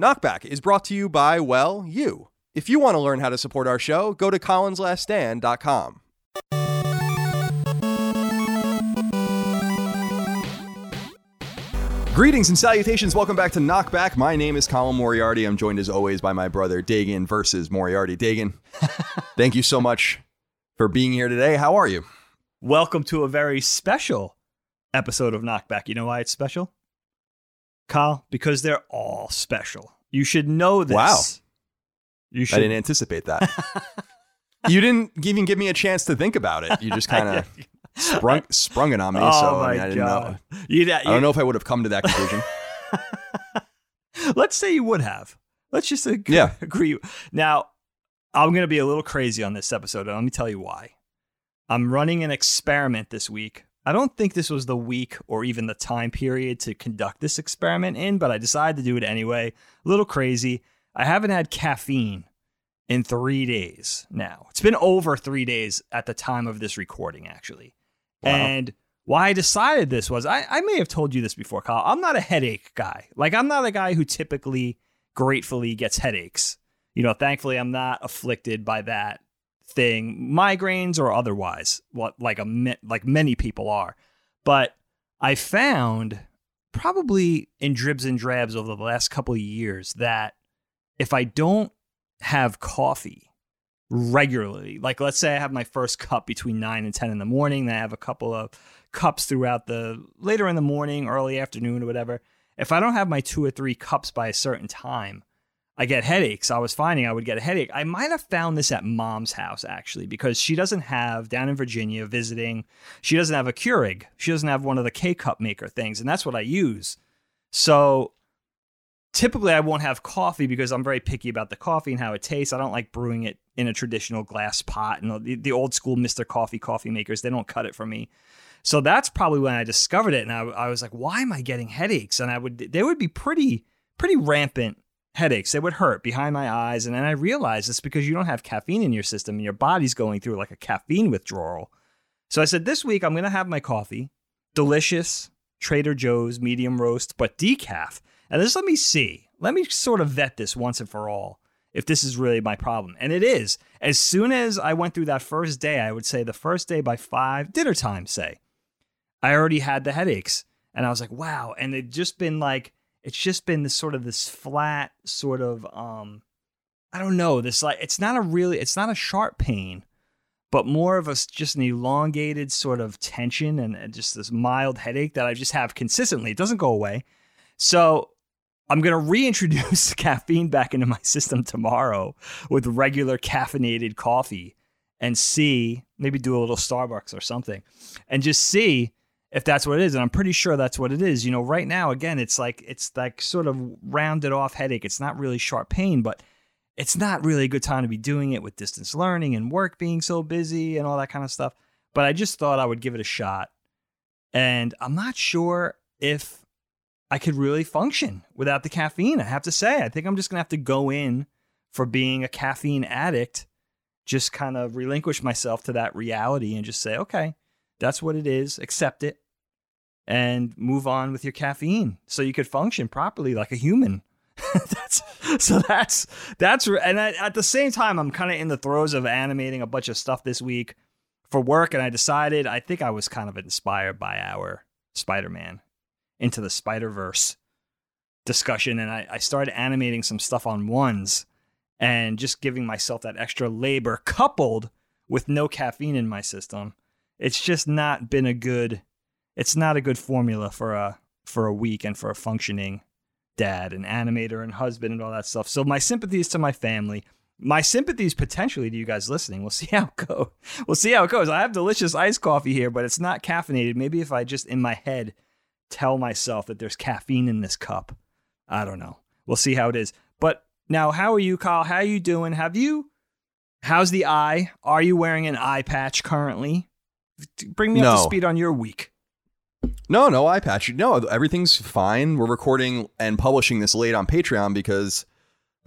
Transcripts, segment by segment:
Knockback is brought to you by, well, you. If you want to learn how to support our show, go to colinslaststand.com. Greetings and salutations. Welcome back to Knockback. My name is Colin Moriarty. I'm joined as always by my brother Dagan versus Moriarty. Dagan, thank you so much for being here today. How are you? Welcome to a very special episode of Knockback. You know why it's special? Kyle, because they're all special. You should know this. Wow. You I didn't anticipate that. you didn't even give me a chance to think about it. You just kind of sprung sprung it on me. oh so my I, mean, I didn't god! know. You, I don't know if I would have come to that conclusion. Let's say you would have. Let's just ag- Yeah. agree. Now, I'm going to be a little crazy on this episode, and let me tell you why. I'm running an experiment this week. I don't think this was the week or even the time period to conduct this experiment in, but I decided to do it anyway. A little crazy. I haven't had caffeine in three days now. It's been over three days at the time of this recording, actually. Wow. And why I decided this was I, I may have told you this before, Kyle. I'm not a headache guy. Like, I'm not a guy who typically gratefully gets headaches. You know, thankfully, I'm not afflicted by that thing, migraines or otherwise, what like a like many people are. But I found probably in dribs and drabs over the last couple of years that if I don't have coffee regularly, like let's say I have my first cup between 9 and 10 in the morning, then I have a couple of cups throughout the later in the morning, early afternoon or whatever. If I don't have my two or three cups by a certain time, I get headaches. I was finding I would get a headache. I might have found this at mom's house actually, because she doesn't have down in Virginia visiting. She doesn't have a Keurig. She doesn't have one of the K cup maker things, and that's what I use. So typically, I won't have coffee because I'm very picky about the coffee and how it tastes. I don't like brewing it in a traditional glass pot. And the, the old school Mister Coffee coffee makers, they don't cut it for me. So that's probably when I discovered it, and I, I was like, "Why am I getting headaches?" And I would they would be pretty pretty rampant headaches. They would hurt behind my eyes. And then I realized it's because you don't have caffeine in your system and your body's going through like a caffeine withdrawal. So I said, this week I'm going to have my coffee, delicious Trader Joe's medium roast, but decaf. And just let me see. Let me sort of vet this once and for all if this is really my problem. And it is. As soon as I went through that first day, I would say the first day by five, dinner time, say, I already had the headaches. And I was like, wow. And it'd just been like, it's just been this sort of this flat sort of um i don't know this like it's not a really it's not a sharp pain but more of a just an elongated sort of tension and and just this mild headache that i just have consistently. It doesn't go away. So i'm going to reintroduce caffeine back into my system tomorrow with regular caffeinated coffee and see maybe do a little starbucks or something and just see if that's what it is and i'm pretty sure that's what it is. You know right now again it's like it's like sort of rounded off headache. It's not really sharp pain but it's not really a good time to be doing it with distance learning and work being so busy and all that kind of stuff. But i just thought i would give it a shot. And i'm not sure if i could really function without the caffeine i have to say. I think i'm just going to have to go in for being a caffeine addict just kind of relinquish myself to that reality and just say okay that's what it is accept it and move on with your caffeine so you could function properly like a human. that's so that's that's and I, at the same time I'm kind of in the throes of animating a bunch of stuff this week for work and I decided I think I was kind of inspired by our Spider-Man into the Spider-Verse discussion and I, I started animating some stuff on ones and just giving myself that extra labor coupled with no caffeine in my system it's just not been a good it's not a good formula for a for a week and for a functioning dad and animator and husband and all that stuff. So my sympathies to my family. My sympathies potentially to you guys listening. We'll see how it goes. We'll see how it goes. I have delicious iced coffee here, but it's not caffeinated. Maybe if I just in my head tell myself that there's caffeine in this cup. I don't know. We'll see how it is. But now, how are you, Kyle? How are you doing? Have you? How's the eye? Are you wearing an eye patch currently? Bring me up to speed on your week. No, no eye patch. No, everything's fine. We're recording and publishing this late on Patreon because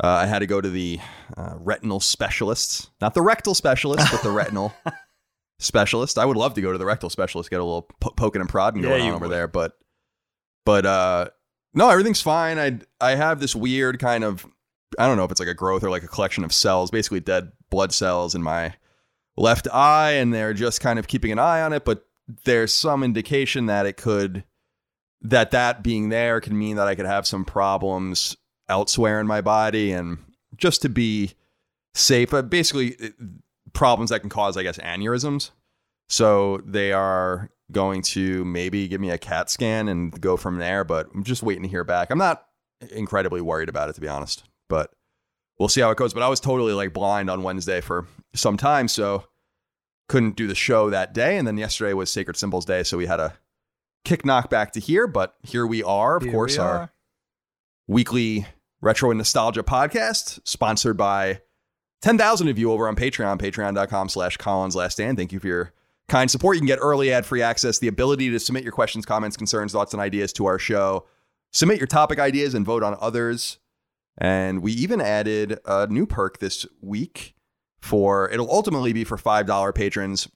uh, I had to go to the uh, retinal specialist, not the rectal specialist, but the retinal specialist. I would love to go to the rectal specialist, get a little po- poking and prodding Yeah, going on over would. there, but but uh, no, everything's fine. I I have this weird kind of I don't know if it's like a growth or like a collection of cells, basically dead blood cells in my left eye, and they're just kind of keeping an eye on it, but there's some indication that it could that that being there can mean that I could have some problems elsewhere in my body and just to be safe but basically uh, problems that can cause I guess aneurysms. So they are going to maybe give me a CAT scan and go from there but I'm just waiting to hear back. I'm not incredibly worried about it to be honest but we'll see how it goes. But I was totally like blind on Wednesday for some time so couldn't do the show that day. And then yesterday was Sacred Symbols Day, so we had a kick knock back to here. But here we are, of Here course, our are. weekly retro and nostalgia podcast, sponsored by 10,000 of you over on Patreon, patreon.com slash Colin's Last Stand. Thank you for your kind support. You can get early ad free access, the ability to submit your questions, comments, concerns, thoughts, and ideas to our show. Submit your topic ideas and vote on others. And we even added a new perk this week for it'll ultimately be for $5 patrons.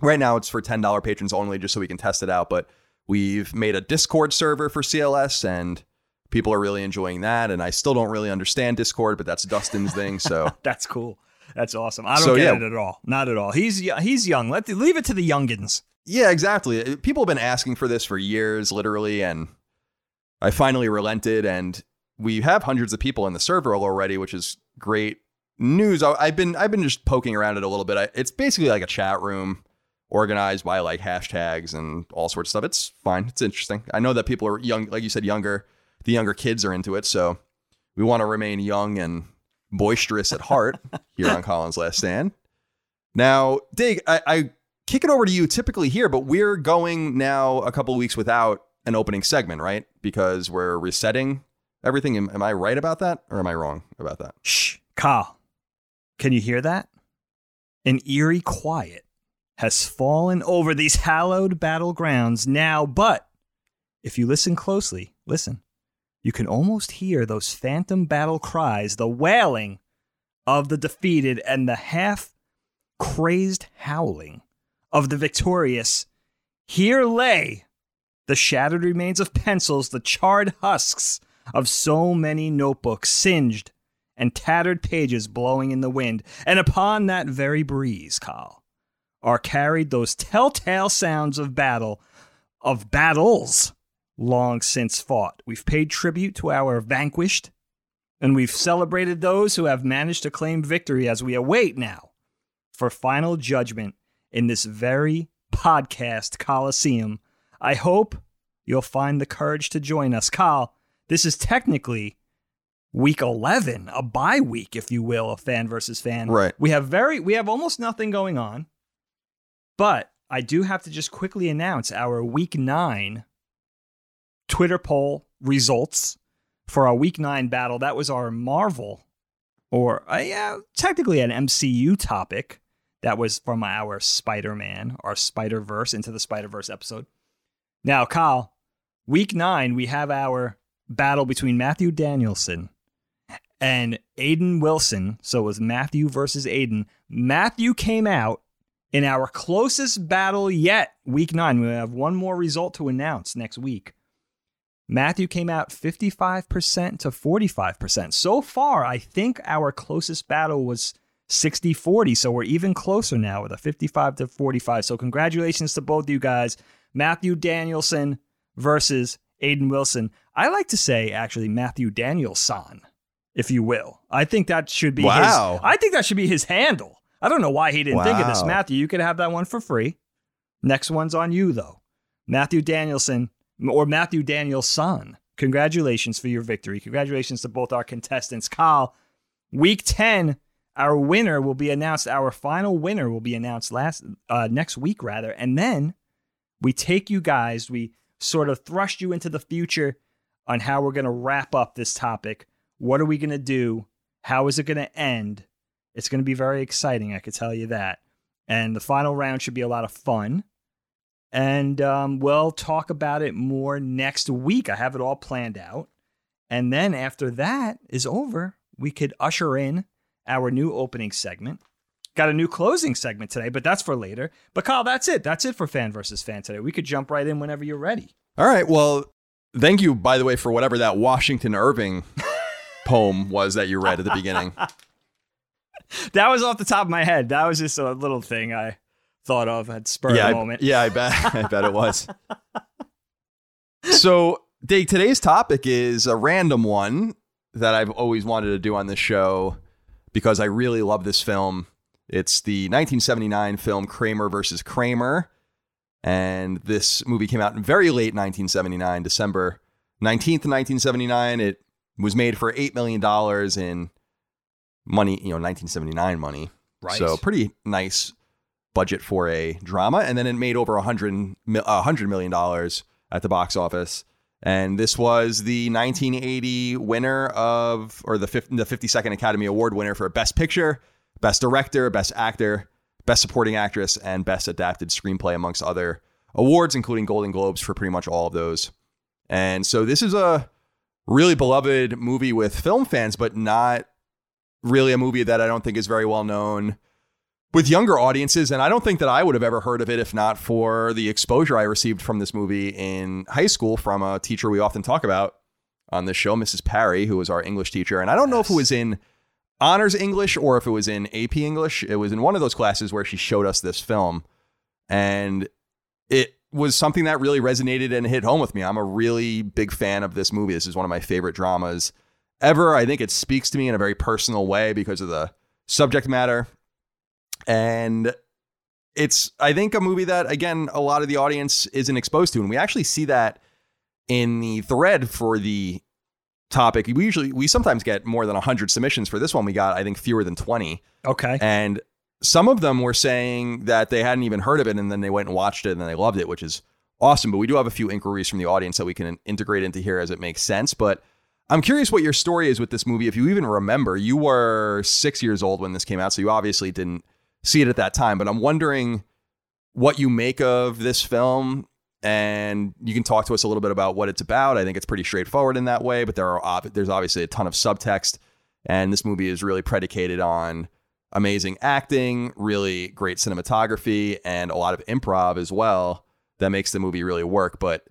Right now it's for $10 patrons only just so we can test it out, but we've made a Discord server for CLS and people are really enjoying that and I still don't really understand Discord, but that's Dustin's thing, so That's cool. That's awesome. I don't So, get yeah. it at all. Not at all. He's he's young. Let the, leave it to the youngins. Yeah, exactly. Uh, people have been asking for this for years, literally, and I finally relented. And we have hundreds of people in the server already, which is great news. I- I've been I've been just poking around it a little bit. I, it's basically like a chat room organized by like hashtags and all sorts of stuff. It's fine. It's interesting. I know that people are young, like you said, younger. The younger kids are into it, so we want to remain young and boisterous at heart here on Colin's Last Stand. Now, Dig, I, I kick it over to you typically here, but we're going now a couple of weeks without an opening segment, right? Because we're resetting everything. Am, am I right about that, or am I wrong about that? Shh, Kyle. Can you hear that? An eerie quiet has fallen over these hallowed battlegrounds now, but if you listen closely, listen, you can almost hear those phantom battle cries, the wailing of the defeated, and the half crazed howling of the victorious. Here lay the shattered remains of pencils, the charred husks of so many notebooks, singed and tattered pages blowing in the wind. And upon that very breeze, Kyle, are carried those telltale sounds of battle, of battles long since fought. We've paid tribute to our vanquished, and we've celebrated those who have managed to claim victory as we await now for final judgment in this very podcast coliseum. I hope you'll find the courage to join us. Kyle, this is technically week 11, a bye week, if you will, a fan versus fan. Right. We have very, we have almost nothing going on, but I do have to just quickly announce our week nine Twitter poll results for our week nine battle. That was our Marvel, or uh, yeah, technically an MCU topic. That was from our Spider Man, our Spider Verse into the Spider Verse episode. Now, Kyle, week nine, we have our battle between Matthew Danielson and Aiden Wilson. So it was Matthew versus Aiden. Matthew came out in our closest battle yet, week nine. We have one more result to announce next week. Matthew came out 55% to 45%. So far, I think our closest battle was 60 40. So we're even closer now with a 55 to 45. So congratulations to both of you guys. Matthew Danielson versus Aiden Wilson. I like to say, actually, Matthew Danielson, if you will. I think that should be Wow. his. I think that should be his handle. I don't know why he didn't think of this. Matthew, you could have that one for free. Next one's on you, though. Matthew Danielson or Matthew Danielson. Congratulations for your victory. Congratulations to both our contestants. Kyle, week 10, our winner will be announced. Our final winner will be announced last uh, next week, rather. And then we take you guys, we sort of thrust you into the future on how we're going to wrap up this topic. What are we going to do? How is it going to end? It's going to be very exciting, I could tell you that. And the final round should be a lot of fun. And um, we'll talk about it more next week. I have it all planned out. And then after that is over, we could usher in our new opening segment. Got a new closing segment today, but that's for later. But Kyle, that's it. That's it for fan versus fan today. We could jump right in whenever you're ready. All right. Well, thank you, by the way, for whatever that Washington Irving poem was that you read at the beginning. that was off the top of my head. That was just a little thing I thought of at spur yeah, moment. I, yeah, I bet. I bet it was. so, Dave, today's topic is a random one that I've always wanted to do on this show because I really love this film. It's the 1979 film Kramer versus Kramer. And this movie came out in very late 1979, December 19th, 1979. It was made for $8 million in money, you know, 1979 money. Right. So pretty nice budget for a drama. And then it made over $100, $100 million at the box office. And this was the 1980 winner of, or the, 50, the 52nd Academy Award winner for Best Picture, Best Director, Best Actor, Best Supporting Actress, and Best Adapted Screenplay, amongst other awards, including Golden Globes for pretty much all of those. And so this is a really beloved movie with film fans, but not really a movie that I don't think is very well known with younger audiences. And I don't think that I would have ever heard of it if not for the exposure I received from this movie in high school from a teacher we often talk about on this show, Mrs. Parry, who was our English teacher. And I don't know if it was in honors English or if it was in AP English. It was in one of those classes where she showed us this film. And it was something that really resonated and hit home with me. I'm a really big fan of this movie. This is one of my favorite dramas ever. I think it speaks to me in a very personal way because of the subject matter. And it's, I think, a movie that, again, a lot of the audience isn't exposed to. And we actually see that in the thread for the topic. We usually, we sometimes get more than 100 submissions. For this one, we got, I think, fewer than 20. Okay. And some of them were saying that they hadn't even heard of it and then they went and watched it and they loved it, which is awesome. But we do have a few inquiries from the audience that we can integrate into here as it makes sense. But I'm curious what your story is with this movie. If you even remember, you were six years old when this came out, so you obviously didn't see it at that time. But I'm wondering what you make of this film. And you can talk to us a little bit about what it's about. I think it's pretty straightforward in that way, but there are there's obviously a ton of subtext, and this movie is really predicated on amazing acting, really great cinematography, and a lot of improv as well that makes the movie really work. But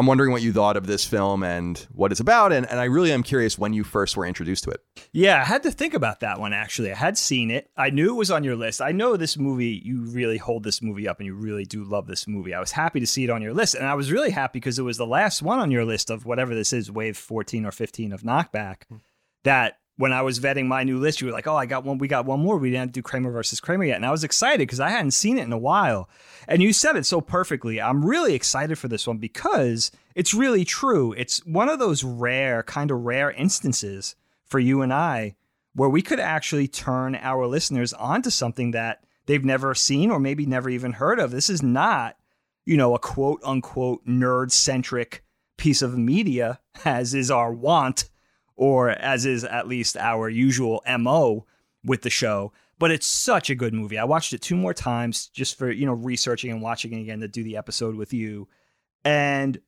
I'm wondering what you thought of this film and what it's about. And, and I really am curious when you first were introduced to it. Yeah, I had to think about that one actually. I had seen it. I knew it was on your list. I know this movie, you really hold this movie up and you really do love this movie. I was happy to see it on your list. And I was really happy because it was the last one on your list of whatever this is, wave 14 or 15 of Knockback, hmm. that when I was vetting my new list, you were like, "Oh, I got one. We got one more. We didn't do Kramer versus Kramer yet," and I was excited because I hadn't seen it in a while. And you said it so perfectly. I'm really excited for this one because it's really true. It's one of those rare, kind of rare instances for you and I where we could actually turn our listeners onto something that they've never seen or maybe never even heard of. This is not, you know, a quote unquote nerd centric piece of media, as is our want or as is at least our usual MO with the show. But it's such a good movie. I watched it two more times just for, you know, researching and watching it again to do the episode with you. And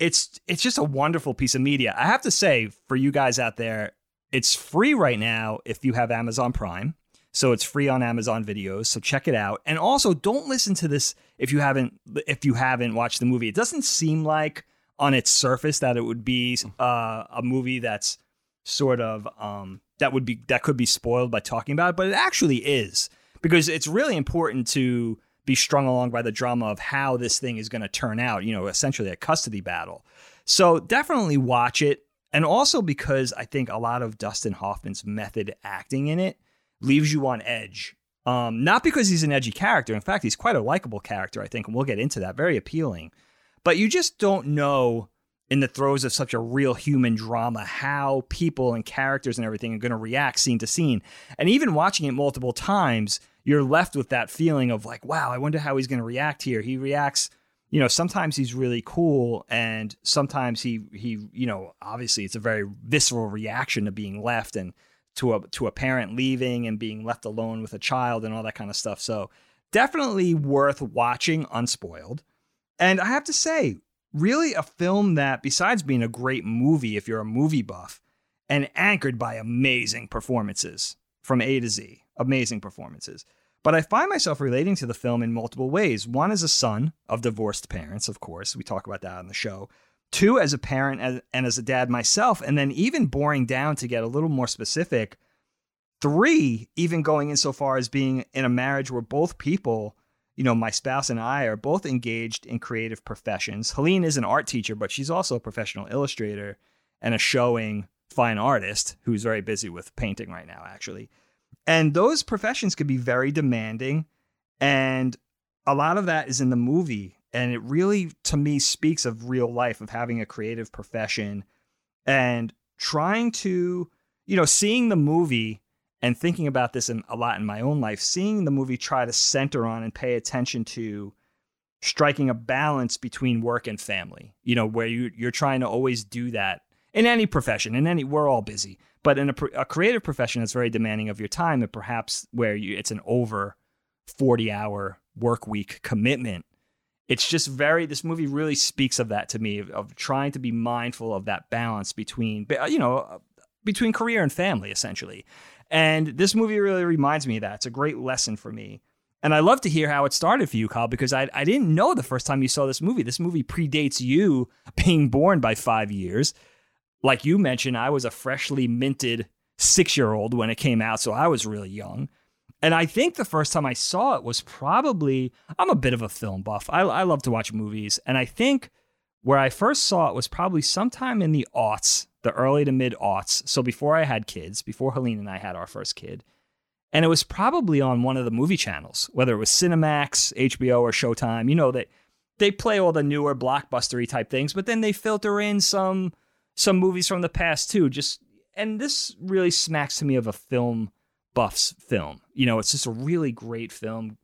it's it's just a wonderful piece of media. I have to say, for you guys out there, it's free right now if you have Amazon Prime. So it's free on Amazon videos. So check it out. And also don't listen to this if you haven't if you haven't watched the movie. It doesn't seem like on its surface that it would be uh, a movie that's sort of um, that would be that could be spoiled by talking about it, but it actually is because it's really important to be strung along by the drama of how this thing is going to turn out. You know, essentially a custody battle. So definitely watch it, and also because I think a lot of Dustin Hoffman's method acting in it leaves you on edge Um, not because he's an edgy character. In fact, he's quite a likable character, I think, and we'll get into that. Very appealing. But you just don't know in the throes of such a real human drama how people and characters and everything are going to react scene to scene. And even watching it multiple times, you're left with that feeling of like, wow, I wonder how he's going to react here. He reacts, you know, sometimes he's really cool and sometimes he he, you know, obviously it's a very visceral reaction to being left and to a to a parent leaving and being left alone with a child and all that kind of stuff. So, definitely worth watching unspoiled. And I have to say, really a film that besides being a great movie if you're a movie buff and anchored by amazing performances from A to Z amazing performances. But I find myself relating to the film in multiple ways. One, as a son of divorced parents, of course, we talk about that on the show. Two, as a parent and as a dad myself. And then, even boring down to get a little more specific, three, even going in so far as being in a marriage where both people, you know, my spouse and I are both engaged in creative professions. Helene is an art teacher, but she's also a professional illustrator and a showing fine artist who's very busy with painting right now, actually. And those professions can be very demanding. And a lot of that is in the movie. And it really, to me, speaks of real life, of having a creative profession and trying to, you know, seeing the movie and thinking about this in, a lot in my own life, seeing the movie try to center on and pay attention to striking a balance between work and family, you know, where you, you're trying to always do that in any profession, in any, we're all busy. But in a, a creative profession that's very demanding of your time, and perhaps where you, it's an over 40 hour work week commitment, it's just very, this movie really speaks of that to me, of, of trying to be mindful of that balance between, you know, between career and family, essentially. And this movie really reminds me of that. It's a great lesson for me. And I love to hear how it started for you, Kyle, because I, I didn't know the first time you saw this movie. This movie predates you being born by five years like you mentioned, I was a freshly minted six year old when it came out, so I was really young. And I think the first time I saw it was probably, I'm a bit of a film buff. I, I love to watch movies. And I think where I first saw it was probably sometime in the aughts, the early to mid aughts. So before I had kids, before Helene and I had our first kid. And it was probably on one of the movie channels, whether it was Cinemax, HBO, or Showtime. You know, they, they play all the newer blockbustery type things, but then they filter in some some movies from the past too. Just and this really smacks to me of a film buffs film. You know, it's just a really great film,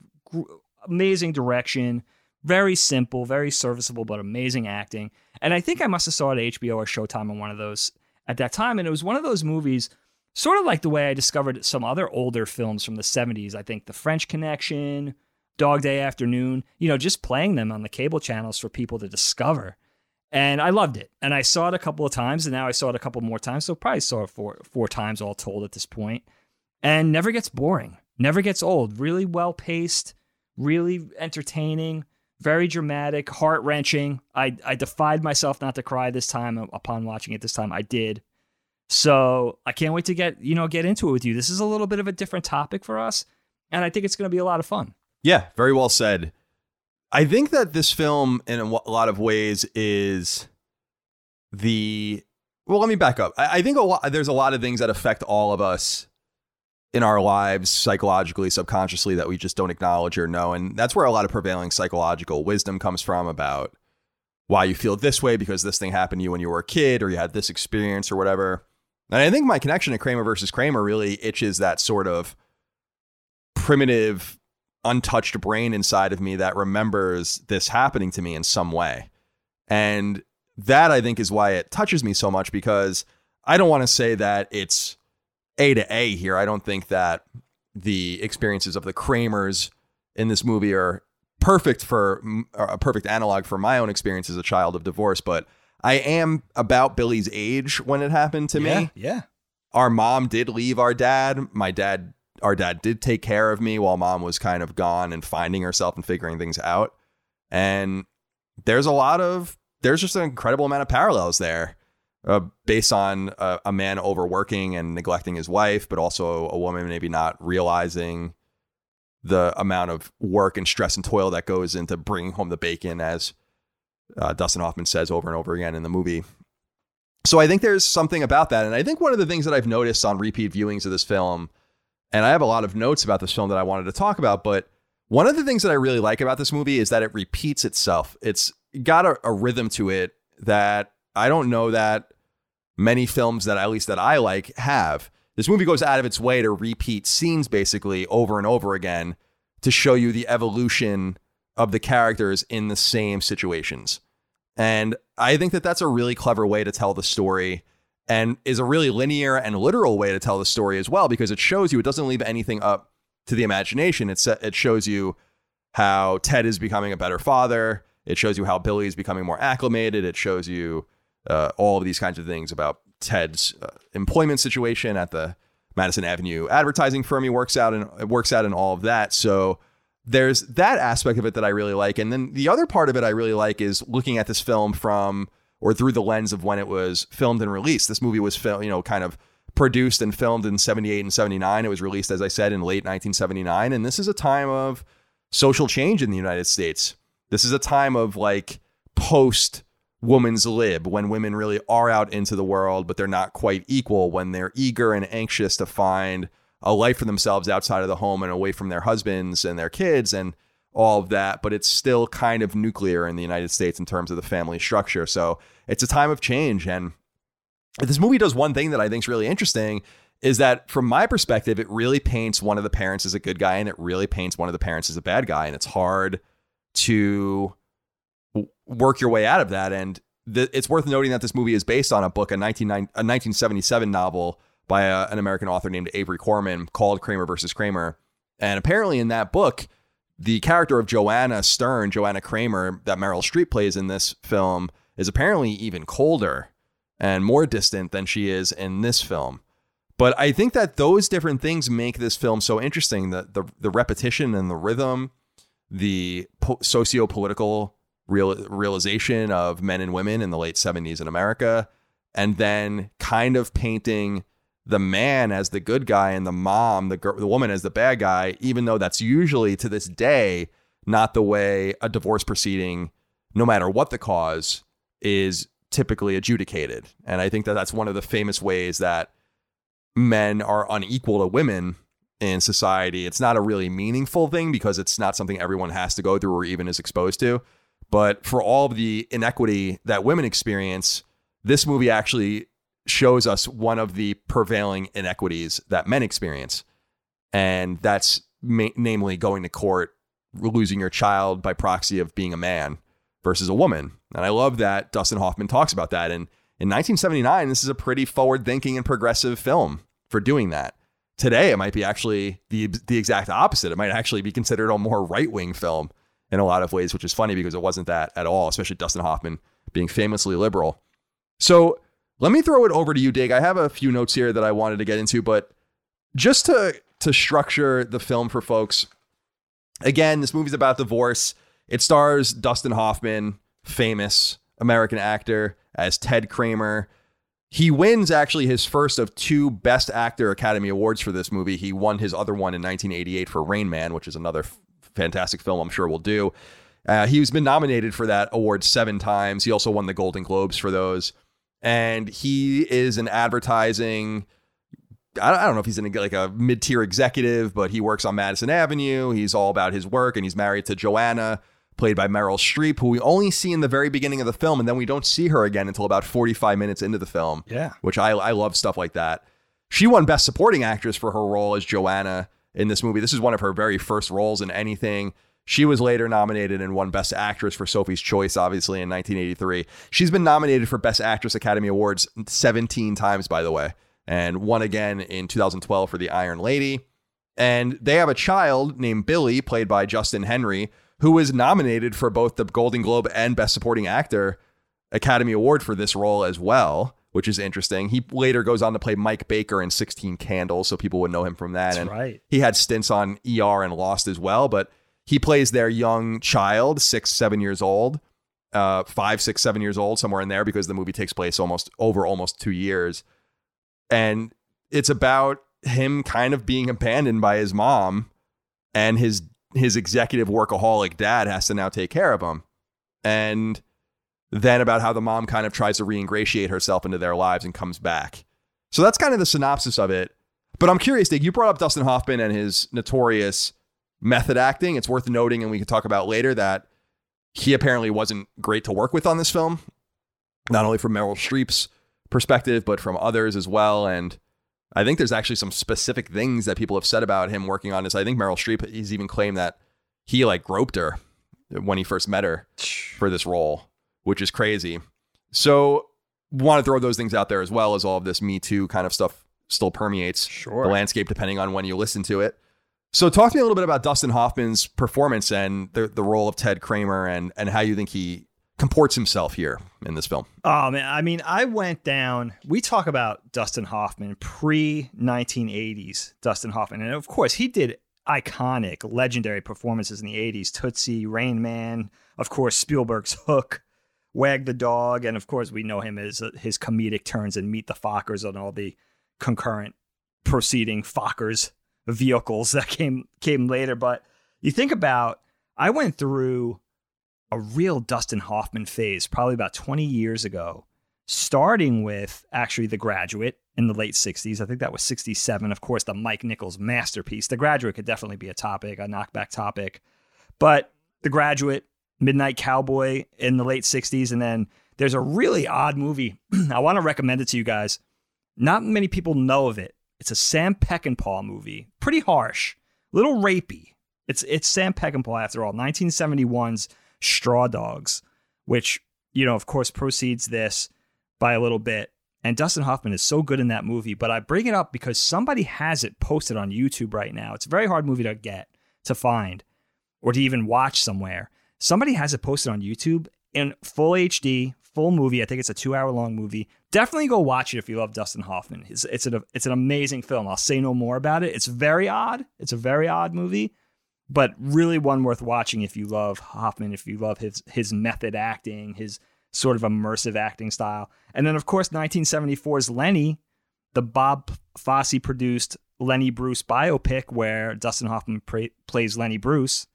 amazing direction, very simple, very serviceable, but amazing acting. And I think I must have saw it at HBO or Showtime on one of those at that time, and it was one of those movies. Sort of like the way I discovered some other older films from the 70s. I think The French Connection, Dog Day Afternoon, you know, just playing them on the cable channels for people to discover and I loved it. And I saw it a couple of times, and now I saw it a couple more times. So probably saw it four four times all told at this point. and never gets boring, never gets old. Really well paced, really entertaining, very dramatic, heart wrenching. I I defied myself not to cry this time uh, upon watching it. This time I did. So I can't wait to get you know get into it with you. This is a little bit of a different topic for us, and I think it's going to be a lot of fun. Yeah, very well said. I think that this film, in a lot of ways, is the. Well, let me back up. I, think a lot, there's a lot of things that affect all of us in our lives psychologically, subconsciously that we just don't acknowledge or know. And that's where a lot of prevailing psychological wisdom comes from about why you feel this way because this thing happened to you when you were a kid or you had this experience or whatever. And I think my connection to Kramer versus Kramer really itches that sort of primitive untouched brain inside of me that remembers this happening to me in some way. And that I think is why it touches me so much because I don't want to say that it's A to A here. I don't think that the experiences of the Kramers in this movie are perfect for a perfect analog for my own experience as a child of divorce, but I am about Billy's age when it happened to yeah, me. Yeah. Our mom did leave our dad. My dad our dad did take care of me while mom was kind of gone and finding herself and figuring things out. And there's a lot of there's just an incredible amount of parallels there. Uh, based on a, a, man overworking and neglecting his wife, but also a woman maybe not realizing the amount of work and stress and toil that goes into bringing home the bacon, as uh, Dustin Hoffman says over and over again in the movie. So I think there's something about that. And I think one of the things that I've noticed on repeat viewings of this film And I have a lot of notes about this film that I wanted to talk about. But one of the things that I really like about this movie is that it repeats itself. It's got a, a rhythm to it that I don't know that many films that at least that I like have. This movie goes out of its way to repeat scenes basically over and over again to show you the evolution of the characters in the same situations. And I think that that's a really clever way to tell the story and is a really linear and literal way to tell the story as well because it shows you it doesn't leave anything up to the imagination. It's it shows you how Ted is becoming a better father. It shows you how Billy is becoming more acclimated. It shows you uh, all of these kinds of things about Ted's uh, employment situation at the Madison Avenue advertising firm he works out and it works out and all of that. So there's that aspect of it that I really like. And then the other part of it I really like is looking at this film from or through the lens of when it was filmed and released. This movie was you know, kind of produced and filmed in 78 and 79. It was released, as I said, in late 1979. And this is a time of social change in the United States. This is a time of like post woman's lib when women really are out into the world, but they're not quite equal, when they're eager and anxious to find a life for themselves outside of the home and away from their husbands and their kids and all of that, but it's still kind of nuclear in the United States in terms of the family structure. So it's a time of change. And this movie does one thing that I think is really interesting is that from my perspective, it really paints one of the parents as a good guy and it really paints one of the parents as a bad guy. And it's hard to work your way out of that. And it's worth noting that this movie is based on a book, a, 19, a 1977 novel by a, an American author named Avery Corman called Kramer versus Kramer. And apparently, in that book, the character of Joanna Stern, Joanna Kramer, that Meryl Streep plays in this film, is apparently even colder and more distant than she is in this film. But I think that those different things make this film so interesting. The the, the repetition and the rhythm, the po- socio-political real, realization of men and women in the late 70s in America, and then kind of painting the man as the good guy and the mom, the girl, the woman as the bad guy, even though that's usually to this day not the way a divorce proceeding, no matter what the cause, is typically adjudicated. And I think that that's one of the famous ways that men are unequal to women in society. It's not a really meaningful thing because it's not something everyone has to go through or even is exposed to. But for all of the inequity that women experience, this movie actually shows us one of the prevailing inequities that men experience. And that's ma- namely going to court, losing your child by proxy of being a man versus a woman. And I love that Dustin Hoffman talks about that. And in 1979, this is a pretty forward thinking and progressive film for doing that. Today, it might be actually the, the exact opposite. It might actually be considered a more right wing film in a lot of ways, which is funny because it wasn't that at all, especially Dustin Hoffman being famously liberal. So, let me throw it over to you, Dig. I have a few notes here that I wanted to get into, but just to to structure the film for folks. Again, this movie's about divorce. It stars Dustin Hoffman, famous American actor, as Ted Kramer. He wins actually his first of two Best Actor Academy Awards for this movie. He won his other one in 1988 for Rain Man, which is another fantastic film I'm sure we'll do. Uh, he's been nominated for that award seven times. He also won the Golden Globes for those and he is an advertising. I don't know if he's in like a mid tier executive, but he works on Madison Avenue. He's all about his work, and he's married to Joanna, played by Meryl Streep, who we only see in the very beginning of the film, and then we don't see her again until about 45 minutes into the film. Yeah. Which I, I love stuff like that. She won Best Supporting Actress for her role as Joanna in this movie. This is one of her very first roles in anything. She was later nominated and won Best Actress for Sophie's Choice, obviously, in 1983. She's been nominated for Best Actress Academy Awards 17 times, by the way, and won again in 2012 for The Iron Lady. And they have a child named Billy, played by Justin Henry, who was nominated for both the Golden Globe and Best Supporting Actor Academy Award for this role as well, which is interesting. He later goes on to play Mike Baker in 16 Candles, so people would know him from that. That's and right. he had stints on ER and Lost as well, but he plays their young child, six, seven years old, uh, five, six, seven years old, somewhere in there, because the movie takes place almost over almost two years. And it's about him kind of being abandoned by his mom and his his executive workaholic dad has to now take care of him. And then about how the mom kind of tries to reingratiate herself into their lives and comes back. So that's kind of the synopsis of it. But I'm curious, Dick, you brought up Dustin Hoffman and his notorious method acting. It's worth noting, and we can talk about later, that he apparently wasn't great to work with on this film, not only from Meryl Streep's perspective, but from others as well. And I think there's actually some specific things that people have said about him working on this. I think Meryl Streep, he's even claimed that he like groped her when he first met her for this role, which is crazy. So, want to throw those things out there as well as all of this Me Too kind of stuff still permeates Sure. the landscape depending on when you listen to it. So, talk to me a little bit about Dustin Hoffman's performance and the the role of Ted Kramer and and how you think he comports himself here in this film. Oh man, I mean, I went down. We talk about Dustin Hoffman pre 1980s Dustin Hoffman, and of course, he did iconic, legendary performances in the 80s. Tootsie, Rain Man, of course, Spielberg's Hook, Wag the Dog, and of course, we know him as uh, his comedic turns in Meet the Fockers and all the concurrent proceeding Fockers vehicles that came came later. But you think about, I went through a real Dustin Hoffman phase probably about 20 years ago, starting with actually The Graduate in the late 60s. I think that was 67. Of course, the Mike Nichols masterpiece. The Graduate could definitely be a topic, a knockback topic. But The Graduate, Midnight Cowboy in the late 60s. And then there's a really odd movie. I want to recommend it to you guys. Not many people know of it. It's a Sam Peckinpah movie. Pretty harsh, little rapey. It's it's Sam Peckinpah after all. 1971's Straw Dogs, which, you know, of course, proceeds this by a little bit. And Dustin Hoffman is so good in that movie. But I bring it up because somebody has it posted on YouTube right now. It's a very hard movie to get, to find, or to even watch somewhere. Somebody has it posted on YouTube in full HD, full movie. I think it's a two hour long movie. Definitely go watch it if you love Dustin Hoffman. It's, it's, an, it's an amazing film. I'll say no more about it. It's very odd. It's a very odd movie but really one worth watching if you love Hoffman, if you love his his method acting, his sort of immersive acting style. And then of course 1974's Lenny, the Bob Fosse produced Lenny Bruce biopic where Dustin Hoffman pra- plays Lenny Bruce,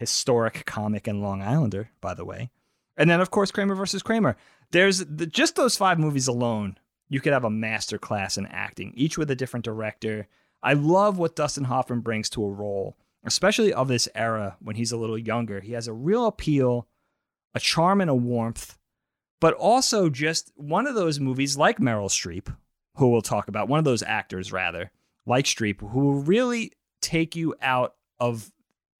historic comic and Long Islander, by the way. And then of course Kramer versus Kramer. There's the, just those five movies alone. You could have a master class in acting, each with a different director. I love what Dustin Hoffman brings to a role especially of this era when he's a little younger. He has a real appeal, a charm, and a warmth, but also just one of those movies like Meryl Streep, who we'll talk about, one of those actors rather, like Streep, who will really take you out of,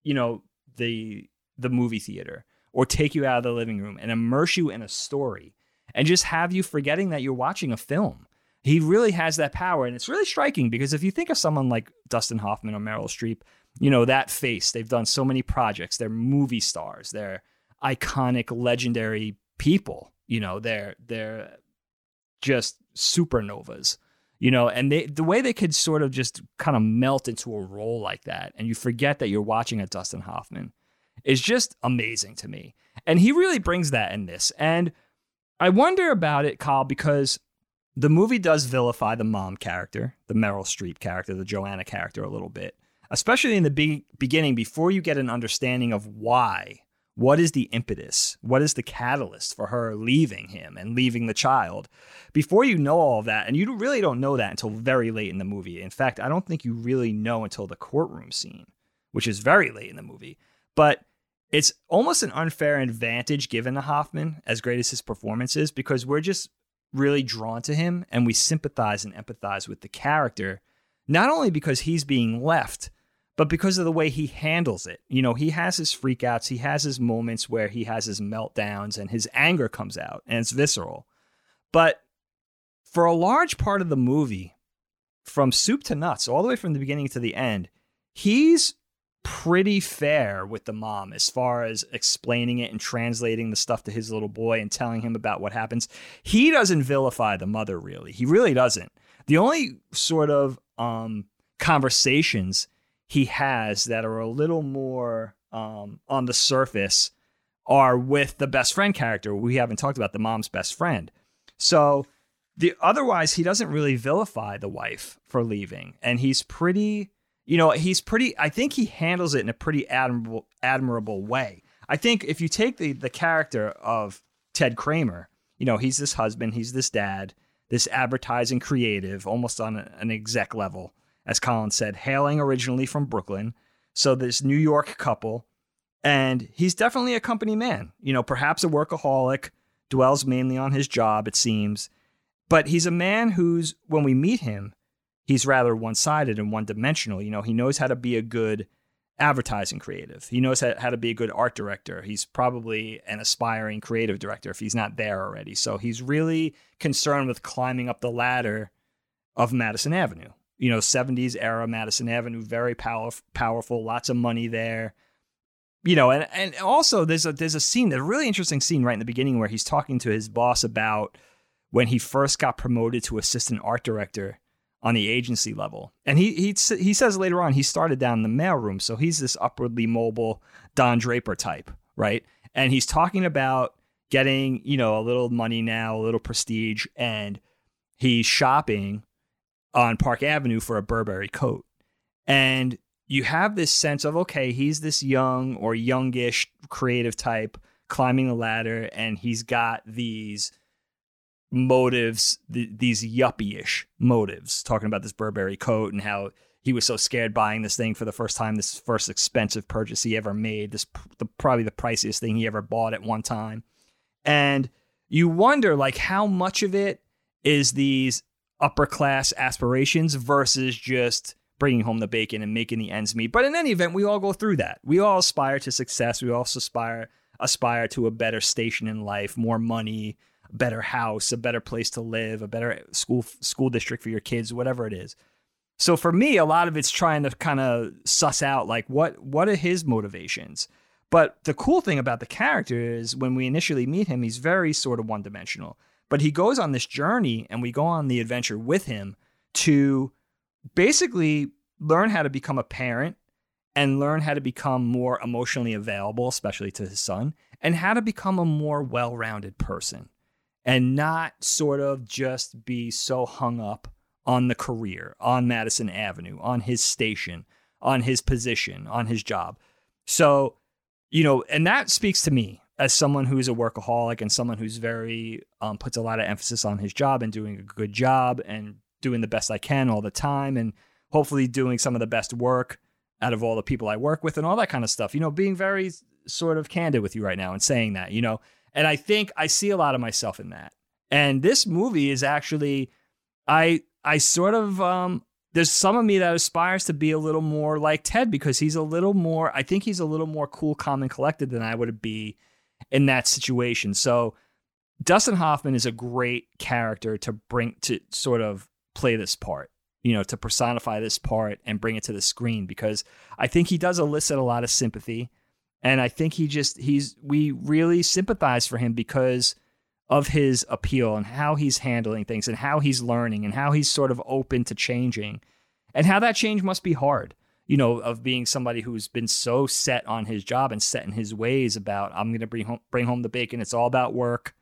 you know, the the movie theater or take you out of the living room and immerse you in a story and just have you forgetting that you're watching a film. He really has that power. And it's really striking because if you think of someone like Dustin Hoffman or Meryl Streep, you know, that face. They've done so many projects. They're movie stars. They're iconic, legendary people. You know, they're they're just supernovas. You know, and they the way they could sort of just kind of melt into a role like that, and you forget that you're watching a Dustin Hoffman, is just amazing to me. And he really brings that in this. And I wonder about it, Kyle, because the movie does vilify the mom character, the Meryl Streep character, the Joanna character a little bit especially in the be- beginning, before you get an understanding of why. What is the impetus? What is the catalyst for her leaving him and leaving the child? Before you know all of that, and you really don't know that until very late in the movie. In fact, I don't think you really know until the courtroom scene, which is very late in the movie. But it's almost an unfair advantage given to Hoffman, as great as his performance is, because we're just really drawn to him and we sympathize and empathize with the character, not only because he's being left but because of the way he handles it. You know, he has his freakouts, he has his moments where he has his meltdowns and his anger comes out and it's visceral. But for a large part of the movie, from soup to nuts, all the way from the beginning to the end, he's pretty fair with the mom as far as explaining it and translating the stuff to his little boy and telling him about what happens. He doesn't vilify the mother really. He really doesn't. The only sort of um, conversations he has that are a little more um, on the surface are with the best friend character. We haven't talked about the mom's best friend. So the otherwise he doesn't really vilify the wife for leaving and he's pretty you know he's pretty i think he handles it in a pretty admirable admirable way i think if you take the the character of ted kramer you know he's this husband he's this dad this advertising creative almost on an exec level as Colin said, hailing originally from Brooklyn. So this New York couple, and he's definitely a company man. You know, perhaps a workaholic, dwells mainly on his job, it seems. But he's a man who's, when we meet him, he's rather one sided and one dimensional. You know, he knows how to be a good advertising creative. He knows how, how to be a good art director. He's probably an aspiring creative director if he's not there already. So he's really concerned with climbing up the ladder of Madison Avenue. You know, 70s era Madison Avenue, very power, powerful, lots of money there. You know, and, and also there's a there's a scene, a really interesting scene right in the beginning where he's talking to his boss about when he first got promoted to assistant art director on the agency level. And he he he says later on he started down in the mailroom, so he's this upwardly mobile Don Draper type, right? And he's talking about getting you know a little money now, a little prestige, and he's shopping on Park Avenue for a Burberry coat, and you have this sense of okay, he's this young or youngish creative type climbing the ladder, and he's got these motives, th- these yuppie-ish motives, talking about this Burberry coat and how he was so scared buying this thing for the first time, this first expensive purchase he ever made, this the, probably the priciest thing he ever bought at one time. And you wonder like how much of it is these upper class aspirations versus just bringing home the bacon and making the ends meet. But in any event, we all go through that. We all aspire to success. We also aspire aspire to a better station in life, more money, a better house, a better place to live, a better school school district for your kids, whatever it is. So for me, a lot of it's trying to kind of suss out like what what are his motivations. But the cool thing about the character is when we initially meet him, he's very sort of one dimensional. But he goes on this journey and we go on the adventure with him to basically learn how to become a parent and learn how to become more emotionally available, especially to his son, and how to become a more well rounded person and not sort of just be so hung up on the career, on Madison Avenue, on his station, on his position, on his job. So, you know, and that speaks to me as someone who's a workaholic and someone who's very um, puts a lot of emphasis on his job and doing a good job and doing the best I can all the time and hopefully doing some of the best work out of all the people I work with and all that kind of stuff. You know, being very sort of candid with you right now and saying that, you know, and I think I see a lot of myself in that. And this movie is actually, I I sort of um, there's some of me that aspires to be a little more like Ted because he's a little more. I think he's a little more cool, calm, and collected than I would be in that situation. So Dustin Hoffman is a great character to bring to sort of play this part. You know, to personify this part and bring it to the screen because I think he does elicit a lot of sympathy. And I think he just he's we really sympathize for him because of his appeal and how he's handling things and how he's learning and how he's sort of open to changing and how that change must be hard you know of being somebody who's been so set on his job and set in his ways about i'm going to bring home bring home the bacon it's all about work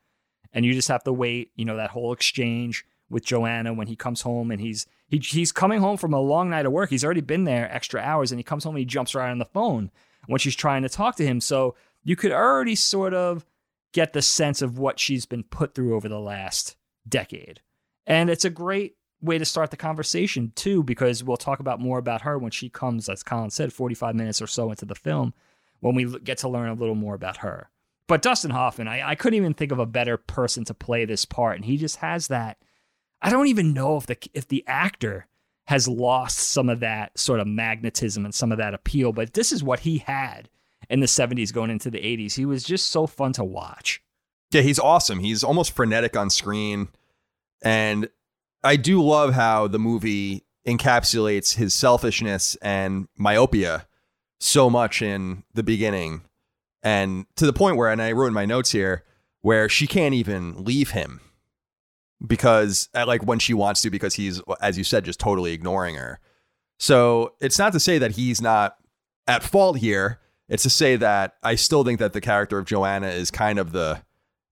and you just have to wait you know that whole exchange with joanna when he comes home and he's he, he's coming home from a long night of work he's already been there extra hours and he comes home and he jumps right on the phone when she's trying to talk to him. So you could already sort of get the sense of what she's been put through over the last decade. And it's a great way to start the conversation, too, because we'll talk about more about her when she comes, as Colin said, 45 minutes or so into the film, when we get to learn a little more about her. But Dustin Hoffman, I, I couldn't even think of a better person to play this part. And he just has that. I don't even know if the if the actor has lost some of that sort of magnetism and some of that appeal. But this is what he had in the 70s going into the 80s. He was just so fun to watch. Yeah, he's awesome. He's almost frenetic on screen. And I do love how the movie encapsulates his selfishness and myopia so much in the beginning. And to the point where, and I wrote in my notes here, where she can't even leave him because uh, like when she wants to because he's as you said just totally ignoring her. So it's not to say that he's not at fault here. It's to say that i still think that the character of joanna is kind of the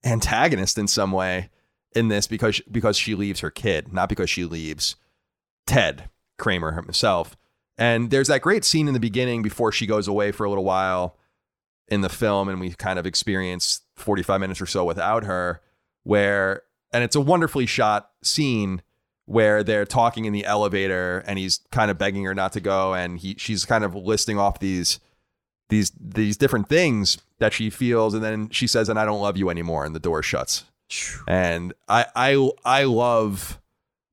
antagonist in some way in this because because she leaves her kid not because she leaves ted kramer himself and there's that great scene in the beginning before she goes away for a little while in the film and we kind of experience 45 minutes or so without her where and it's a wonderfully shot scene where they're talking in the elevator and he's kind of begging her not to go and he she's kind of listing off these these these different things that she feels and then she says and I don't love you anymore and the door shuts. And I I I love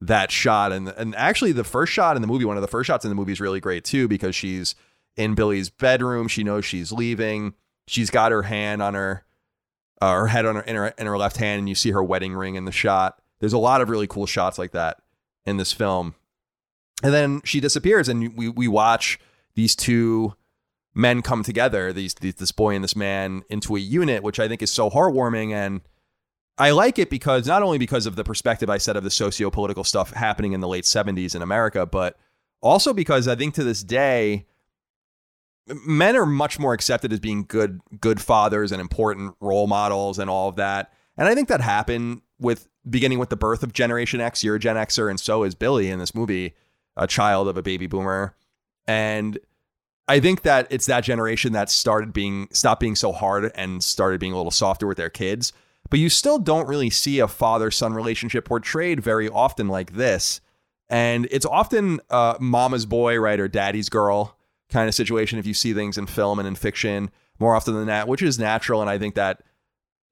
that shot. And and actually the first shot in the movie one of the first shots in the movie is really great too because she's in Billy's bedroom. She knows she's leaving. She's got her hand on her uh, her head on her in, her in her left hand and you see her wedding ring in the shot. There's a lot of really cool shots like that in this film. And then she disappears and we we watch these two men come together these, these this boy and this man into a unit which I think is so heartwarming. And I like it because not only because of the perspective I said of the socio-political stuff happening in the late 70s in America, but also because I think to this day, men are much more accepted as being good good fathers and important role models and all of that. And I think that happened with beginning with the birth of Generation X. You're a Gen Xer, and so is Billy in this movie, a child of a baby boomer. And I think that it's that generation that started being stopped being so hard and started being a little softer with their kids but you still don't really see a father son relationship portrayed very often like this. And it's often uh, mama's boy, right, or daddy's girl kind of situation if you see things in film and in fiction more often than that, which is natural. And I think that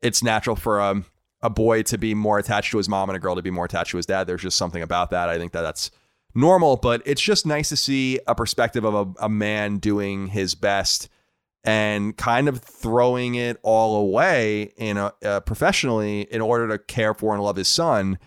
it's natural for a, um, a boy to be more attached to his mom and a girl to be more attached to his dad. There's just something about that. I think that that's normal, but it's just nice to see a perspective of a, a man doing his best and kind of throwing it all away in a, uh, professionally in order to care for and love his son.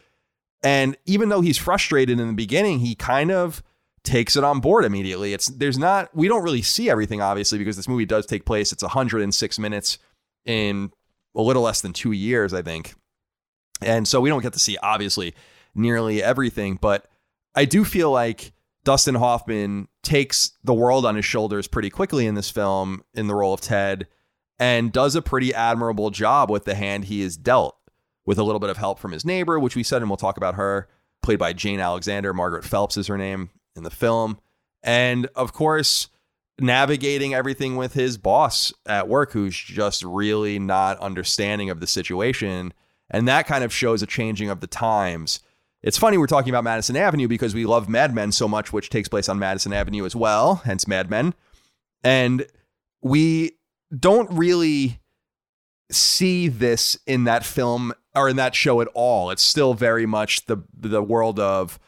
And even though he's frustrated in the beginning, he kind of takes it on board immediately. It's there's not we don't really see everything obviously because this movie does take place. It's 106 minutes in a little less than two years, I think. And so we don't get to see obviously nearly everything, but I do feel like Dustin Hoffman takes the world on his shoulders pretty quickly in this film in the role of Ted and does a pretty admirable job with the hand he is dealt with a little bit of help from his neighbor, which we said, and we'll talk about her, played by Jane Alexander. Margaret Phelps is her name in the film. And of course, navigating everything with his boss at work, who's just really not understanding of the situation. And that kind of shows a changing of the times it's funny we're talking about Madison Avenue because we love Mad Men so much, which takes place on Madison Avenue as well, hence Mad Men. And we don't really see this in that film or in that show at all. It's still very much the the world of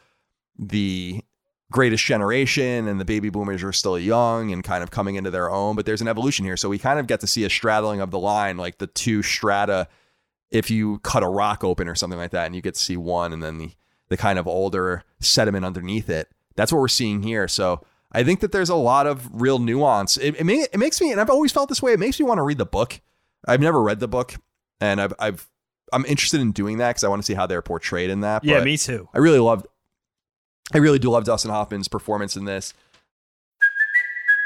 the greatest generation and the baby boomers are still young and kind of coming into their own, but there's an evolution here. So we kind of get to see a straddling of the line, like the two strata if you cut a rock open or something like that, and you get to see one and then the the kind of older sediment underneath it. That's what we're seeing here. So I think that there's a lot of real nuance. It, it, may, it makes me, and I've always felt this way. It makes me want to read the book. I've never read the book, and I've, I've I'm interested in doing that because I want to see how they're portrayed in that. Yeah, me too. I really loved, I really do love Dustin Hoffman's performance in this.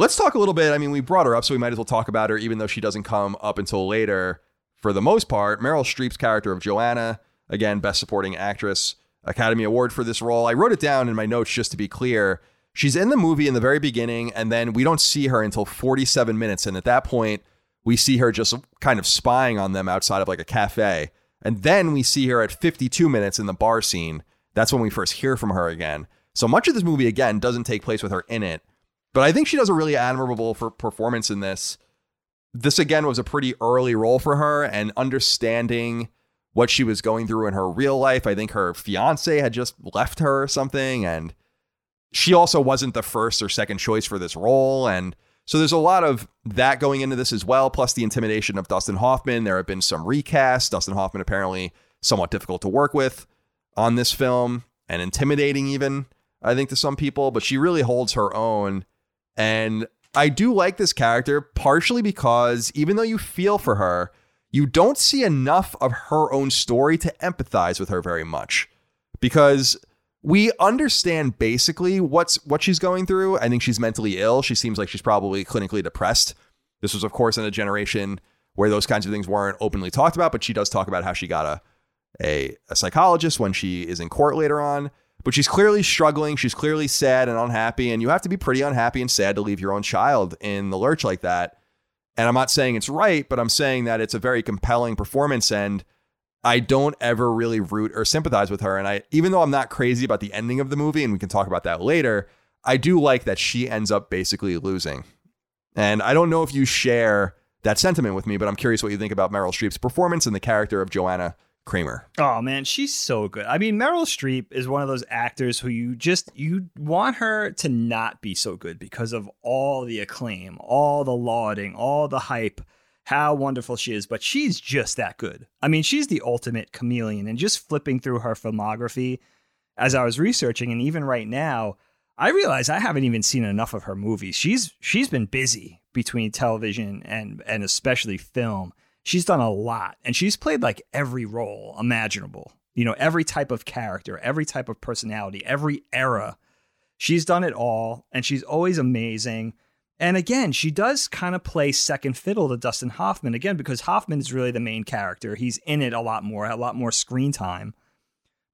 Let's talk a little bit. I mean, we brought her up, so we might as well talk about her, even though she doesn't come up until later. For the most part, Meryl Streep's character of Joanna, again, Best Supporting Actress, Academy Award for this role. I wrote it down in my notes just to be clear. She's in the movie in the very beginning, and then we don't see her until 47 minutes. And at that point, we see her just kind of spying on them outside of like a cafe. And then we see her at 52 minutes in the bar scene. That's when we first hear from her again. So much of this movie, again, doesn't take place with her in it. But I think she does a really admirable for performance in this. This again was a pretty early role for her, and understanding what she was going through in her real life. I think her fiance had just left her or something, and she also wasn't the first or second choice for this role. And so there's a lot of that going into this as well, plus the intimidation of Dustin Hoffman. There have been some recasts. Dustin Hoffman apparently somewhat difficult to work with on this film and intimidating even, I think, to some people, but she really holds her own and I do like this character partially because even though you feel for her, you don't see enough of her own story to empathize with her very much. Because we understand basically what's what she's going through. I think she's mentally ill. She seems like she's probably clinically depressed. This was, of course, in a generation where those kinds of things weren't openly talked about, but she does talk about how she got a a, a psychologist when she is in court later on. But she's clearly struggling. She's clearly sad and unhappy. And you have to be pretty unhappy and sad to leave your own child in the lurch like that. And I'm not saying it's right, but I'm saying that it's a very compelling performance. And I don't ever really root or sympathize with her. And I, even though I'm not crazy about the ending of the movie, and we can talk about that later, I do like that she ends up basically losing. And I don't know if you share that sentiment with me, but I'm curious what you think about Meryl Streep's performance and the character of Joanna Kramer. Oh man, she's so good. I mean, Meryl Streep is one of those actors who you just you want her to not be so good because of all the acclaim, all the lauding, all the hype, how wonderful she is, but she's just that good. I mean, she's the ultimate chameleon and just flipping through her filmography as I was researching and even right now, I realize I haven't even seen enough of her movies. She's she's been busy between television and and especially film she's done a lot and she's played like every role imaginable. You know, every type of character, every type of personality, every era. She's done it all and she's always amazing. And again, she does kind of play second fiddle to Dustin Hoffman again because Hoffman is really the main character. He's in it a lot more, a lot more screen time.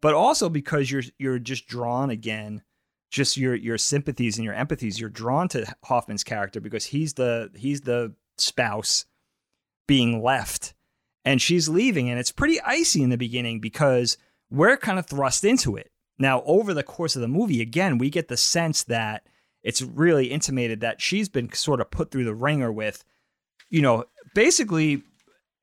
But also because you're you're just drawn again, just your your sympathies and your empathies, you're drawn to Hoffman's character because he's the he's the spouse being left and she's leaving and it's pretty icy in the beginning because we're kind of thrust into it. Now, over the course of the movie, again, we get the sense that it's really intimated that she's been sort of put through the wringer with, you know, basically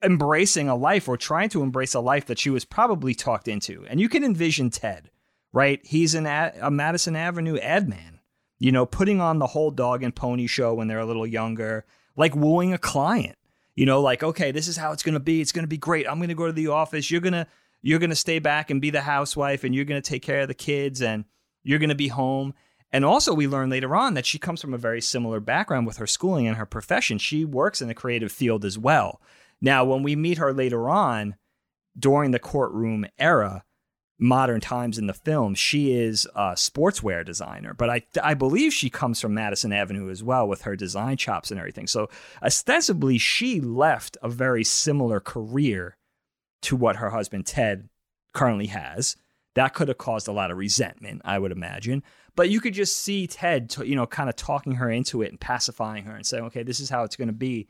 embracing a life or trying to embrace a life that she was probably talked into. And you can envision Ted, right? He's an ad, a Madison Avenue ad man, you know, putting on the whole dog and pony show when they're a little younger, like wooing a client you know, like, okay, this is how it's going to be. It's going to be great. I'm going to go to the office. You're going to you're going to stay back and be the housewife and you're going to take care of the kids and you're going to be home. And also we learn later on that she comes from a very similar background with her schooling and her profession. She works in a creative field as well. Now, when we meet her later on during the courtroom era, modern times in the film, she is a sportswear designer, but I I believe she comes from Madison Avenue as well with her design chops and everything. So ostensibly, she left a very similar career to what her husband Ted currently has. That could have caused a lot of resentment, I would imagine. But you could just see Ted, you know, kind of talking her into it and pacifying her and saying, "Okay, this is how it's going to be."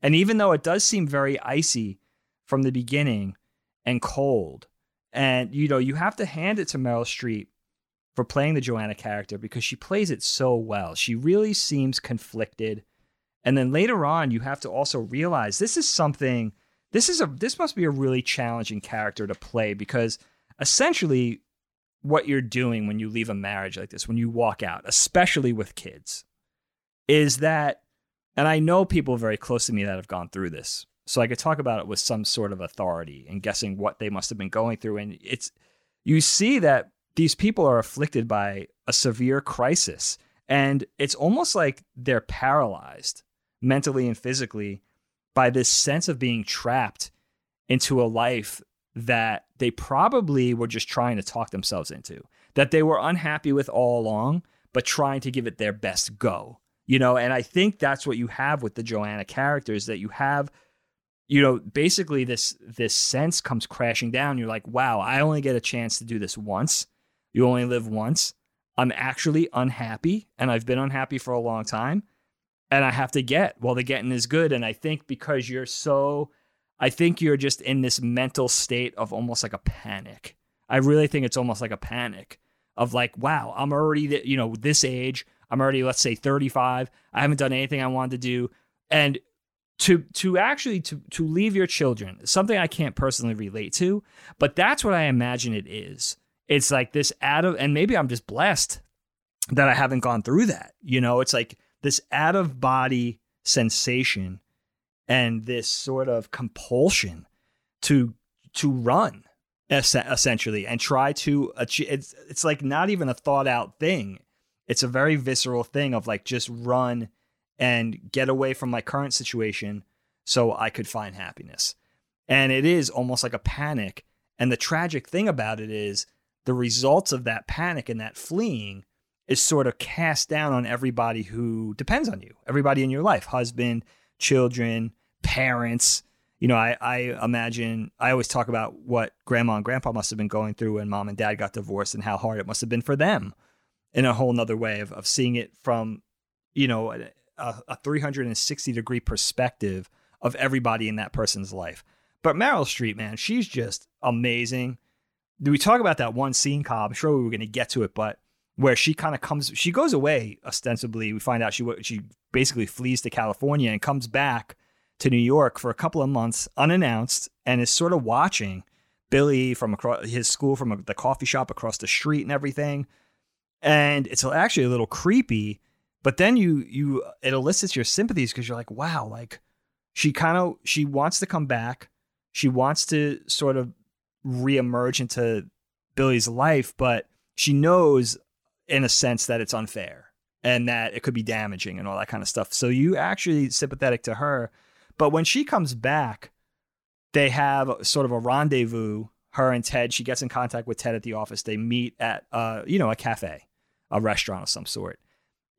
And even though it does seem very icy from the beginning and cold, and you know, you have to hand it to Meryl Streep for playing the Joanna character because she plays it so well. She really seems conflicted. And then later on, you have to also realize this is something this is a this must be a really challenging character to play because essentially what you're doing when you leave a marriage like this, when you walk out, especially with kids, is that and I know people very close to me that have gone through this so I could talk about it with some sort of authority and guessing what they must have been going through. And it's you see that these people are afflicted by a severe crisis, and it's almost like they're paralyzed mentally and physically by this sense of being trapped into a life that they probably were just trying to talk themselves into, that they were unhappy with all along, but trying to give it their best go. You know, and I think that's what you have with the Joanna characters that you have you know basically this this sense comes crashing down. You're like wow i only get a chance to do this once. You only live once. I'm actually unhappy and i've been unhappy for a long time and i have to get. Well the getting is good and i think because you're so i think you're just in this mental state of almost like a panic. I really think it's almost like a panic of like wow i'm already you know this age i'm already let's say 35 i haven't done anything i wanted to do and to to actually to to leave your children something i can't personally relate to but that's what i imagine it is. It's like this out of and maybe i'm just blessed that i haven't gone through that you know? It's like this out of body sensation and this sort of compulsion to to run essentially and try to achieve it's it's like not even a thought out thing. It's a very visceral thing of like just run and get away from my current situation so I could find happiness. And it is almost like a panic. And the tragic thing about it is the results of that panic and that fleeing is sort of cast down on everybody who depends on you, everybody in your life, husband, children, parents. You know, I, I imagine I always talk about what grandma and grandpa must have been going through when mom and dad got divorced and how hard it must have been for them in a whole nother way of, of seeing it from, you know, a, a 360 degree perspective of everybody in that person's life. But Meryl Streep, man, she's just amazing. Do we talk about that one scene, Cobb? I'm sure we were going to get to it, but where she kind of comes, she goes away ostensibly. We find out she she basically flees to California and comes back to New York for a couple of months unannounced and is sort of watching Billy from across his school from the coffee shop across the street and everything. And it's actually a little creepy, but then you you it elicits your sympathies because you're like, wow, like she kind of she wants to come back. She wants to sort of reemerge into Billy's life, but she knows in a sense that it's unfair and that it could be damaging and all that kind of stuff. So you actually sympathetic to her. But when she comes back, they have sort of a rendezvous. Her and Ted. She gets in contact with Ted at the office. They meet at uh, you know, a cafe, a restaurant of some sort.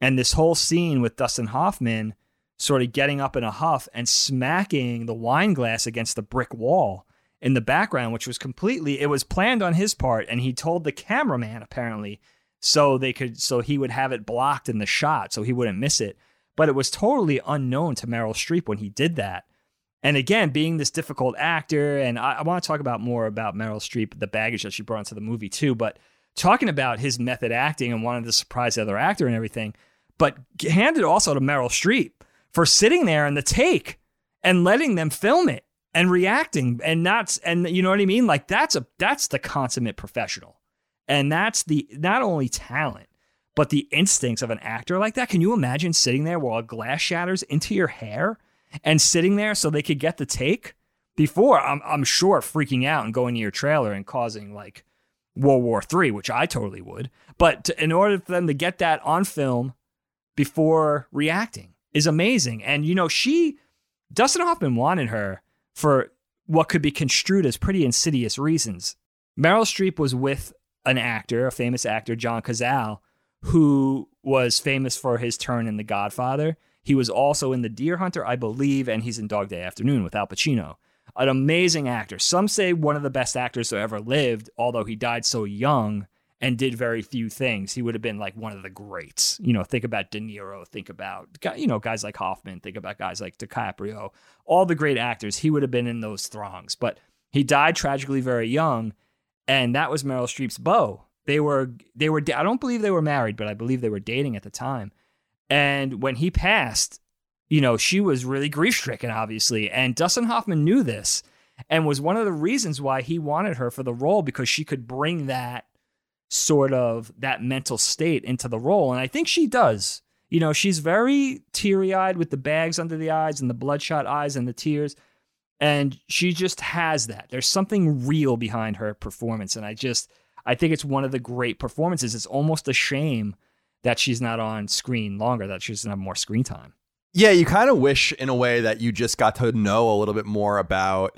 And this whole scene with Dustin Hoffman sort of getting up in a huff and smacking the wine glass against the brick wall in the background, which was completely it was planned on his part, and he told the cameraman apparently so they could so he would have it blocked in the shot so he wouldn't miss it. But it was totally unknown to Meryl Streep when he did that. And again, being this difficult actor, and I, I want to talk about more about Meryl Streep, the baggage that she brought into the movie too. But talking about his method acting and wanting to surprise the other actor and everything, but handed also to Meryl Streep for sitting there in the take and letting them film it and reacting and not and you know what I mean? Like that's a that's the consummate professional. And that's the not only talent, but the instincts of an actor like that. Can you imagine sitting there while a glass shatters into your hair and sitting there so they could get the take? Before, I'm, I'm sure freaking out and going to your trailer and causing like World War Three, which I totally would. But to, in order for them to get that on film before reacting is amazing. And, you know, she, Dustin Hoffman wanted her for what could be construed as pretty insidious reasons. Meryl Streep was with an actor, a famous actor, John Cazale, who was famous for his turn in The Godfather. He was also in The Deer Hunter, I believe, and he's in Dog Day Afternoon with Al Pacino. An amazing actor. Some say one of the best actors who ever lived, although he died so young and did very few things. He would have been like one of the greats. You know, think about De Niro, think about you know guys like Hoffman, think about guys like DiCaprio, all the great actors. He would have been in those throngs, but he died tragically very young and that was Meryl Streep's beau. They were they were I don't believe they were married, but I believe they were dating at the time. And when he passed, you know, she was really grief stricken, obviously. And Dustin Hoffman knew this and was one of the reasons why he wanted her for the role because she could bring that sort of that mental state into the role. And I think she does. You know, she's very teary eyed with the bags under the eyes and the bloodshot eyes and the tears and she just has that. There's something real behind her performance, and I just I think it's one of the great performances. It's almost a shame that she's not on screen longer, that she doesn't have more screen time. Yeah, you kind of wish in a way that you just got to know a little bit more about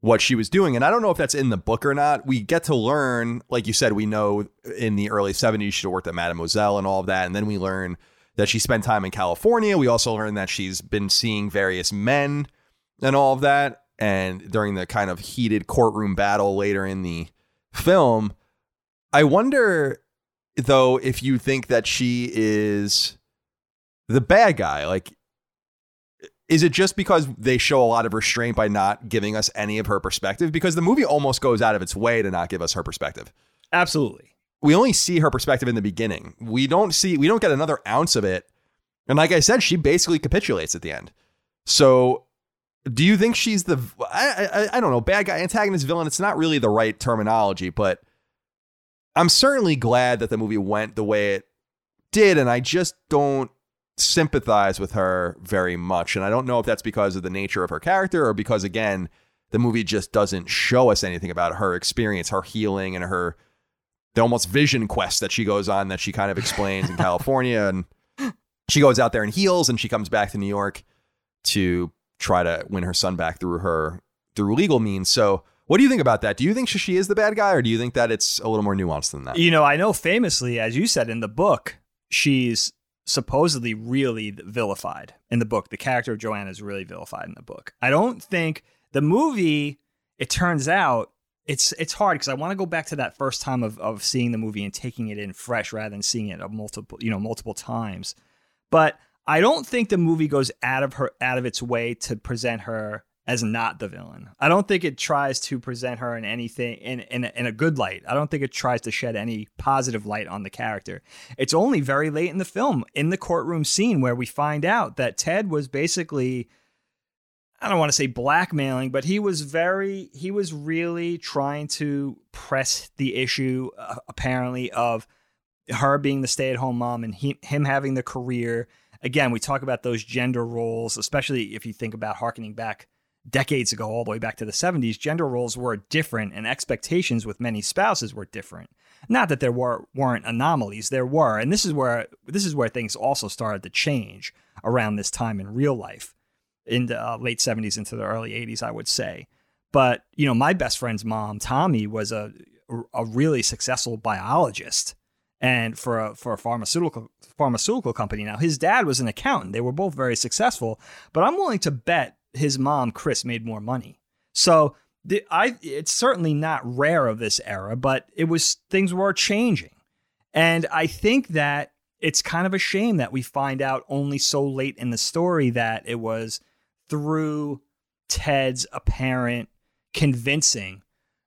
what she was doing. And I don't know if that's in the book or not. We get to learn, like you said, we know in the early 70s she worked at Mademoiselle and all of that. And then we learn that she spent time in California. We also learn that she's been seeing various men and all of that. And during the kind of heated courtroom battle later in the film, I wonder though if you think that she is the bad guy. Like, is it just because they show a lot of restraint by not giving us any of her perspective? Because the movie almost goes out of its way to not give us her perspective. Absolutely. We only see her perspective in the beginning. We don't see, we don't get another ounce of it. And like I said, she basically capitulates at the end. So do you think she's the I, I, I don't know bad guy antagonist villain it's not really the right terminology but i'm certainly glad that the movie went the way it did and i just don't sympathize with her very much and i don't know if that's because of the nature of her character or because again the movie just doesn't show us anything about her experience her healing and her the almost vision quest that she goes on that she kind of explains in california and she goes out there and heals and she comes back to new york to try to win her son back through her through legal means. So What do you think about that? Do you think she is the bad guy, or do you think that it's a little more nuanced than that? You know, I know famously, as you said in the book, she's supposedly really vilified in the book. The character of Joanna is really vilified in the book. I don't think the movie. It turns out it's it's hard because I want to go back to that first time of of seeing the movie and taking it in fresh rather than seeing it a multiple you know multiple times. But I don't think the movie goes out of her out of its way to present her as not the villain. I don't think it tries to present her in anything in, in in a good light. I don't think it tries to shed any positive light on the character. It's only very late in the film in the courtroom scene where we find out that Ted was basically I don't want to say blackmailing, but he was very he was really trying to press the issue uh, apparently of her being the stay-at-home mom and he, him having the career. Again, we talk about those gender roles, especially if you think about harkening back decades ago, all the way back to the 70s, gender roles were different and expectations with many spouses were different. Not that there were weren't anomalies, there were, and this is where this is where things also started to change around this time in real life, in the uh, late 70s into the early 80s, I would say. But you know, my best friend's mom, Tommy, was a a really successful biologist and for a for a pharmaceutical pharmaceutical company. Now his dad was an accountant. They were both very successful, but I'm willing to bet his mom Chris made more money. So the, I it's certainly not rare of this era, but it was things were changing. And I think that it's kind of a shame that we find out only so late in the story that it was through Ted's apparent convincing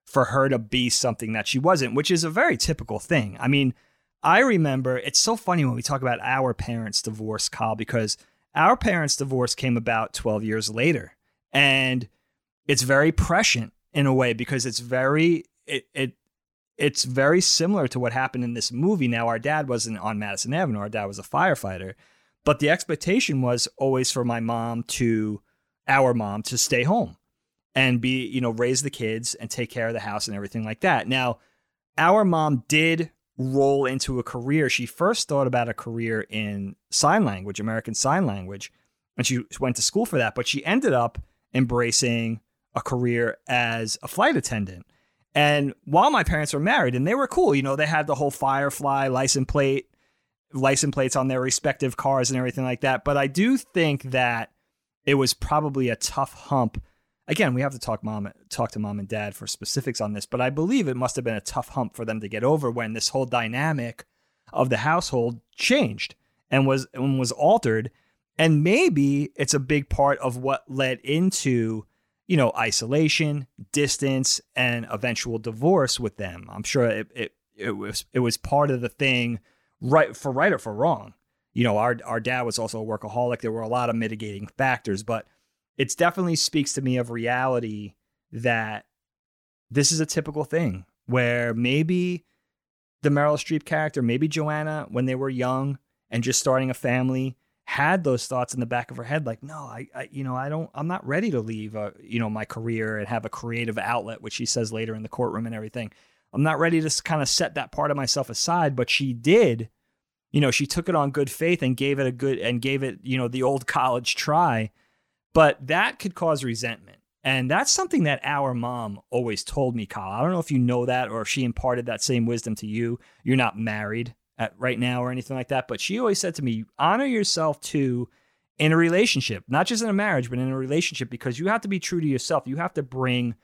for her to be something that she wasn't, which is a very typical thing. I mean, I remember it's so funny when we talk about our parents' divorce, Kyle, because our parents' divorce came about 12 years later. And it's very prescient in a way because it's very it, it it's very similar to what happened in this movie. Now our dad wasn't on Madison Avenue, our dad was a firefighter, but the expectation was always for my mom to our mom to stay home and be, you know, raise the kids and take care of the house and everything like that. Now, our mom did roll into a career. She first thought about a career in sign language, American Sign Language, and she went to school for that. But she ended up embracing a career as a flight attendant. And while my parents were married, and they were cool, you know, they had the whole Firefly license plate, license plates on their respective cars and everything like that. But I do think that it was probably a tough hump again, we have to talk mom talk to mom and dad for specifics on this, but I believe it must have been a tough hump for them to get over when this whole dynamic of the household changed and was and was altered. And maybe it's a big part of what led into, you know, isolation, distance, and eventual divorce with them. I'm sure it it, it was it was part of the thing, right for right or for wrong. You know, our our dad was also a workaholic. There were a lot of mitigating factors, but it definitely speaks to me of reality that this is a typical thing where maybe the Meryl Streep character, maybe Joanna, when they were young and just starting a family, had those thoughts in the back of her head, like, no, I, I you know, I don't, I'm not ready to leave, uh, you know, my career and have a creative outlet, which she says later in the courtroom and everything. I'm not ready to kind of set that part of myself aside, but she did. You know, she took it on good faith and gave it a good and gave it, you know, the old college try but that could cause resentment. And that's something that our mom always told me, Kyle. I don't know if you know that or if she imparted that same wisdom to you. You're not married at right now or anything like that, but she always said to me, honor yourself too in a relationship, not just in a marriage, but in a relationship, because you have to be true to yourself. You have to bring,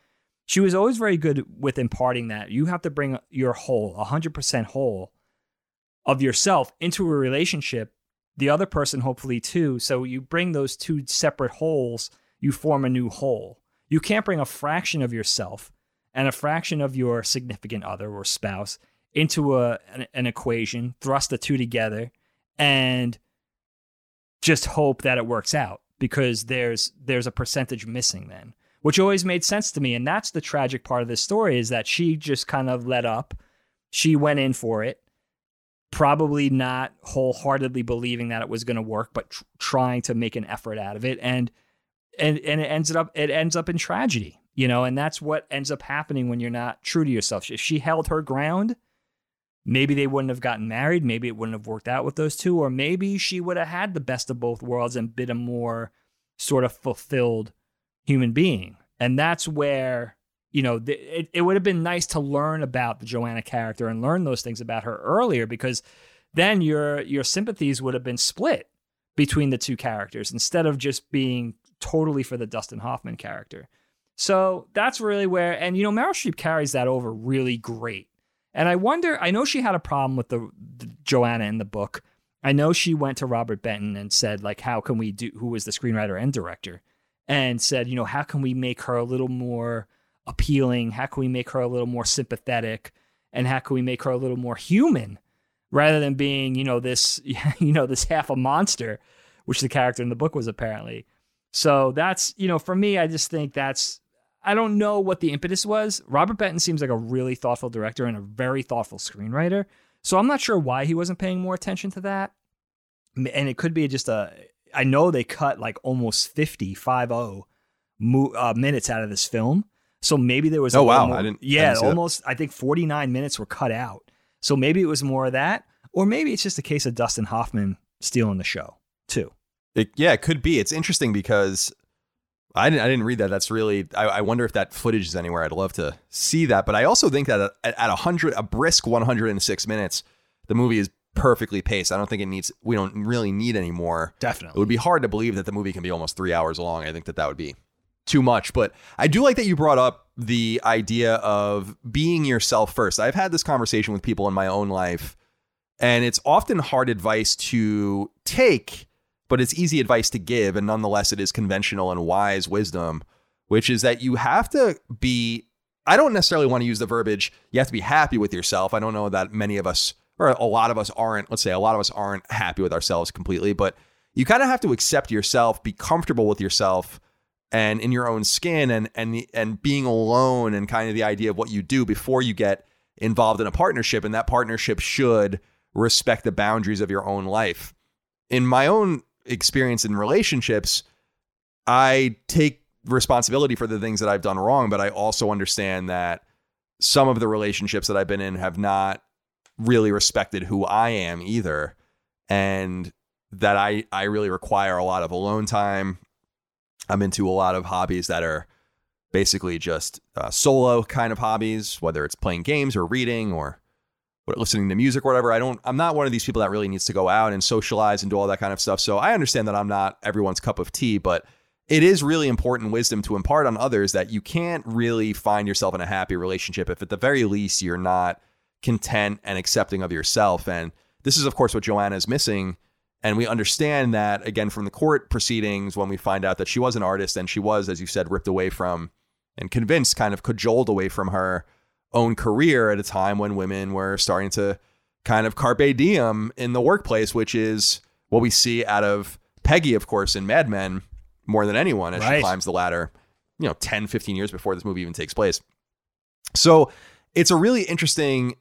she was always very good with imparting that. You have to bring your whole, 100% whole of yourself into a relationship the other person hopefully too. So you bring those two separate wholes, you form a new whole. You can't bring a fraction of yourself and a fraction of your significant other or spouse into a an, an equation, thrust the two together and just hope that it works out because there's there's a percentage missing then which always made sense to me and that's the tragic part of this story is that she just kind of let up she went in for it probably not wholeheartedly believing that it was going to work, but tr- trying to make an effort out of it, and and and it ends up it ends up in tragedy, you know, and that's what ends up happening when you're not true to yourself. If she held her ground, maybe they wouldn't have gotten married, maybe it wouldn't have worked out with those two, or maybe she would have had the best of both worlds and been a more sort of fulfilled human being, and that's where you know, it, it would have been nice to learn about the Joanna character and learn those things about her earlier because then your your sympathies would have been split between the two characters instead of just being totally for the Dustin Hoffman character. So that's really where, and you know, Meryl Streep carries that over really great. And I wonder, I know she had a problem with the, the Joanna in the book. I know she went to Robert Benton and said, like, how can we do, who was the screenwriter and director, and said, you know, how can we make her a little more appealing? How can we make her a little more sympathetic? And how can we make her a little more human rather than being, you know, this, you know, this half a monster, which the character in the book was apparently. So that's, you know, for me, I just think that's, I don't know what the impetus was. Robert Benton seems like a really thoughtful director and a very thoughtful screenwriter. So I'm not sure why he wasn't paying more attention to that. And it could be just a, I know they cut like almost 50, 5 0 uh, minutes out of this film. So maybe there was. Oh wow! More, I didn't. Yeah, I didn't almost. I think forty nine minutes were cut out. So maybe it was more of that, or maybe it's just a case of Dustin Hoffman stealing the show too. It, yeah, it could be. It's interesting because I didn't. I didn't read that. That's really. I, I, wonder if that footage is anywhere. I'd love to see that. But I also think that at, at a hundred, a brisk one hundred and six minutes, the movie is perfectly paced. I don't think it needs. We don't really need any more. Definitely, it would be hard to believe that the movie can be almost three hours long. I think that that would be too much. But I do like that you brought up the idea of being yourself first. I've had this conversation with people in my own life, and it's often hard advice to take, but it's easy advice to give. And nonetheless, it is conventional and wise wisdom, which is that you have to be. I don't necessarily want to use the verbiage, you have to be happy with yourself. I don't know that many of us, or a lot of us aren't, let's say a lot of us aren't happy with ourselves completely, but you kind of have to accept yourself, be comfortable with yourself and in your own skin and and and being alone and kind of the idea of what you do before you get involved in a partnership and that partnership should respect the boundaries of your own life. In my own experience in relationships, I take responsibility for the things that I've done wrong, but I also understand that some of the relationships that I've been in have not really respected who I am either. And that I, I really require a lot of alone time I'm into a lot of hobbies that are basically just uh, solo kind of hobbies, whether it's playing games or reading or listening to music or whatever. I don't. I'm not one of these people that really needs to go out and socialize and do all that kind of stuff. So I understand that I'm not everyone's cup of tea, but it is really important wisdom to impart on others that you can't really find yourself in a happy relationship if at the very least you're not content and accepting of yourself. And this is, of course, what Joanna is missing and we understand that again from the court proceedings when we find out that she was an artist and she was, as you said, ripped away from and convinced, kind of cajoled away from her own career at a time when women were starting to kind of carpe diem in the workplace, which is what we see out of Peggy, of course, in Mad Men more than anyone as right. she climbs the ladder, you know, 10, 15 years before this movie even takes place. So it's a really interesting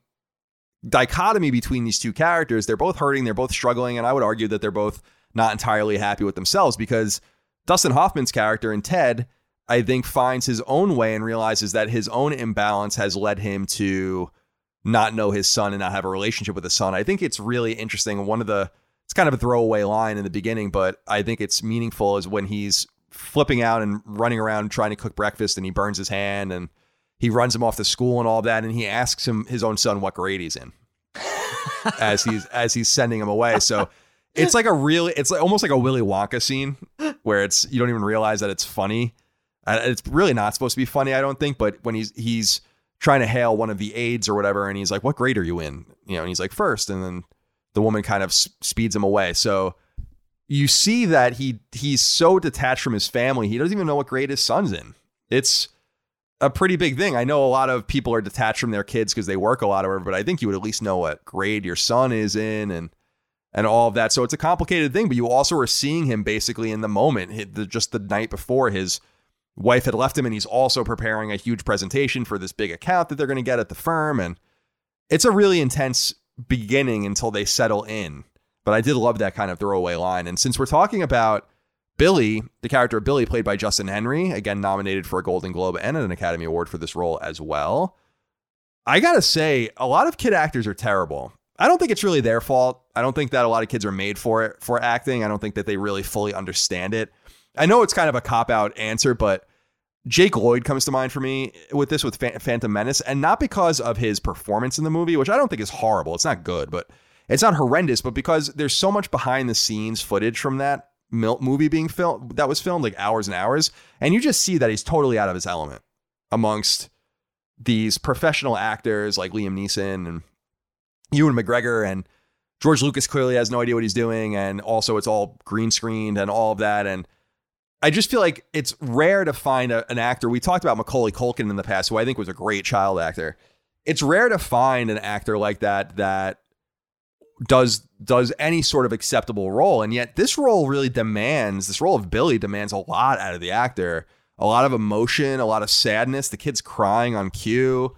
dichotomy between these two characters. They're both hurting, they're both struggling, and I would argue that they're both not entirely happy with themselves because Dustin Hoffman's character in Ted, I think, finds his own way and realizes that his own imbalance has led him to not know his son and not have a relationship with his son. I think it's really interesting. One of the it's kind of a throwaway line in the beginning, but I think it's meaningful is when he's flipping out and running around trying to cook breakfast and he burns his hand and he runs him off to school and all that, and he asks him his own son what grade he's in as he's as he's sending him away. So it's like a really it's like almost like a Willy Wonka scene where it's you don't even realize that it's funny. Uh, it's really not supposed to be funny, I don't think. But when he's he's trying to hail one of the aides or whatever, and he's like, "What grade are you in?" You know, and he's like, first, and then the woman kind of speeds him away. So you see that he he's so detached from his family, he doesn't even know what grade his son's in. It's a pretty big thing. I know a lot of people are detached from their kids because they work a lot or whatever, but I think you would at least know what grade your son is in and and all of that. So it's a complicated thing, but you also are seeing him basically in the moment. Just the night before, his wife had left him, and he's also preparing a huge presentation for this big account that they're going to get at the firm. And it's a really intense beginning until they settle in. But I did love that kind of throwaway line. And since we're talking about Billy, the character of Billy, played by Justin Henry, again nominated for a Golden Globe and an Academy Award for this role as well. I gotta say, a lot of kid actors are terrible. I don't think it's really their fault. I don't think that a lot of kids are made for it for acting. I don't think that they really fully understand it. I know it's kind of a cop out answer, but Jake Lloyd comes to mind for me with this with Phantom Menace, and not because of his performance in the movie, which I don't think is horrible. It's not good, but it's not horrendous. But because there's so much behind the scenes footage from that movie being filmed that was filmed like hours and hours, and you just see that he's totally out of his element amongst these professional actors like Liam Neeson and Ewan McGregor and George Lucas clearly has no idea what he's doing, and also it's all green screened and all of that, and I just feel like it's rare to find a, an actor. We talked about Macaulay Culkin in the past, who I think was a great child actor. It's rare to find an actor like that that does does any sort of acceptable role, and yet this role really demands this role of Billy demands a lot out of the actor. A lot of emotion, a lot of sadness. The kid's crying on cue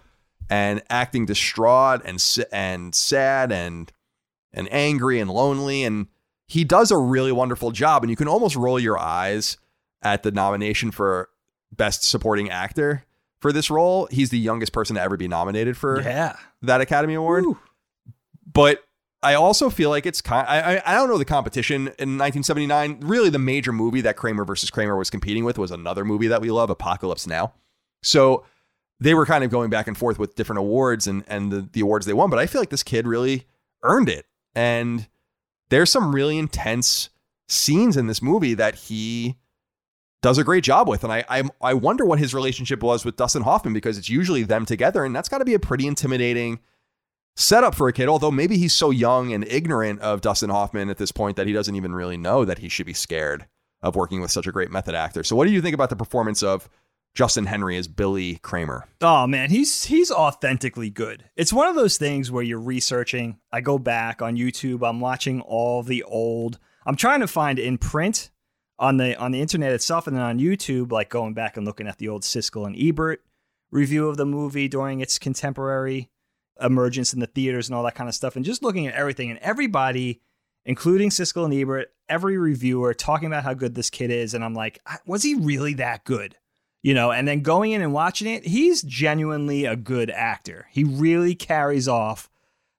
and acting distraught and and sad and and angry and lonely and he does a really wonderful job and you can almost roll your eyes at the nomination for Best Supporting Actor for this role. He's the youngest person to ever be nominated for yeah. that Academy Award. Ooh. But I also feel like it's kind. I, I don't know the competition in 1979. Really, the major movie that Kramer versus Kramer was competing with was another movie that we love, Apocalypse Now. So they were kind of going back and forth with different awards and and the, the awards they won. But I feel like this kid really earned it. And there's some really intense scenes in this movie that he does a great job with. And I, I I wonder what his relationship was with Dustin Hoffman because it's usually them together, and that's got to be a pretty intimidating setup for a kid. Although maybe he's so young and ignorant of Dustin Hoffman at this point that he doesn't even really know that he should be scared of working with such a great method actor. So, what do you think about the performance of Justin Henry as Billy Kramer? Oh man, he's he's authentically good. It's one of those things where you're researching. I go back on YouTube. I'm watching all the old. I'm trying to find in print on the on the internet itself and then on YouTube, like going back and looking at the old Siskel and Ebert review of the movie during its contemporary emergence in the theaters and all that kind of stuff, and just looking at everything and everybody, including Siskel and Ebert, every reviewer talking about how good this kid is, and I'm like, was he really that good? You know, and then going in and watching it, he's genuinely a good actor. He really carries off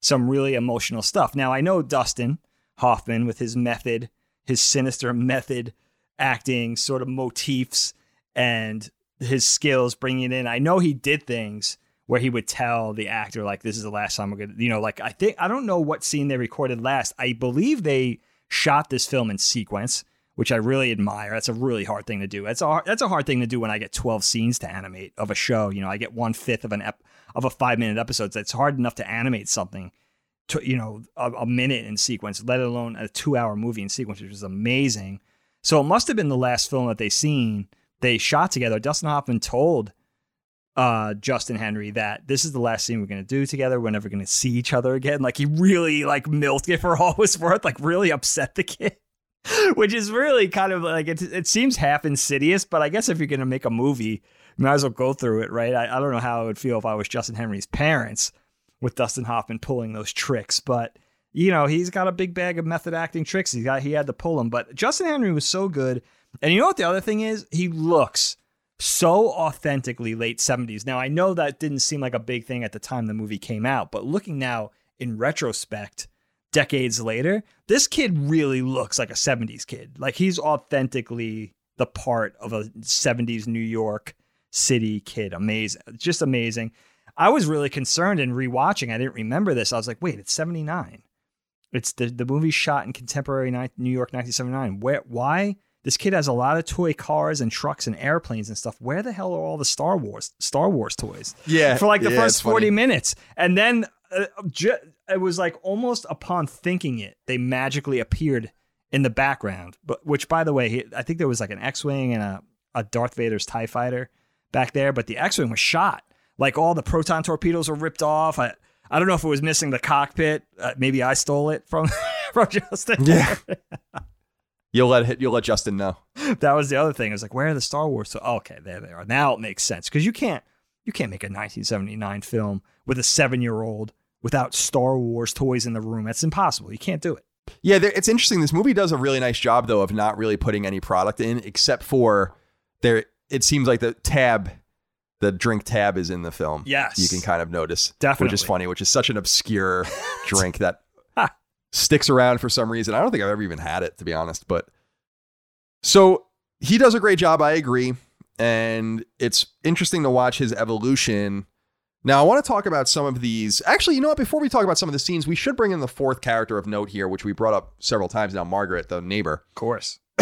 some really emotional stuff. Now, I know Dustin Hoffman with his method, his sinister method acting sort of motifs and his skills bringing it in. I know he did things where he would tell the actor like this is the last time we're gonna you know like I think I don't know what scene they recorded last. I believe they shot this film in sequence, which I really admire. That's a really hard thing to do. That's a that's a hard thing to do when I get 12 scenes to animate of a show. You know, I get one fifth of an ep- of a five minute episode. that's hard enough to animate something to you know a, a minute in sequence, let alone a two hour movie in sequence, which is amazing. So it must have been the last film that they seen they shot together. Dustin Hoffman told uh, Justin Henry that this is the last scene we're gonna do together. We're never gonna see each other again. Like he really like milked it for all was worth. Like really upset the kid. Which is really kind of like it, it seems half insidious, but I guess if you're gonna make a movie, you might as well go through it, right? I, I don't know how I would feel if I was Justin Henry's parents with Dustin Hoffman pulling those tricks, but you know, he's got a big bag of method acting tricks. He got he had to pull them. But Justin Henry was so good. And you know what the other thing is? He looks so authentically late 70s. Now I know that didn't seem like a big thing at the time the movie came out, but looking now in retrospect, decades later, this kid really looks like a 70s kid. Like he's authentically the part of a 70s New York City kid. Amazing. Just amazing. I was really concerned in rewatching. I didn't remember this. I was like, wait, it's 79. It's the the movie shot in contemporary New York 1979. Where why this kid has a lot of toy cars and trucks and airplanes and stuff. Where the hell are all the Star Wars Star Wars toys? Yeah, for like the yeah, first 40 funny. minutes, and then uh, ju- it was like almost upon thinking it, they magically appeared in the background. But which, by the way, I think there was like an X-wing and a a Darth Vader's Tie Fighter back there, but the X-wing was shot. Like all the proton torpedoes were ripped off. I, I don't know if it was missing the cockpit. Uh, maybe I stole it from from Justin. Yeah. You'll let you'll let Justin know. That was the other thing. I was like, where are the Star Wars? So oh, okay, there they are. Now it makes sense because you can't you can't make a 1979 film with a seven year old without Star Wars toys in the room. That's impossible. You can't do it. Yeah, it's interesting. This movie does a really nice job though of not really putting any product in except for there. It seems like the tab the drink tab is in the film. Yes. You can kind of notice. Definitely. Which is funny, which is such an obscure drink that sticks around for some reason. I don't think I've ever even had it, to be honest. But so he does a great job. I agree. and it's interesting to watch his evolution. Now, I want to talk about some of these. Actually, you know what? Before we talk about some of the scenes, we should bring in the fourth character of note here, which we brought up several times now Margaret, the neighbor. Of course.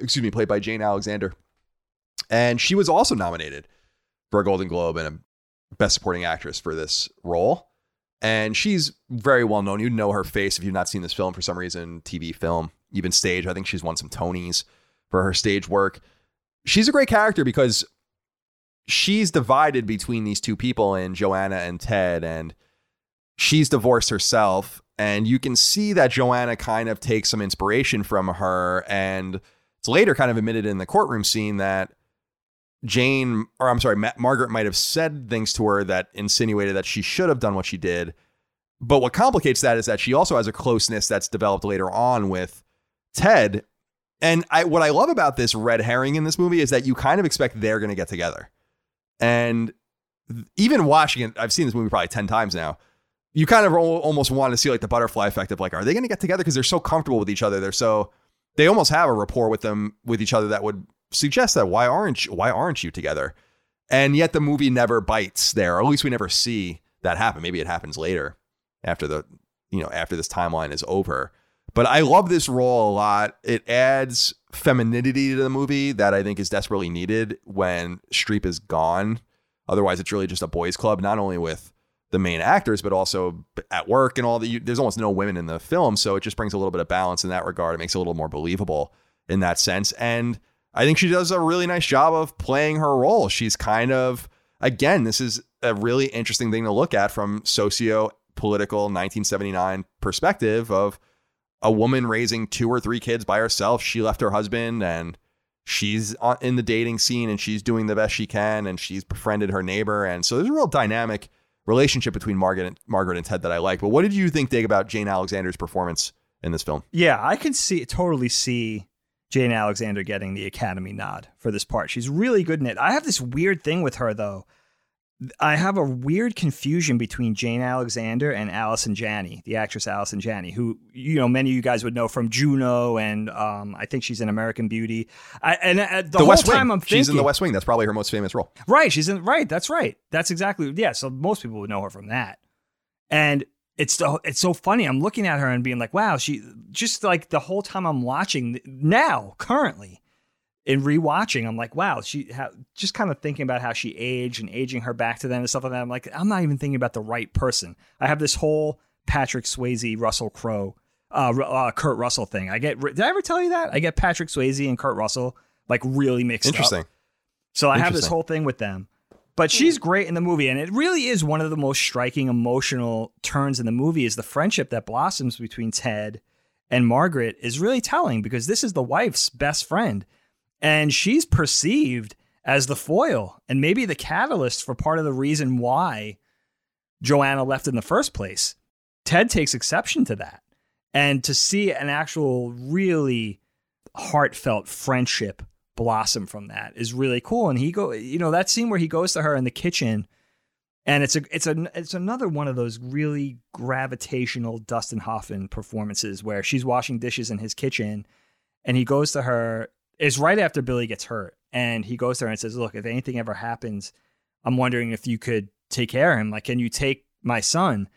excuse me, played by Jane Alexander. And she was also nominated for a Golden Globe and a Best Supporting Actress for this role. And she's very well known. You know her face if you've not seen this film for some reason, TV, film, even stage. I think she's won some Tonys for her stage work. She's a great character because she's divided between these two people in Joanna and Ted, and she's divorced herself. And you can see that Joanna kind of takes some inspiration from her. And it's later kind of admitted in the courtroom scene that Jane, or I'm sorry, Ma- Margaret might have said things to her that insinuated that she should have done what she did. But what complicates that is that she also has a closeness that's developed later on with Ted. And I, what I love about this red herring in this movie is that you kind of expect they're going to get together. And even watching it, I've seen this movie probably 10 times now. You kind of almost want to see like the butterfly effect of like, are they going to get together? Because they're so comfortable with each other. They're so, they almost have a rapport with them, with each other that would suggest that why aren't you, why aren't you together? And yet the movie never bites there, or at least we never see that happen. Maybe it happens later after the you know after this timeline is over. But I love this role a lot. It adds femininity to the movie that I think is desperately needed when Streep is gone. Otherwise, it's really just a boys' club, not only with the main actors, but also at work and all the. There's almost no women in the film, so it just brings a little bit of balance in that regard. It makes it a little more believable in that sense. And I think she does a really nice job of playing her role. She's kind of, again, this is a really interesting thing to look at from socio political 1979 perspective of a woman raising two or three kids by herself. She left her husband and she's in the dating scene and she's doing the best she can and she's befriended her neighbor. And so there's a real dynamic relationship between Margaret and, Margaret and Ted that I like. But what did you think, Dig, about Jane Alexander's performance in this film? Yeah, I can see totally see Jane Alexander getting the Academy nod for this part. She's really good in it. I have this weird thing with her though. I have a weird confusion between Jane Alexander and Allison Janney, the actress Allison Janney, who you know many of you guys would know from Juno, and um, I think she's in American Beauty. I, and uh, the, the, whole West time Wing. I'm thinking, she's in The West Wing. That's probably her most famous role. Right, she's in. Right, that's right. That's exactly yeah. So most people would know her from that. And it's so it's so funny. I'm looking at her and being like, wow, she just like the whole time I'm watching now, currently, in rewatching, I'm like, wow, she ha- just kind of thinking about how she aged and aging her back to them and stuff like that. I'm like, I'm not even thinking about the right person. I have this whole Patrick Swayze, Russell Crowe, uh, uh, Kurt Russell thing. I get. Did I ever tell you that? I get Patrick Swayze and Kurt Russell like really mixed Interesting. up. So I have this whole thing with them. But she's hmm. great in the movie, and it really is one of the most striking emotional turns in the movie. Is the friendship that blossoms between Ted and Margaret is really telling because this is the wife's best friend, and she's perceived as the foil and maybe the catalyst for part of the reason why Joanna left in the first place. Ted takes exception to that, and to see an actual really heartfelt friendship blossom from that is really cool. And he go, you know, that scene where he goes to her in the kitchen, and it's a, it's a, it's another one of those really gravitational Dustin Hoffman performances where she's washing dishes in his kitchen, and he goes to her. It's right after Billy gets hurt, and he goes to her and says, "Look, if anything ever happens, I'm wondering if you could take care of him. Like, can you take my son?"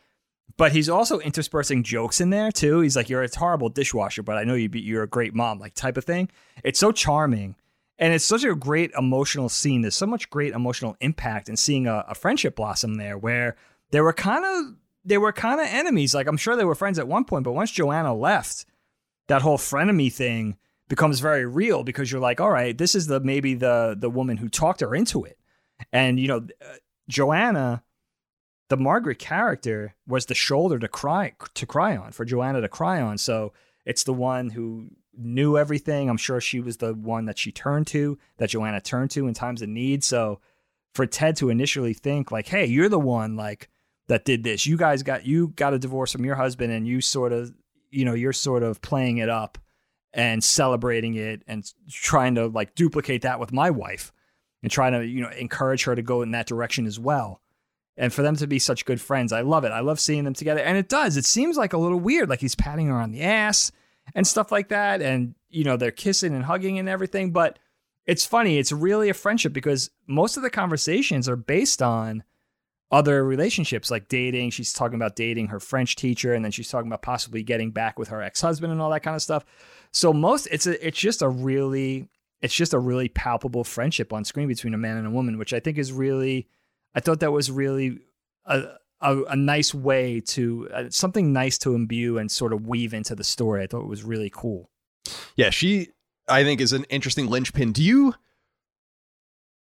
But he's also interspersing jokes in there too. He's like, "You're a horrible dishwasher, but I know you be, you're a great mom," like type of thing. It's so charming and it's such a great emotional scene. There's so much great emotional impact in seeing a, a friendship blossom there, where they were kind of they were kind of enemies. Like I'm sure they were friends at one point, but once Joanna left, that whole frenemy thing becomes very real because you're like, all right, this is the maybe the the woman who talked her into it, and you know, uh, Joanna, the Margaret character was the shoulder to cry to cry on for Joanna to cry on. So it's the one who knew everything. I'm sure she was the one that she turned to, that Joanna turned to in times of need. So for Ted to initially think like, "Hey, you're the one like that did this. You guys got you got a divorce from your husband and you sort of, you know, you're sort of playing it up and celebrating it and trying to like duplicate that with my wife and trying to, you know, encourage her to go in that direction as well." And for them to be such good friends, I love it. I love seeing them together. And it does. It seems like a little weird like he's patting her on the ass and stuff like that. And, you know, they're kissing and hugging and everything. But it's funny. It's really a friendship because most of the conversations are based on other relationships like dating. She's talking about dating her French teacher, and then she's talking about possibly getting back with her ex husband and all that kind of stuff. So most it's a it's just a really it's just a really palpable friendship on screen between a man and a woman, which I think is really I thought that was really a a, a nice way to uh, something nice to imbue and sort of weave into the story. I thought it was really cool. Yeah, she I think is an interesting linchpin. Do you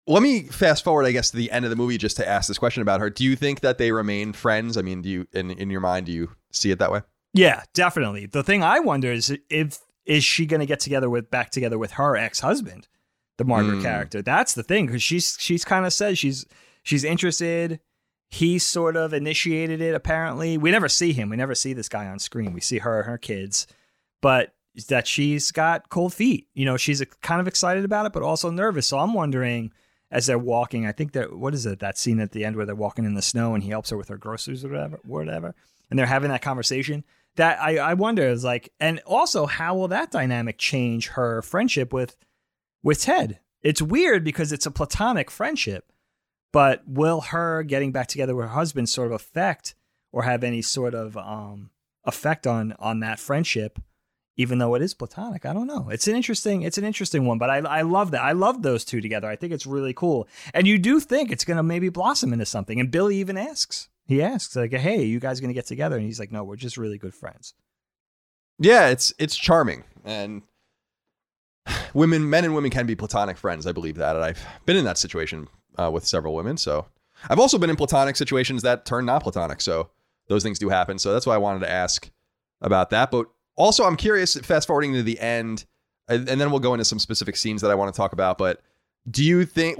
let me fast forward, I guess, to the end of the movie just to ask this question about her. Do you think that they remain friends? I mean, do you in in your mind do you see it that way? Yeah, definitely. The thing I wonder is if is she going to get together with back together with her ex husband, the Margaret Mm. character? That's the thing because she's she's kind of said she's she's interested. He sort of initiated it. Apparently, we never see him. We never see this guy on screen. We see her and her kids, but that she's got cold feet. You know, she's kind of excited about it, but also nervous. So I'm wondering as they're walking. I think that what is it that scene at the end where they're walking in the snow and he helps her with her groceries or whatever, whatever, and they're having that conversation. That I I wonder is like, and also how will that dynamic change her friendship with with Ted? It's weird because it's a platonic friendship, but will her getting back together with her husband sort of affect or have any sort of um effect on on that friendship? even though it is platonic. I don't know. It's an interesting it's an interesting one, but I I love that. I love those two together. I think it's really cool. And you do think it's going to maybe blossom into something. And Billy even asks. He asks like, "Hey, you guys going to get together?" And he's like, "No, we're just really good friends." Yeah, it's it's charming and women, men and women can be platonic friends. I believe that, and I've been in that situation uh, with several women. So I've also been in platonic situations that turn not platonic. So those things do happen. So that's why I wanted to ask about that. But also, I'm curious. Fast forwarding to the end, and, and then we'll go into some specific scenes that I want to talk about. But do you think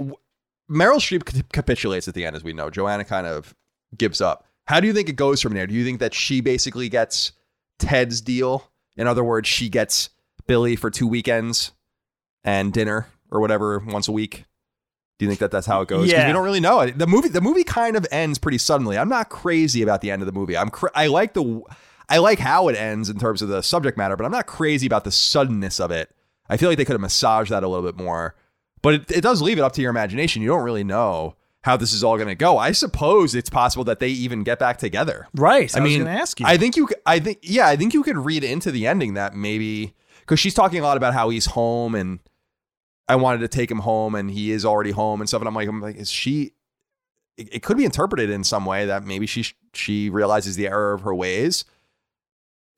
Meryl Streep capitulates at the end? As we know, Joanna kind of gives up. How do you think it goes from there? Do you think that she basically gets Ted's deal? In other words, she gets Billy for two weekends and dinner or whatever once a week. Do you think that that's how it goes? Yeah. we don't really know it. The movie, the movie kind of ends pretty suddenly. I'm not crazy about the end of the movie. I'm cra- I like the I like how it ends in terms of the subject matter, but I'm not crazy about the suddenness of it. I feel like they could have massaged that a little bit more. But it, it does leave it up to your imagination. You don't really know how this is all going to go. I suppose it's possible that they even get back together. Right. I, I was mean, ask you. I think you. I think yeah. I think you could read into the ending that maybe because she's talking a lot about how he's home and I wanted to take him home and he is already home and stuff. And I'm like, I'm like, is she? It, it could be interpreted in some way that maybe she she realizes the error of her ways,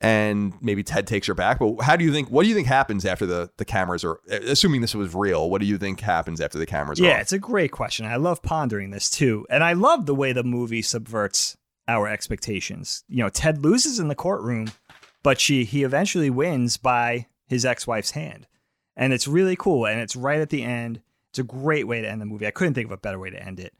and maybe Ted takes her back. But how do you think? What do you think happens after the the cameras are? Assuming this was real, what do you think happens after the cameras? yeah, it's a great question. I love pondering this too. And I love the way the movie subverts our expectations. You know, Ted loses in the courtroom, but she he eventually wins by his ex-wife's hand. And it's really cool and it's right at the end. It's a great way to end the movie. I couldn't think of a better way to end it.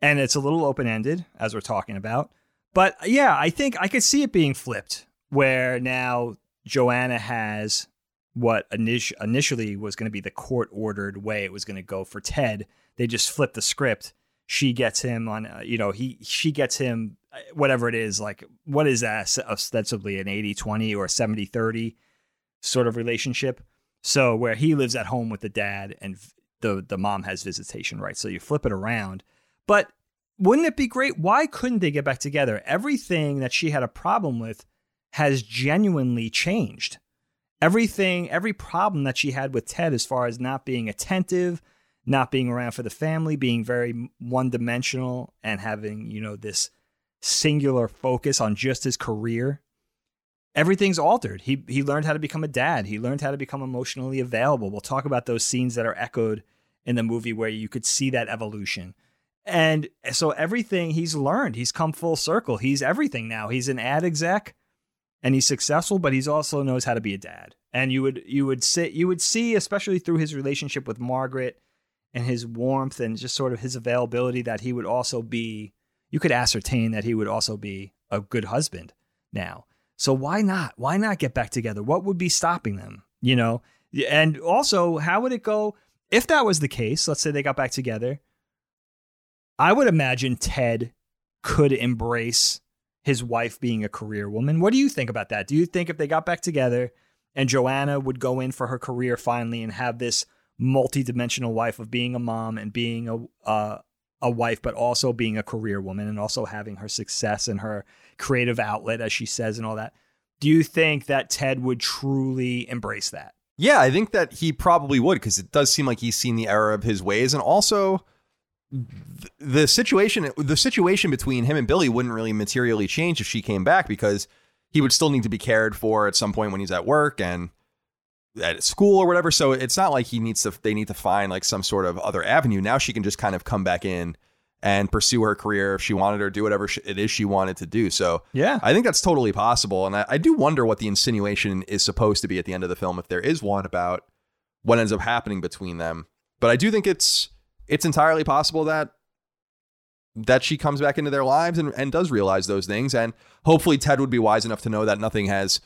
And it's a little open-ended as we're talking about. But yeah, I think I could see it being flipped where now Joanna has what init- initially was going to be the court ordered way it was going to go for Ted. They just flipped the script. She gets him on, uh, you know, he she gets him uh, whatever it is, like what is that ostensibly an 80-20 or 70-30 sort of relationship. So where he lives at home with the dad and the the mom has visitation rights. So you flip it around. But wouldn't it be great? Why couldn't they get back together? Everything that she had a problem with has genuinely changed everything, every problem that she had with Ted as far as not being attentive, not being around for the family, being very one dimensional, and having, you know, this singular focus on just his career. Everything's altered. He he learned how to become a dad. He learned how to become emotionally available. We'll talk about those scenes that are echoed in the movie where you could see that evolution. And so everything he's learned, he's come full circle. He's everything now. He's an ad exec and he's successful, but he's also knows how to be a dad. And you would you would sit you would see, especially through his relationship with Margaret and his warmth and just sort of his availability, that he would also be. You could ascertain that he would also be a good husband now. So why not? Why not get back together? What would be stopping them? You know, and also how would it go if that was the case? Let's say they got back together. I would imagine Ted could embrace his wife being a career woman. What do you think about that? Do you think if they got back together and Joanna would go in for her career finally and have this multi-dimensional wife of being a mom and being a uh, a wife, but also being a career woman and also having her success and her creative outlet, as she says, and all that. Do you think that Ted would truly embrace that? Yeah, I think that he probably would because it does seem like he's seen the error of his ways, and also th- the situation the situation between him and Billy wouldn't really materially change if she came back because he would still need to be cared for at some point when he's at work and at school or whatever. So it's not like he needs to they need to find like some sort of other avenue. Now she can just kind of come back in and pursue her career if she wanted or do whatever it is she wanted to do. So Yeah. I think that's totally possible. And I, I do wonder what the insinuation is supposed to be at the end of the film, if there is one about what ends up happening between them. But I do think it's it's entirely possible that that she comes back into their lives and, and does realize those things. And hopefully Ted would be wise enough to know that nothing has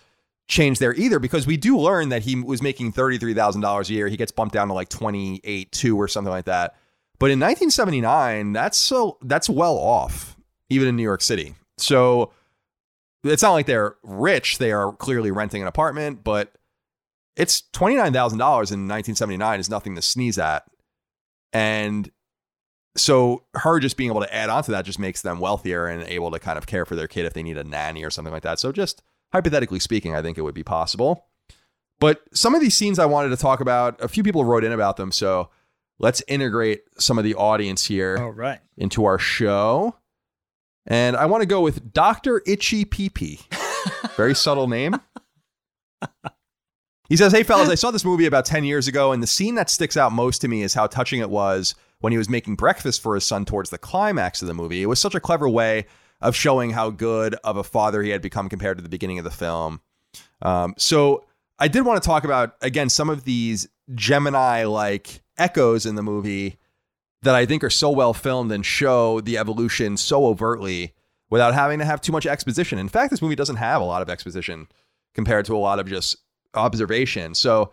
changed there either, because we do learn that he was making $33,000 a year. He gets bumped down to like 28, 2 or something like that. But in 1979, that's so that's well off, even in New York City. So it's not like they're rich. They are clearly renting an apartment, but it's $29,000 in 1979 is nothing to sneeze at. And so her just being able to add on to that just makes them wealthier and able to kind of care for their kid if they need a nanny or something like that. So just hypothetically speaking, I think it would be possible. But some of these scenes I wanted to talk about, a few people wrote in about them. So let's integrate some of the audience here All right. into our show. And I want to go with Dr. Itchy Pee Pee. Very subtle name. He says, Hey, fellas, I saw this movie about 10 years ago, and the scene that sticks out most to me is how touching it was when he was making breakfast for his son towards the climax of the movie. It was such a clever way of showing how good of a father he had become compared to the beginning of the film. Um, so I did want to talk about, again, some of these Gemini like echoes in the movie that I think are so well filmed and show the evolution so overtly without having to have too much exposition. In fact, this movie doesn't have a lot of exposition compared to a lot of just observation. So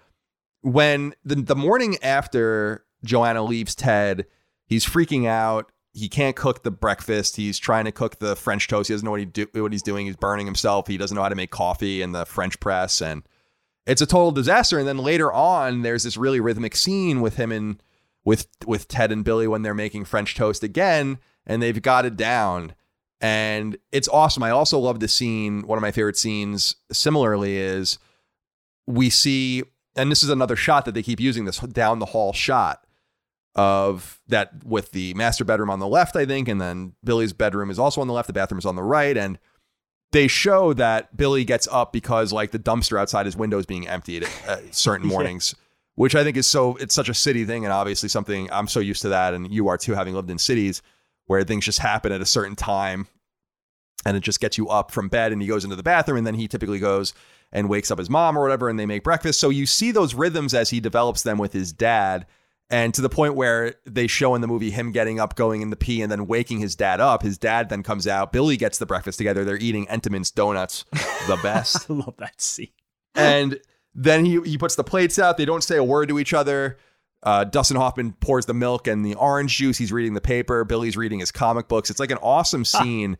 when the the morning after Joanna leaves Ted, he's freaking out. He can't cook the breakfast. He's trying to cook the French toast. He doesn't know what he do, what he's doing. He's burning himself. He doesn't know how to make coffee in the French press, and it's a total disaster. And then later on, there's this really rhythmic scene with him and with with Ted and Billy when they're making French toast again, and they've got it down. And it's awesome. I also love the scene. One of my favorite scenes, similarly, is we see, and this is another shot that they keep using this down the hall shot of that with the master bedroom on the left, I think, and then Billy's bedroom is also on the left. The bathroom is on the right, and they show that Billy gets up because like the dumpster outside his window is being emptied at, certain mornings, which I think is so it's such a city thing, and obviously something I'm so used to that, and you are too, having lived in cities where things just happen at a certain time, and it just gets you up from bed, and he goes into the bathroom, and then he typically goes and wakes up his mom or whatever, and they make breakfast. So you see those rhythms as he develops them with his dad. And to the point where they show in the movie him getting up, going in the pee, and then waking his dad up. His dad then comes out. Billy gets the breakfast together. They're eating Entenmann's donuts, the best. I love that scene. and then he he puts the plates out. They don't say a word to each other. Uh, Dustin Hoffman pours the milk and the orange juice. He's reading the paper. Billy's reading his comic books. It's like an awesome scene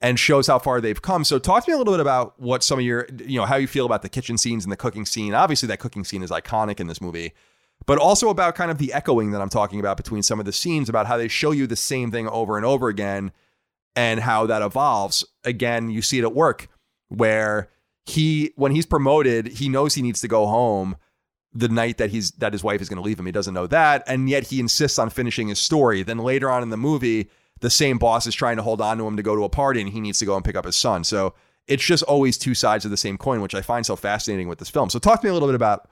and shows how far they've come. So talk to me a little bit about what some of your, you know, how you feel about the kitchen scenes and the cooking scene. Obviously, that cooking scene is iconic in this movie, but also about kind of the echoing that I'm talking about between some of the scenes about how they show you the same thing over and over again and how that evolves. Again, you see it at work where he, when he's promoted, he knows he needs to go home the night that he's that his wife is going to leave him. He doesn't know that, and yet he insists on finishing his story. Then later on in the movie, the same boss is trying to hold on to him to go to a party, and he needs to go and pick up his son. So it's just always two sides of the same coin, which I find so fascinating with this film. So talk to me a little bit about.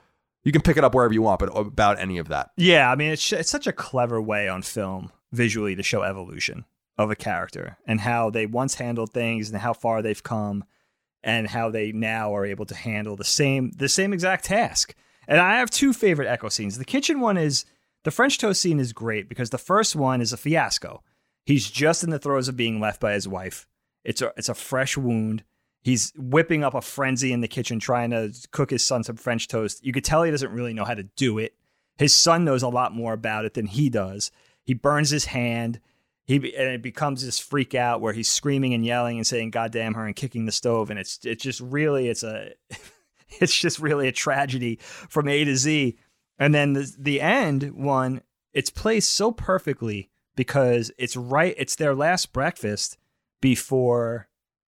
You can pick it up wherever you want, but about any of that. Yeah, I mean, it's it's such a clever way on film visually to show evolution of a character and how they once handled things and how far they've come and how they now are able to handle the same the same exact task. And I have two favorite echo scenes. The kitchen one is the French toast scene is great because the first one is a fiasco. He's just in the throes of being left by his wife. It's a it's a fresh wound. He's whipping up a frenzy in the kitchen trying to cook his son some French toast. You could tell he doesn't really know how to do it. His son knows a lot more about it than he does. He burns his hand. He and it becomes this freak out where he's screaming and yelling and saying "God damn her" and kicking the stove. And it's it's just really it's a it's just really a tragedy from A to Z. And then the the end one, it's placed so perfectly because it's right. It's their last breakfast before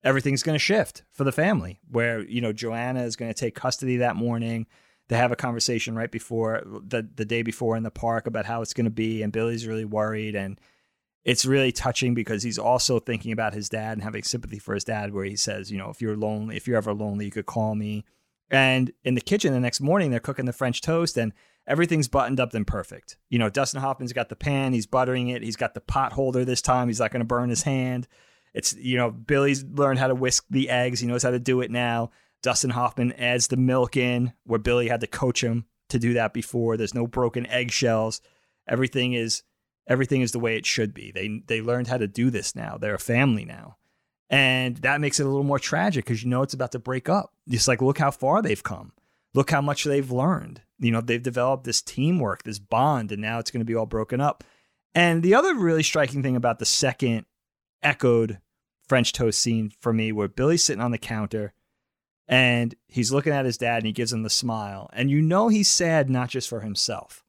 everything's going to shift for the family. Where you know Joanna is going to take custody that morning. They have a conversation right before the the day before in the park about how it's going to be, and Billy's really worried and. It's really touching because he's also thinking about his dad and having sympathy for his dad, where he says, you know, if you're lonely, if you're ever lonely, you could call me. And in the kitchen the next morning, they're cooking the French toast and everything's buttoned up and perfect. You know, Dustin Hoffman's got the pan, he's buttering it, he's got the pot holder this time, he's not going to burn his hand. It's, you know, Billy's learned how to whisk the eggs, he knows how to do it now. Dustin Hoffman adds the milk in where Billy had to coach him to do that before. There's no broken eggshells. Everything is everything is the way it should be. They they learned how to do this now. They're a family now. And that makes it a little more tragic because you know it's about to break up. Just like look how far they've come. Look how much they've learned. You know, they've developed this teamwork, this bond, and now it's going to be all broken up. And the other really striking thing about the second echoed French toast scene for me, where Billy's sitting on the counter and he's looking at his dad and he gives him the smile. And you know he's sad not just for himself.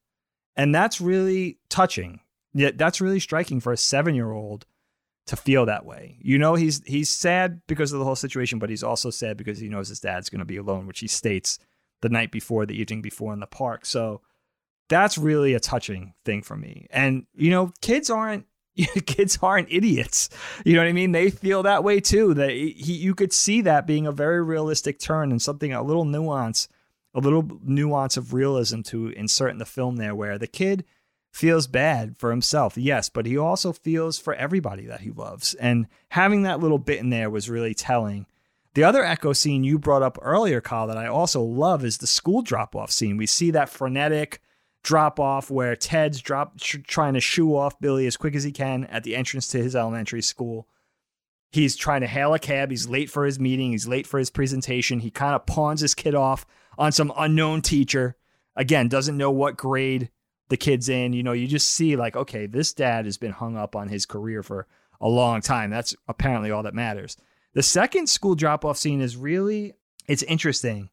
And that's really touching. Yeah, that's really striking for a seven year old to feel that way. You know, he's he's sad because of the whole situation, but he's also sad because he knows his dad's going to be alone, which he states the night before, the evening before in the park. So that's really a touching thing for me. And you know, kids aren't kids aren't idiots. You know what I mean? They feel that way too. That he, you could see that being a very realistic turn and something a little nuance, a little nuance of realism to insert in the film there, where the kid feels bad for himself, yes, but he also feels for everybody that he loves. And having that little bit in there was really telling. The other echo scene you brought up earlier, Kyle, that I also love is the school drop off scene. We see that frenetic drop off where Ted's drop sh- trying to shoo off Billy as quick as he can at the entrance to his elementary school. He's trying to hail a cab. He's late for his meeting. He's late for his presentation. He kind of pawns his kid off on some unknown teacher. Again, doesn't know what grade the kids in. You know, you just see like, okay, this dad has been hung up on his career for a long time. That's apparently all that matters. The second school drop off scene is really it's interesting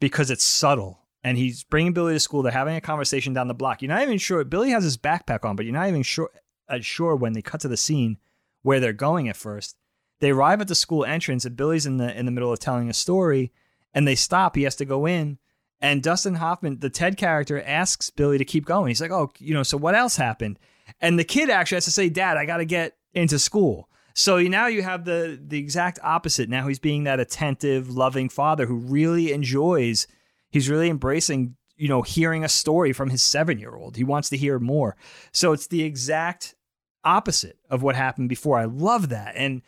because it's subtle. And he's bringing Billy to school. They're having a conversation down the block. You're not even sure. Billy has his backpack on, but you're not even sure uh, sure when they cut to the scene where they're going at first. They arrive at the school entrance, and Billy's in the in the middle of telling a story, and they stop. He has to go in, and Dustin Hoffman, the Ted character, asks Billy to keep going. He's like, "Oh, you know, so what else happened?" And the kid actually has to say, "Dad, I got to get into school." So now you have the the exact opposite. Now he's being that attentive, loving father who really enjoys. He's really embracing, you know, hearing a story from his seven year old. He wants to hear more. So it's the exact opposite of what happened before. I love that, and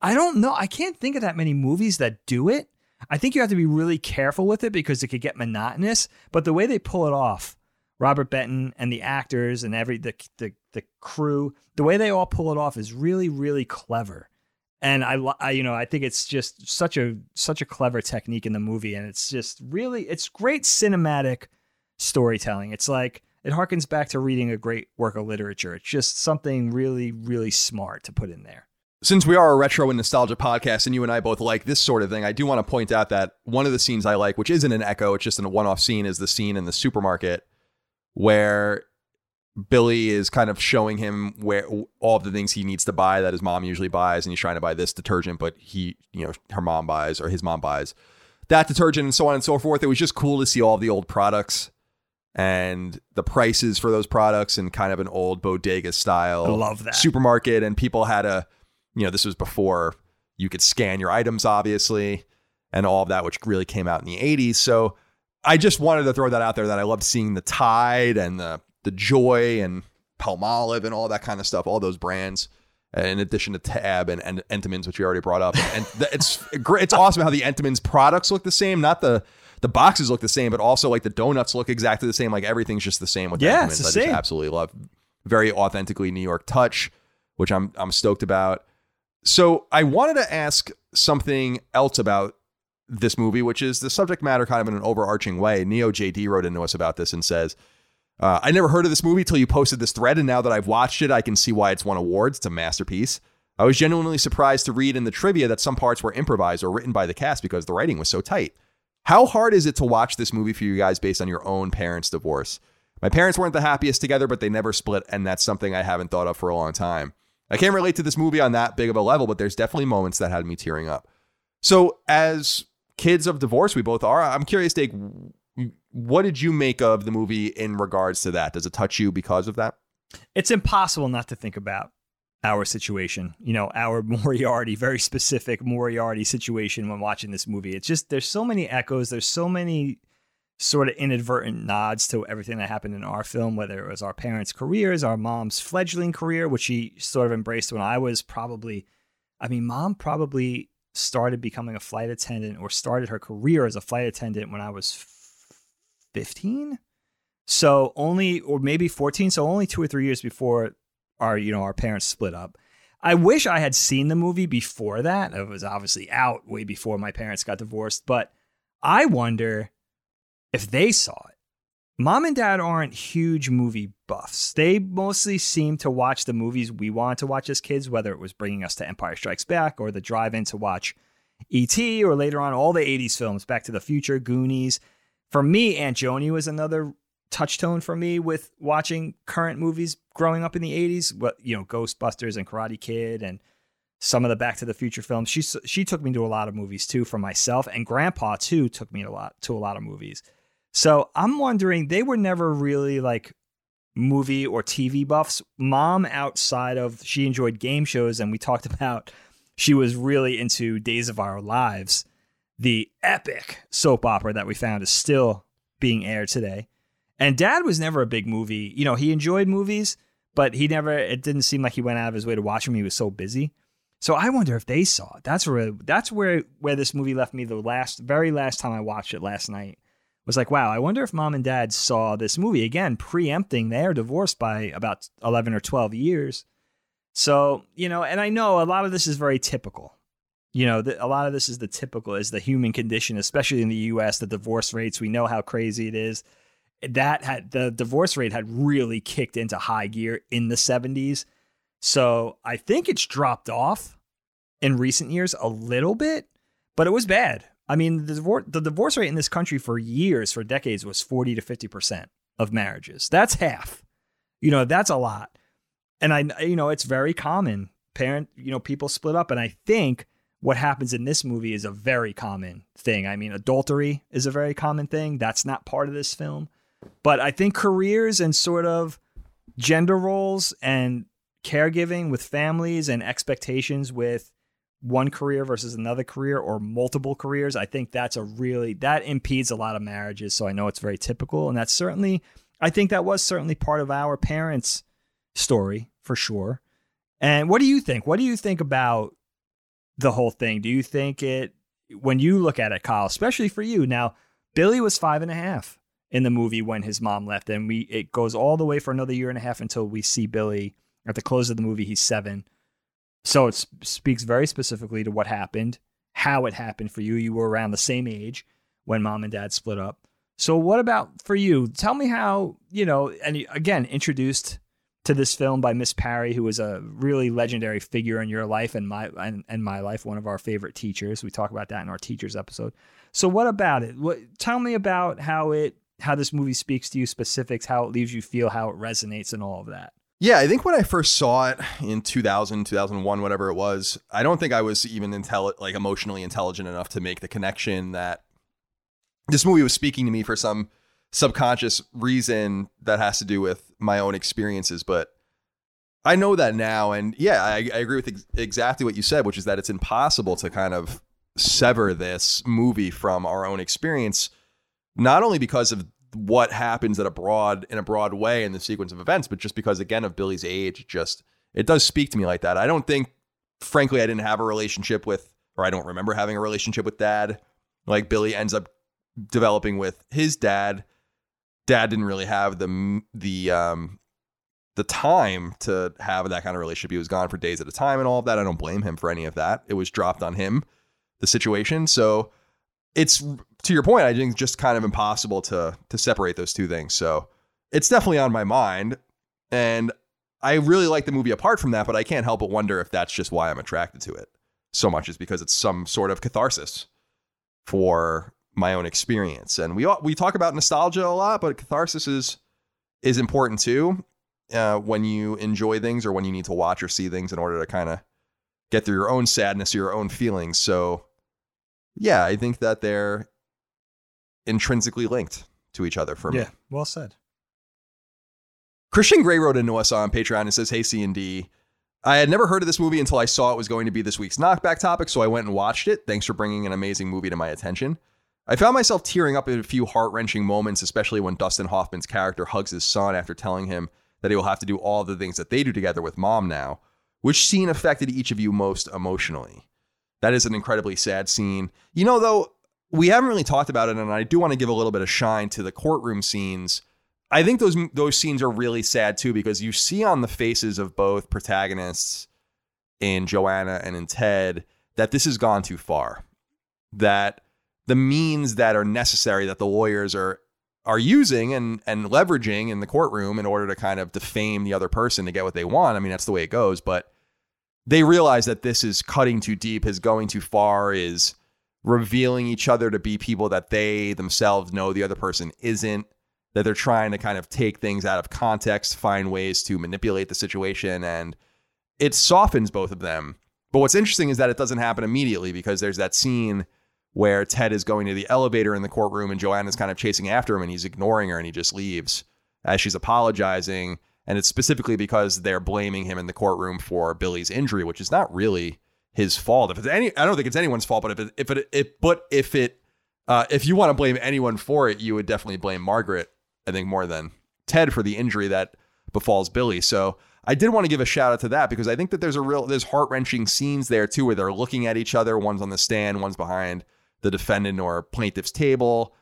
I don't know. I can't think of that many movies that do it. I think you have to be really careful with it because it could get monotonous. But the way they pull it off, Robert Benton and the actors and every the the, the crew, the way they all pull it off is really really clever. And I, I, you know, I think it's just such a such a clever technique in the movie, and it's just really it's great cinematic storytelling. It's like it harkens back to reading a great work of literature. It's just something really really smart to put in there since we are a retro and nostalgia podcast and you and I both like this sort of thing, I do want to point out that one of the scenes I like, which isn't an echo, it's just a one off scene, is the scene in the supermarket where Billy is kind of showing him where all of the things he needs to buy that his mom usually buys, and he's trying to buy this detergent, but he, you know, her mom buys or his mom buys that detergent and so on and so forth. It was just cool to see all the old products and the prices for those products and kind of an old bodega style I love that. supermarket, and people had a you know, this was before you could scan your items, obviously, and all of that, which really came out in the 80s. So I just wanted to throw that out there that I loved seeing the Tide and the the Joy and Palmolive and all that kind of stuff, all those brands. Uh, in addition to Tab and, and Entenmann's, which we already brought up, and it's great. It's awesome how the Entenmann's products look the same. Not the the boxes look the same, but also like the donuts look exactly the same. Like everything's just the same with yeah, Entenmann's. It's the I just same. absolutely love. Very authentically New York touch, which I'm I'm stoked about. So I wanted to ask something else about this movie, which is the subject matter kind of in an overarching way. Neo JD wrote into us about this and says, uh, I never heard of this movie till you posted this thread, and now that I've watched it, I can see why it's won awards. It's a masterpiece. I was genuinely surprised to read in the trivia that some parts were improvised or written by the cast because the writing was so tight. How hard is it to watch this movie for you guys based on your own parents' divorce? My parents weren't the happiest together, but they never split, and that's something I haven't thought of for a long time. I can't relate to this movie on that big of a level, but there's definitely moments that had me tearing up. So, as kids of divorce, we both are. I'm curious, Dave, what did you make of the movie in regards to that? Does it touch you because of that? It's impossible not to think about our situation, you know, our Moriarty, very specific Moriarty situation when watching this movie. It's just, there's so many echoes, there's so many sort of inadvertent nods to everything that happened in our film, whether it was our parents' careers, our mom's fledgling career, which she sort of embraced when I was probably, I mean, mom probably started becoming a flight attendant or started her career as a flight attendant when I was 15. So only, or maybe 14. So only two or three years before our, you know, our parents split up. I wish I had seen the movie before that. It was obviously out way before my parents got divorced, but I wonder if they saw it. Mom and dad aren't huge movie buffs. They mostly seem to watch the movies we wanted to watch as kids, whether it was bringing us to Empire Strikes Back or the drive in to watch E.T. or later on all the 80s films, Back to the Future, Goonies. For me, Aunt Joni was another touchstone for me with watching current movies growing up in the 80s. What, you know, Ghostbusters and Karate Kid and some of the Back to the Future films. She she took me to a lot of movies too for myself, and Grandpa too took me a lot to a lot of movies. So I'm wondering, they were never really like movie or TV buffs. Mom, outside of she enjoyed game shows, and we talked about she was really into Days of Our Lives, the epic soap opera that we found is still being aired today. And dad was never a big movie. You know, he enjoyed movies, but he never, it didn't seem like he went out of his way to watch them. He was so busy. So I wonder if they saw it. That's where that's where where this movie left me the last very last time I watched it last night was like, wow, I wonder if mom and dad saw this movie again, preempting their divorce by about 11 or 12 years. So, you know, and I know a lot of this is very typical. You know, the, a lot of this is the typical, is the human condition, especially in the US, the divorce rates. We know how crazy it is. That had the divorce rate had really kicked into high gear in the 70s. So I think it's dropped off in recent years a little bit, but it was bad. I mean, the divorce, the divorce rate in this country for years, for decades, was 40 to 50% of marriages. That's half. You know, that's a lot. And I, you know, it's very common. Parent, you know, people split up. And I think what happens in this movie is a very common thing. I mean, adultery is a very common thing. That's not part of this film. But I think careers and sort of gender roles and caregiving with families and expectations with one career versus another career or multiple careers, I think that's a really that impedes a lot of marriages. So I know it's very typical, and that's certainly I think that was certainly part of our parents' story for sure. And what do you think? What do you think about the whole thing? Do you think it when you look at it, Kyle, especially for you now? Billy was five and a half in the movie when his mom left, and we it goes all the way for another year and a half until we see Billy at the close of the movie. He's seven so it speaks very specifically to what happened, how it happened for you. You were around the same age when mom and dad split up. So what about for you? Tell me how, you know, and again, introduced to this film by Miss Parry, who was a really legendary figure in your life and my and, and my life, one of our favorite teachers. We talk about that in our teachers episode. So what about it? What tell me about how it how this movie speaks to you, specifics, how it leaves you feel, how it resonates and all of that. Yeah, I think when I first saw it in 2000, 2001, whatever it was, I don't think I was even intelli- like emotionally intelligent enough to make the connection that this movie was speaking to me for some subconscious reason that has to do with my own experiences. But I know that now. And yeah, I, I agree with ex- exactly what you said, which is that it's impossible to kind of sever this movie from our own experience, not only because of what happens at a broad in a broad way in the sequence of events, but just because again of Billy's age, just it does speak to me like that. I don't think, frankly, I didn't have a relationship with, or I don't remember having a relationship with dad. Like Billy ends up developing with his dad. Dad didn't really have the the um the time to have that kind of relationship. He was gone for days at a time and all of that. I don't blame him for any of that. It was dropped on him, the situation. So it's to your point, I think just kind of impossible to to separate those two things. So it's definitely on my mind, and I really like the movie apart from that. But I can't help but wonder if that's just why I'm attracted to it so much is because it's some sort of catharsis for my own experience. And we we talk about nostalgia a lot, but catharsis is is important too. Uh, when you enjoy things or when you need to watch or see things in order to kind of get through your own sadness or your own feelings. So, yeah, I think that they're intrinsically linked to each other for me. Yeah, well said. Christian Gray wrote into us on Patreon and says, Hey, C and D. I had never heard of this movie until I saw it was going to be this week's knockback topic, so I went and watched it. Thanks for bringing an amazing movie to my attention. I found myself tearing up at a few heart wrenching moments, especially when Dustin Hoffman's character hugs his son after telling him that he will have to do all the things that they do together with mom now. Which scene affected each of you most emotionally? That is an incredibly sad scene. You know, though, we haven't really talked about it, and I do want to give a little bit of shine to the courtroom scenes I think those those scenes are really sad too because you see on the faces of both protagonists in Joanna and in Ted that this has gone too far. That the means that are necessary that the lawyers are are using and and leveraging in the courtroom in order to kind of defame the other person to get what they want. I mean, that's the way it goes, but they realize that this is cutting too deep, is going too far, is revealing each other to be people that they themselves know the other person isn't that they're trying to kind of take things out of context, find ways to manipulate the situation, and it softens both of them. But what's interesting is that it doesn't happen immediately because there's that scene where Ted is going to the elevator in the courtroom and Joanna's kind of chasing after him and he's ignoring her and he just leaves as she's apologizing. And it's specifically because they're blaming him in the courtroom for Billy's injury, which is not really his fault. If it's any, I don't think it's anyone's fault, but if it, if it, it but if it, uh, if you want to blame anyone for it, you would definitely blame Margaret I think, more than Ted for the injury that befalls Billy. So I did want to give a shout out to that because I think that there's a real there's heart wrenching scenes there too where they're looking at each other. One's on the stand, one's behind the defendant or plaintiff's table.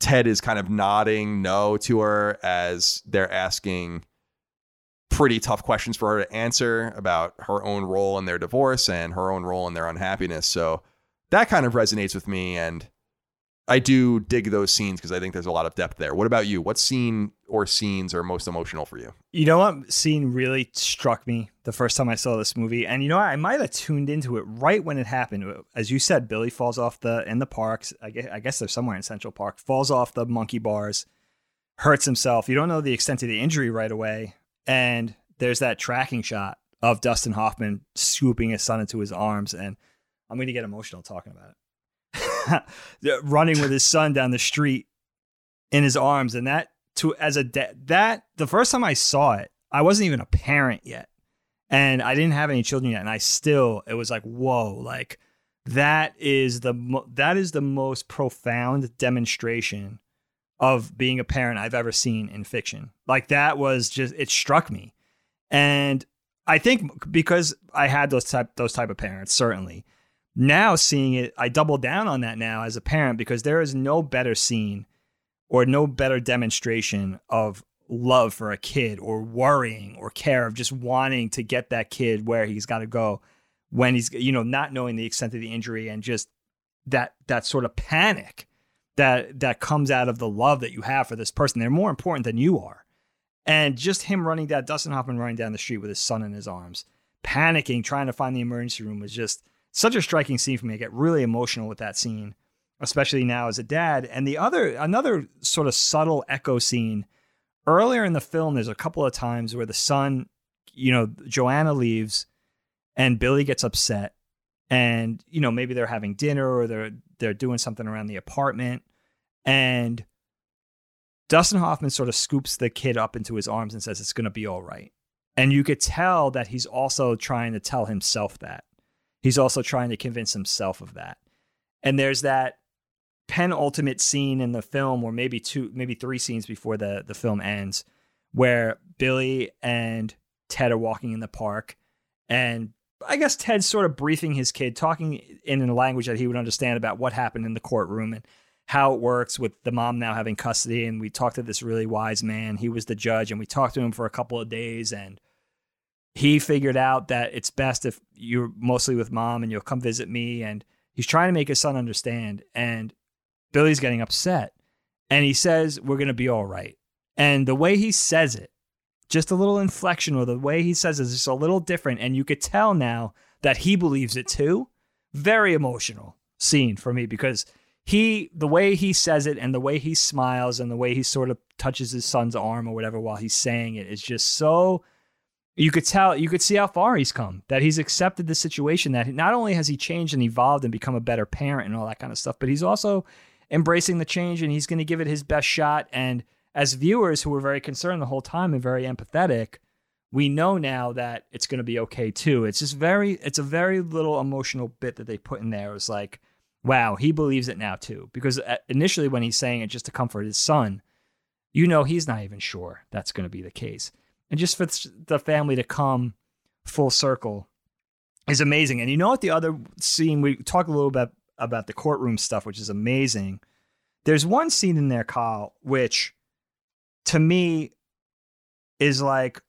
Ted is kind of nodding no to her as they're asking pretty tough questions for her to answer about her own role in their divorce and her own role in their unhappiness. So that kind of resonates with me and I do dig those scenes because I think there's a lot of depth there. What about you? What scene or scenes are most emotional for you? You know what scene really struck me the first time I saw this movie, and you know I might have tuned into it right when it happened. As you said, Billy falls off the in the parks. I guess, I guess they're somewhere in Central Park. Falls off the monkey bars, hurts himself. You don't know the extent of the injury right away, and there's that tracking shot of Dustin Hoffman scooping his son into his arms, and I'm going to get emotional talking about it. running with his son down the street in his arms, and that to as a da- that the first time I saw it, I wasn't even a parent yet, and I didn't have any children yet, and I still it was like whoa, like that is the mo- that is the most profound demonstration of being a parent I've ever seen in fiction. Like that was just it struck me, and I think because I had those type those type of parents certainly. Now seeing it, I double down on that now as a parent because there is no better scene or no better demonstration of love for a kid or worrying or care of just wanting to get that kid where he's got to go when he's you know not knowing the extent of the injury and just that that sort of panic that that comes out of the love that you have for this person. They're more important than you are. And just him running down dustin hoffman running down the street with his son in his arms panicking trying to find the emergency room was just such a striking scene for me. I get really emotional with that scene, especially now as a dad. And the other, another sort of subtle echo scene earlier in the film, there's a couple of times where the son, you know, Joanna leaves and Billy gets upset. And, you know, maybe they're having dinner or they're they're doing something around the apartment. And Dustin Hoffman sort of scoops the kid up into his arms and says, It's gonna be all right. And you could tell that he's also trying to tell himself that he's also trying to convince himself of that. And there's that penultimate scene in the film, or maybe two, maybe three scenes before the the film ends, where Billy and Ted are walking in the park, and I guess Ted's sort of briefing his kid, talking in a language that he would understand about what happened in the courtroom and how it works with the mom now having custody. And we talked to this really wise man. He was the judge, and we talked to him for a couple of days, and he figured out that it's best if you're mostly with mom and you'll come visit me. And he's trying to make his son understand. And Billy's getting upset. And he says, We're going to be all right. And the way he says it, just a little inflection or the way he says it is just a little different. And you could tell now that he believes it too. Very emotional scene for me because he the way he says it and the way he smiles and the way he sort of touches his son's arm or whatever while he's saying it is just so you could tell you could see how far he's come that he's accepted the situation that not only has he changed and evolved and become a better parent and all that kind of stuff but he's also embracing the change and he's going to give it his best shot and as viewers who were very concerned the whole time and very empathetic we know now that it's going to be okay too it's just very it's a very little emotional bit that they put in there it was like wow he believes it now too because uh, initially when he's saying it just to comfort his son you know he's not even sure that's going to be the case and just for the family to come full circle is amazing. And you know what? The other scene we talk a little bit about the courtroom stuff, which is amazing. There's one scene in there, Kyle, which to me is like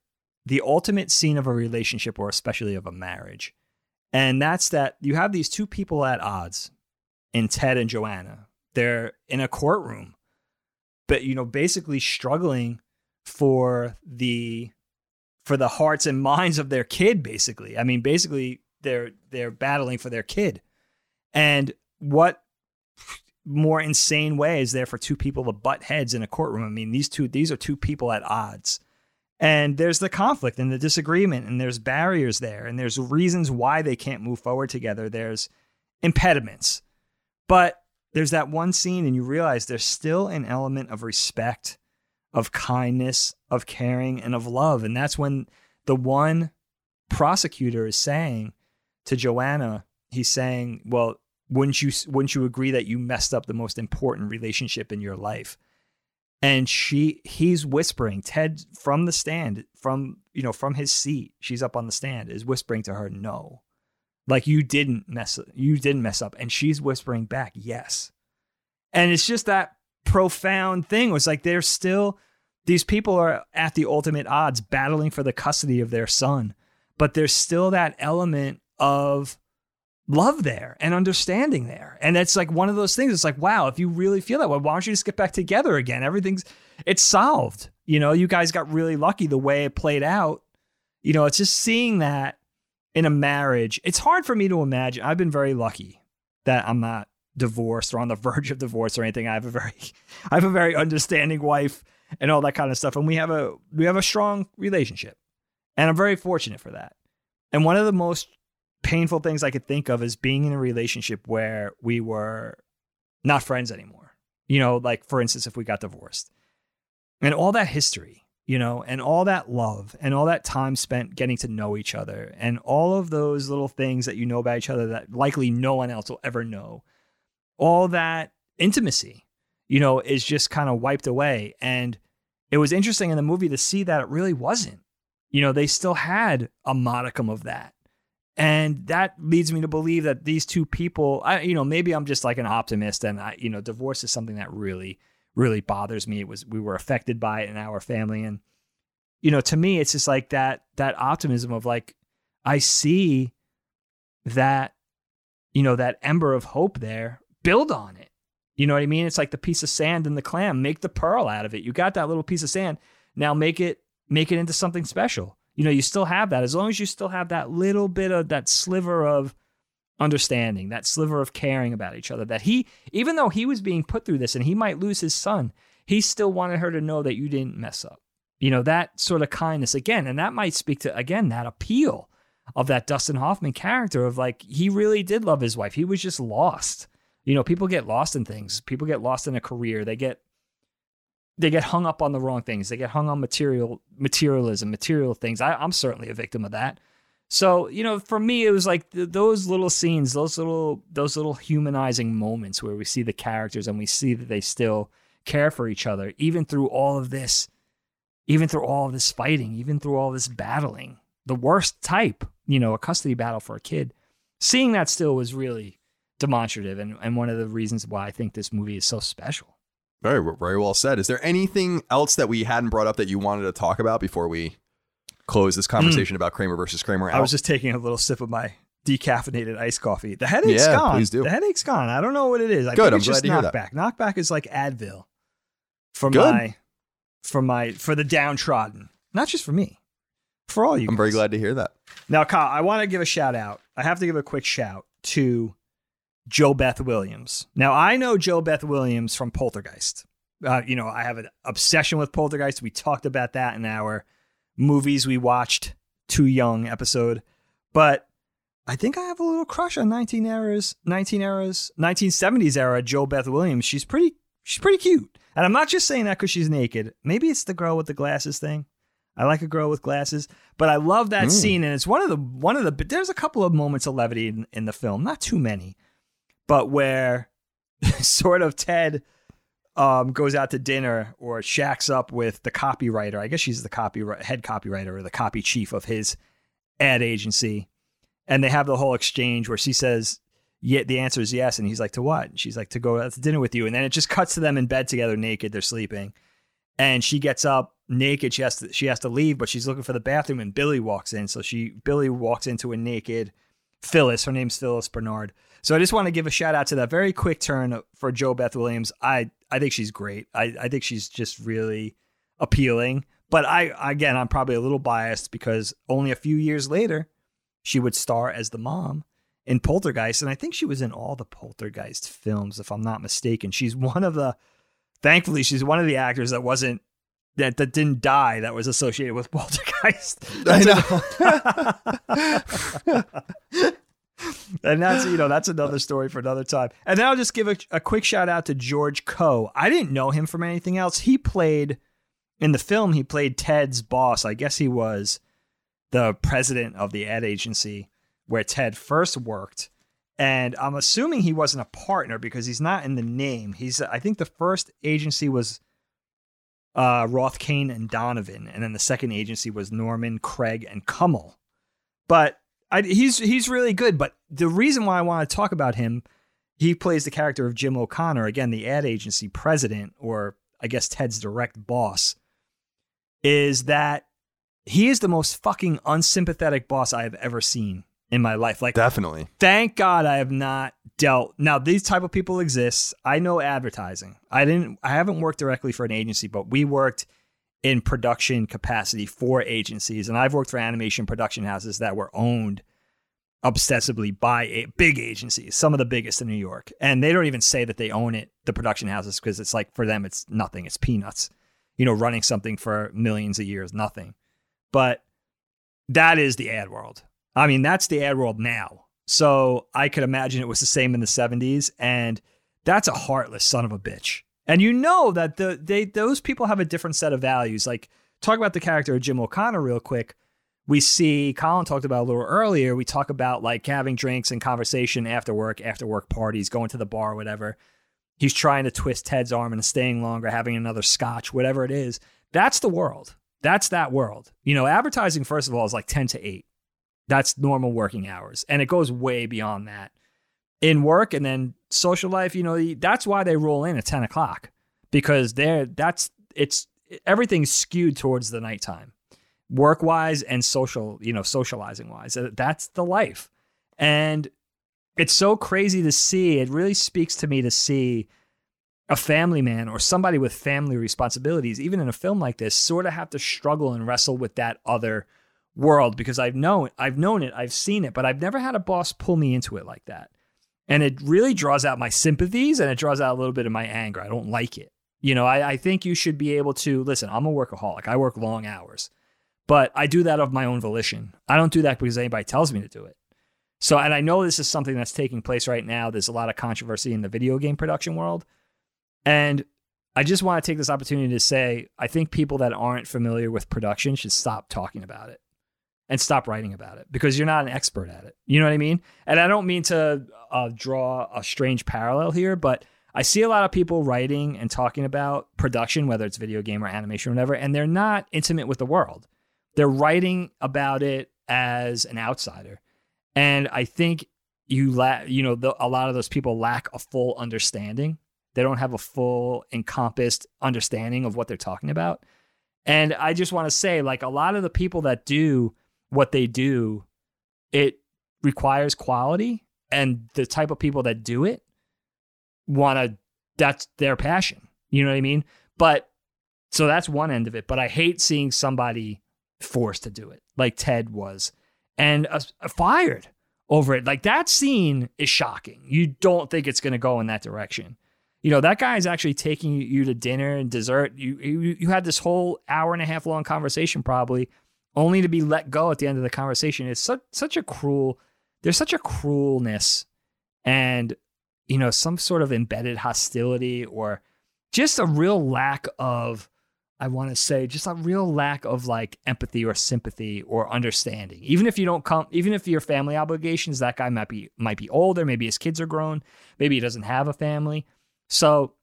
the ultimate scene of a relationship or especially of a marriage. And that's that you have these two people at odds in Ted and Joanna. They're in a courtroom, but you know, basically struggling for the for the hearts and minds of their kid basically i mean basically they're they're battling for their kid and what more insane way is there for two people to butt heads in a courtroom? I mean these two these are two people at odds. And there's the conflict and the disagreement and there's barriers there and there's reasons why they can't move forward together. There's impediments. But there's that one scene and you realize there's still an element of respect of kindness, of caring, and of love. And that's when the one prosecutor is saying to Joanna, he's saying, Well, wouldn't you wouldn't you agree that you messed up the most important relationship in your life? And she he's whispering, Ted from the stand, from you know, from his seat, she's up on the stand, is whispering to her, No. Like you didn't mess you didn't mess up. And she's whispering back, Yes. And it's just that profound thing was like they're still these people are at the ultimate odds battling for the custody of their son but there's still that element of love there and understanding there and it's like one of those things it's like wow if you really feel that way why don't you just get back together again everything's it's solved you know you guys got really lucky the way it played out you know it's just seeing that in a marriage it's hard for me to imagine i've been very lucky that i'm not divorced or on the verge of divorce or anything. I have a very I have a very understanding wife and all that kind of stuff. And we have a we have a strong relationship. And I'm very fortunate for that. And one of the most painful things I could think of is being in a relationship where we were not friends anymore. You know, like for instance, if we got divorced. And all that history, you know, and all that love and all that time spent getting to know each other and all of those little things that you know about each other that likely no one else will ever know all that intimacy, you know, is just kind of wiped away. And it was interesting in the movie to see that it really wasn't. You know, they still had a modicum of that. And that leads me to believe that these two people, I, you know, maybe I'm just like an optimist and I, you know, divorce is something that really, really bothers me. It was, we were affected by it in our family. And, you know, to me, it's just like that, that optimism of like, I see that, you know, that ember of hope there build on it. You know what I mean? It's like the piece of sand in the clam. Make the pearl out of it. You got that little piece of sand. Now make it make it into something special. You know, you still have that. As long as you still have that little bit of that sliver of understanding, that sliver of caring about each other. That he, even though he was being put through this and he might lose his son, he still wanted her to know that you didn't mess up. You know, that sort of kindness again. And that might speak to, again, that appeal of that Dustin Hoffman character of like, he really did love his wife. He was just lost you know, people get lost in things. People get lost in a career. They get they get hung up on the wrong things. They get hung on material materialism, material things. I, am certainly a victim of that. So you know, for me, it was like th- those little scenes, those little those little humanizing moments where we see the characters and we see that they still care for each other, even through all of this, even through all this fighting, even through all this battling, the worst type, you know, a custody battle for a kid. Seeing that still was really demonstrative and, and one of the reasons why I think this movie is so special. Very, very well said. Is there anything else that we hadn't brought up that you wanted to talk about before we close this conversation mm. about Kramer versus Kramer? Out? I was just taking a little sip of my decaffeinated iced coffee. The headache's yeah, gone. Please do. The headache's gone. I don't know what it is. I Good. I'm glad just to hear knockback. that. Knockback is like Advil for Good. my for my for the downtrodden. Not just for me. For all you. I'm guys. very glad to hear that. Now, Kyle, I want to give a shout out. I have to give a quick shout to JoBeth Williams. Now, I know JoBeth Williams from Poltergeist. Uh, you know, I have an obsession with Poltergeist. We talked about that in our movies we watched too young episode. But I think I have a little crush on 19 eras, 19 eras, 1970s era JoBeth Williams. She's pretty she's pretty cute. And I'm not just saying that cuz she's naked. Maybe it's the girl with the glasses thing. I like a girl with glasses, but I love that mm. scene and it's one of the one of the But there's a couple of moments of levity in, in the film, not too many. But where sort of Ted um, goes out to dinner or shacks up with the copywriter. I guess she's the copy head copywriter or the copy chief of his ad agency, and they have the whole exchange where she says, "Yeah, the answer is yes," and he's like, "To what?" And she's like, "To go out to dinner with you." And then it just cuts to them in bed together, naked. They're sleeping, and she gets up naked. She has to she has to leave, but she's looking for the bathroom, and Billy walks in. So she Billy walks into a naked Phyllis. Her name's Phyllis Bernard. So I just want to give a shout out to that very quick turn for JoBeth Williams. I I think she's great. I, I think she's just really appealing. But I again I'm probably a little biased because only a few years later she would star as the mom in Poltergeist, and I think she was in all the Poltergeist films, if I'm not mistaken. She's one of the thankfully she's one of the actors that wasn't that that didn't die that was associated with Poltergeist. I know. and that's you know that's another story for another time. And then I'll just give a, a quick shout out to George Coe. I didn't know him from anything else. He played in the film. He played Ted's boss. I guess he was the president of the ad agency where Ted first worked. And I'm assuming he wasn't a partner because he's not in the name. He's I think the first agency was uh, Roth, Kane, and Donovan, and then the second agency was Norman, Craig, and Kummel. But I, he's he's really good, but the reason why I want to talk about him, he plays the character of Jim O'Connor, again the ad agency president, or I guess Ted's direct boss, is that he is the most fucking unsympathetic boss I have ever seen in my life. Like definitely. Thank God I have not dealt. Now these type of people exist. I know advertising. I didn't. I haven't worked directly for an agency, but we worked in production capacity for agencies. And I've worked for animation production houses that were owned obsessively by a, big agencies, some of the biggest in New York. And they don't even say that they own it, the production houses, because it's like for them, it's nothing, it's peanuts. You know, running something for millions a year is nothing. But that is the ad world. I mean, that's the ad world now. So I could imagine it was the same in the 70s. And that's a heartless son of a bitch. And you know that the they those people have a different set of values. Like talk about the character of Jim O'Connor real quick. We see Colin talked about a little earlier. We talk about like having drinks and conversation after work, after work parties, going to the bar, whatever. He's trying to twist Ted's arm and staying longer, having another scotch, whatever it is. That's the world. That's that world. You know, advertising, first of all, is like 10 to 8. That's normal working hours. And it goes way beyond that in work and then social life, you know, that's why they roll in at 10 o'clock because they're, that's, it's, everything's skewed towards the nighttime, work wise and social, you know, socializing wise. Uh, that's the life. And it's so crazy to see. It really speaks to me to see a family man or somebody with family responsibilities, even in a film like this, sort of have to struggle and wrestle with that other world because I've known I've known it, I've seen it, but I've never had a boss pull me into it like that. And it really draws out my sympathies and it draws out a little bit of my anger. I don't like it. You know, I, I think you should be able to listen, I'm a workaholic. I work long hours, but I do that of my own volition. I don't do that because anybody tells me to do it. So, and I know this is something that's taking place right now. There's a lot of controversy in the video game production world. And I just want to take this opportunity to say I think people that aren't familiar with production should stop talking about it and stop writing about it because you're not an expert at it. You know what I mean? And I don't mean to uh, draw a strange parallel here, but I see a lot of people writing and talking about production, whether it's video game or animation or whatever, and they're not intimate with the world. They're writing about it as an outsider. And I think you lack, you know, the, a lot of those people lack a full understanding. They don't have a full encompassed understanding of what they're talking about. And I just want to say, like, a lot of the people that do what they do, it requires quality, and the type of people that do it want to. That's their passion. You know what I mean? But so that's one end of it. But I hate seeing somebody forced to do it, like Ted was, and uh, fired over it. Like that scene is shocking. You don't think it's going to go in that direction. You know, that guy is actually taking you to dinner and dessert. You, you you had this whole hour and a half long conversation probably only to be let go at the end of the conversation. It's such such a cruel there's such a cruelness and you know, some sort of embedded hostility or just a real lack of I want to say just a real lack of like empathy or sympathy or understanding. Even if you don't come, even if your family obligations, that guy might be might be older, maybe his kids are grown, maybe he doesn't have a family. So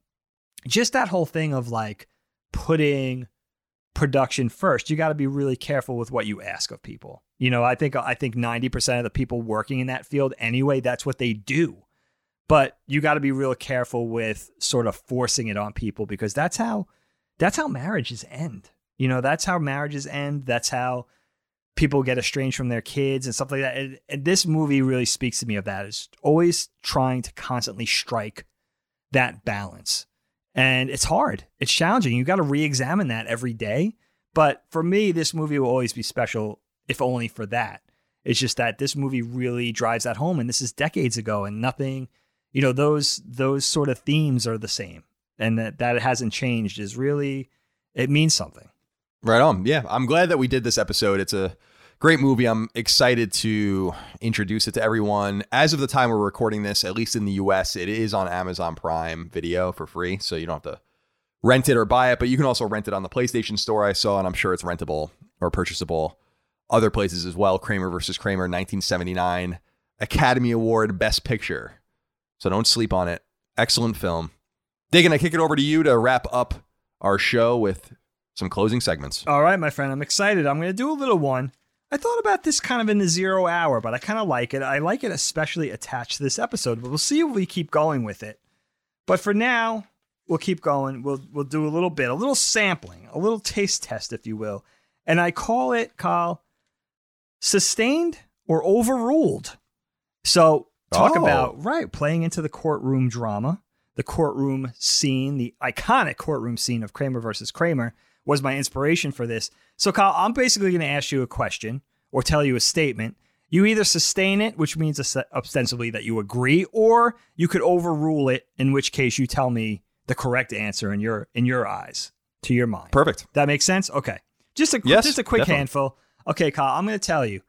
just that whole thing of like putting production first, you got to be really careful with what you ask of people. You know, I think I think 90% of the people working in that field anyway, that's what they do. But you got to be real careful with sort of forcing it on people because that's how that's how marriages end. You know, that's how marriages end. That's how people get estranged from their kids and stuff like that. And, and this movie really speaks to me of that. Is always trying to constantly strike that balance. And it's hard. It's challenging. You got to re-examine that every day. But for me, this movie will always be special, if only for that. It's just that this movie really drives that home, and this is decades ago, and nothing, you know, those those sort of themes are the same and that that hasn't changed is really it means something. Right on. Yeah, I'm glad that we did this episode. It's a great movie. I'm excited to introduce it to everyone. As of the time we're recording this, at least in the US, it is on Amazon Prime Video for free, so you don't have to rent it or buy it, but you can also rent it on the PlayStation Store I saw and I'm sure it's rentable or purchasable other places as well. Kramer versus Kramer 1979 Academy Award Best Picture. So don't sleep on it. Excellent film. Dagan, I kick it over to you to wrap up our show with some closing segments. All right, my friend, I'm excited. I'm going to do a little one. I thought about this kind of in the zero hour, but I kind of like it. I like it especially attached to this episode, but we'll see if we keep going with it. But for now, we'll keep going. We'll we'll do a little bit, a little sampling, a little taste test, if you will. And I call it, Kyle, sustained or overruled. So talk Oh. about right playing into the courtroom drama the courtroom scene, the iconic courtroom scene of Kramer versus Kramer, was my inspiration for this. So, Kyle, I'm basically going to ask you a question or tell you a statement. You either sustain it, which means ostensibly that you agree, or you could overrule it, in which case you tell me the correct answer in your in your eyes, to your mind. Perfect. That makes sense. Okay, just a Yes, just a quick definitely. handful. Okay, Kyle, I'm going to tell you,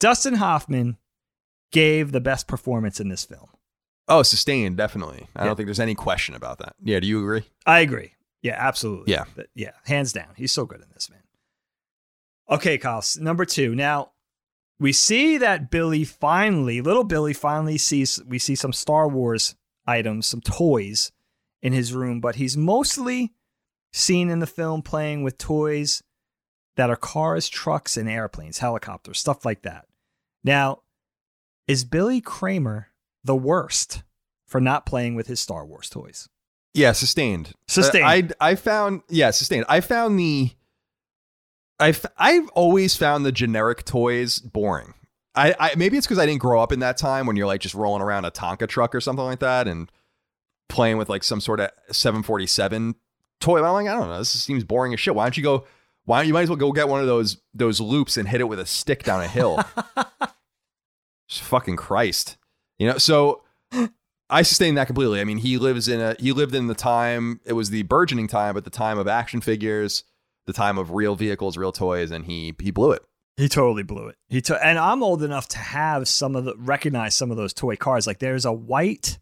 Dustin Hoffman gave the best performance in this film. Oh, sustained, definitely. I Yeah. don't think there's any question about that. Yeah, do you agree? I agree. Yeah, absolutely. Yeah. But yeah, hands down. He's so good in this, man. Okay, Kyle. Number two. Now, we see that Billy finally, little Billy finally sees, we see some Star Wars items, some toys in his room, but he's mostly seen in the film playing with toys that are cars, trucks, and airplanes, helicopters, stuff like that. Now, is Billy Kramer the worst for not playing with his Star Wars toys? Yeah, sustained. Sustained. Uh, I I found yeah, sustained. I found the I've I've always found the generic toys boring. I, I maybe it's because I didn't grow up in that time when you're like just rolling around a Tonka truck or something like that and playing with like some sort of 747 toy. I'm like, I don't know. This seems boring as shit. Why don't you go? Why don't you might as well go get one of those those loops and hit it with a stick down a hill? Just fucking Christ. You know, so I sustain that completely. I mean, he lives in a he lived in the time it was the burgeoning time, but the time of action figures, the time of real vehicles, real toys, and he he blew it. He totally blew it. He to- and I'm old enough to have some of the recognize some of those toy cars. Like there's a white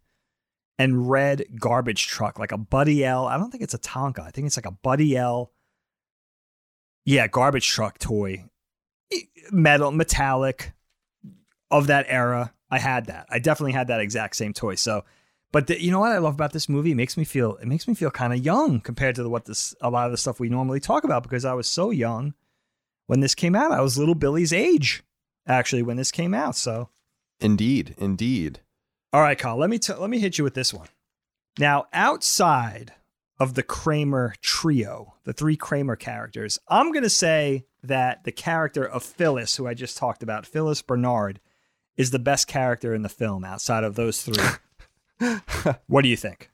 and red garbage truck, like a Buddy L. I don't think it's a Tonka. I think it's like a Buddy L. Yeah, garbage truck toy, metal, metallic, of that era. I had that. I definitely had that exact same toy. So, but the, you know what I love about this movie? It makes me feel it makes me feel kind of young compared to the, what this a lot of the stuff we normally talk about because I was so young when this came out. I was little Billy's age, actually, when this came out. So, Indeed, indeed. all right, Kyle, let me t- let me hit you with this one. Now, outside of the Kramer trio, the three Kramer characters, I'm going to say that the character of Phyllis, who I just talked about, Phyllis Bernard, is the best character in the film outside of those three. what do you think?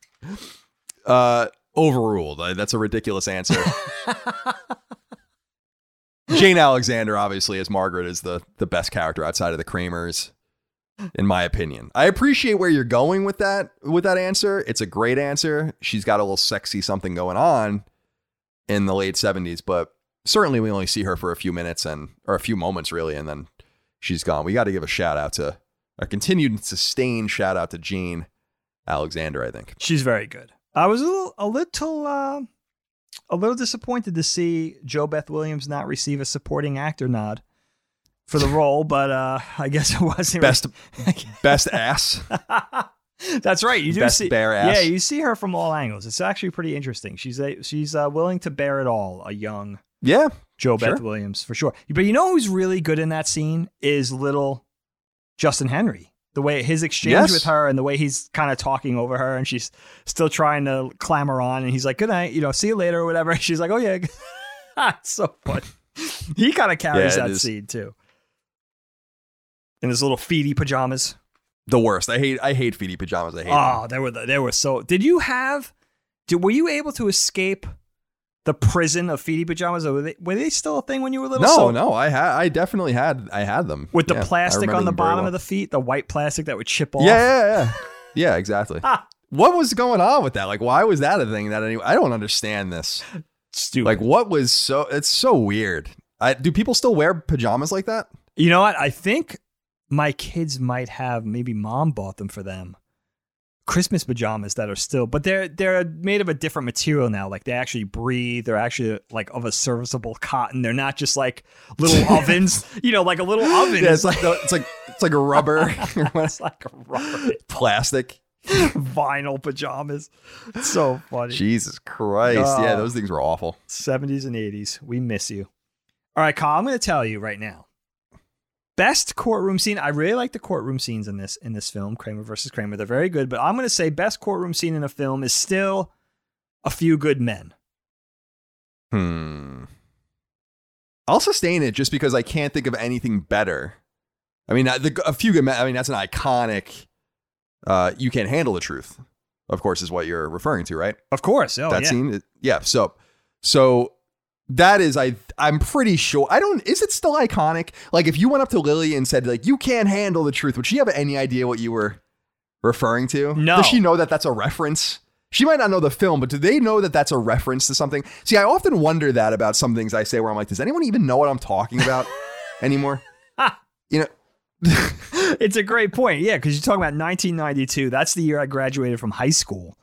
Uh, overruled. That's a ridiculous answer. Jane Alexander, obviously, as Margaret, is the the best character outside of the Kramers. in my opinion. I appreciate where you're going with that with that answer. It's a great answer. She's got a little sexy something going on in the late 70s, but certainly we only see her for a few minutes and or a few moments really and then she's gone. We got to give a shout out to a continued and sustained shout out to Jane Alexander, I think. She's very good. I was a little, a little, uh, a little disappointed to see JoBeth Williams not receive a supporting actor nod for the role, but uh, I guess it wasn't Best best ass. That's right. You do Best see, bare ass. yeah, you see her from all angles. It's actually pretty interesting. She's a, she's uh, willing to bear it all. A young Yeah. JoBeth Sure. Williams for sure. But you know who's really good in that scene is little Justin Henry. The way his exchange Yes. with her and the way he's kind of talking over her, and she's still trying to clamor on, and he's like, "Good night, you know, see you later" or whatever. And she's like, "Oh yeah," it's so funny. He kind of carries Yeah, that is. scene too. In his little feety pajamas. The worst. I hate I hate feety pajamas. I hate Oh, them. they were the, they were so. Did you have? Did were you able to escape the prison of feety pajamas? Were they were they still a thing when you were little? No, So- no, I had I definitely had I had them. with the Yeah, plastic on the bottom well. of the feet, the white plastic that would chip off. Yeah, yeah, yeah. Yeah, exactly. Ah. what was going on with that? Like why was that a thing that any I don't understand this. Stupid. Like what was so it's so weird. I, do people still wear pajamas like that? you know what? I think my kids might have maybe mom bought them for them. Christmas pajamas that are still, but they're they're made of a different material now. Like they actually breathe. They're actually like of a serviceable cotton. They're not just like little ovens. You know, like a little oven. Yeah, it's like it's like it's like a rubber it's like a rubber plastic. vinyl pajamas. It's so funny. Jesus Christ. Yeah, Oh. those things were awful. 70s and 80s. We miss you. All right, Kyle, I'm going to tell you right now. Best courtroom scene. I really like the courtroom scenes in this in this film, Kramer versus Kramer. They're very good, but I'm going to say best courtroom scene in a film is still A Few Good Men. Hmm. I'll sustain it just because I can't think of anything better. I mean, the, a few good men. I mean, that's an iconic. Uh, you can't handle the truth. Of course, is what you're referring to, right? Of course. Oh, that yeah. scene. Yeah. So, so that is I. I'm pretty sure. I don't. Is it still iconic? Like, if you went up to Lily and said, like, you can't handle the truth, would she have any idea what you were referring to? No. Does she know that that's a reference? She might not know the film, but do they know that that's a reference to something? See, I often wonder that about some things I say where I'm like, does anyone even know what I'm talking about anymore? you know, it's a great point. Yeah, because you're talking about 1992. That's the year I graduated from high school.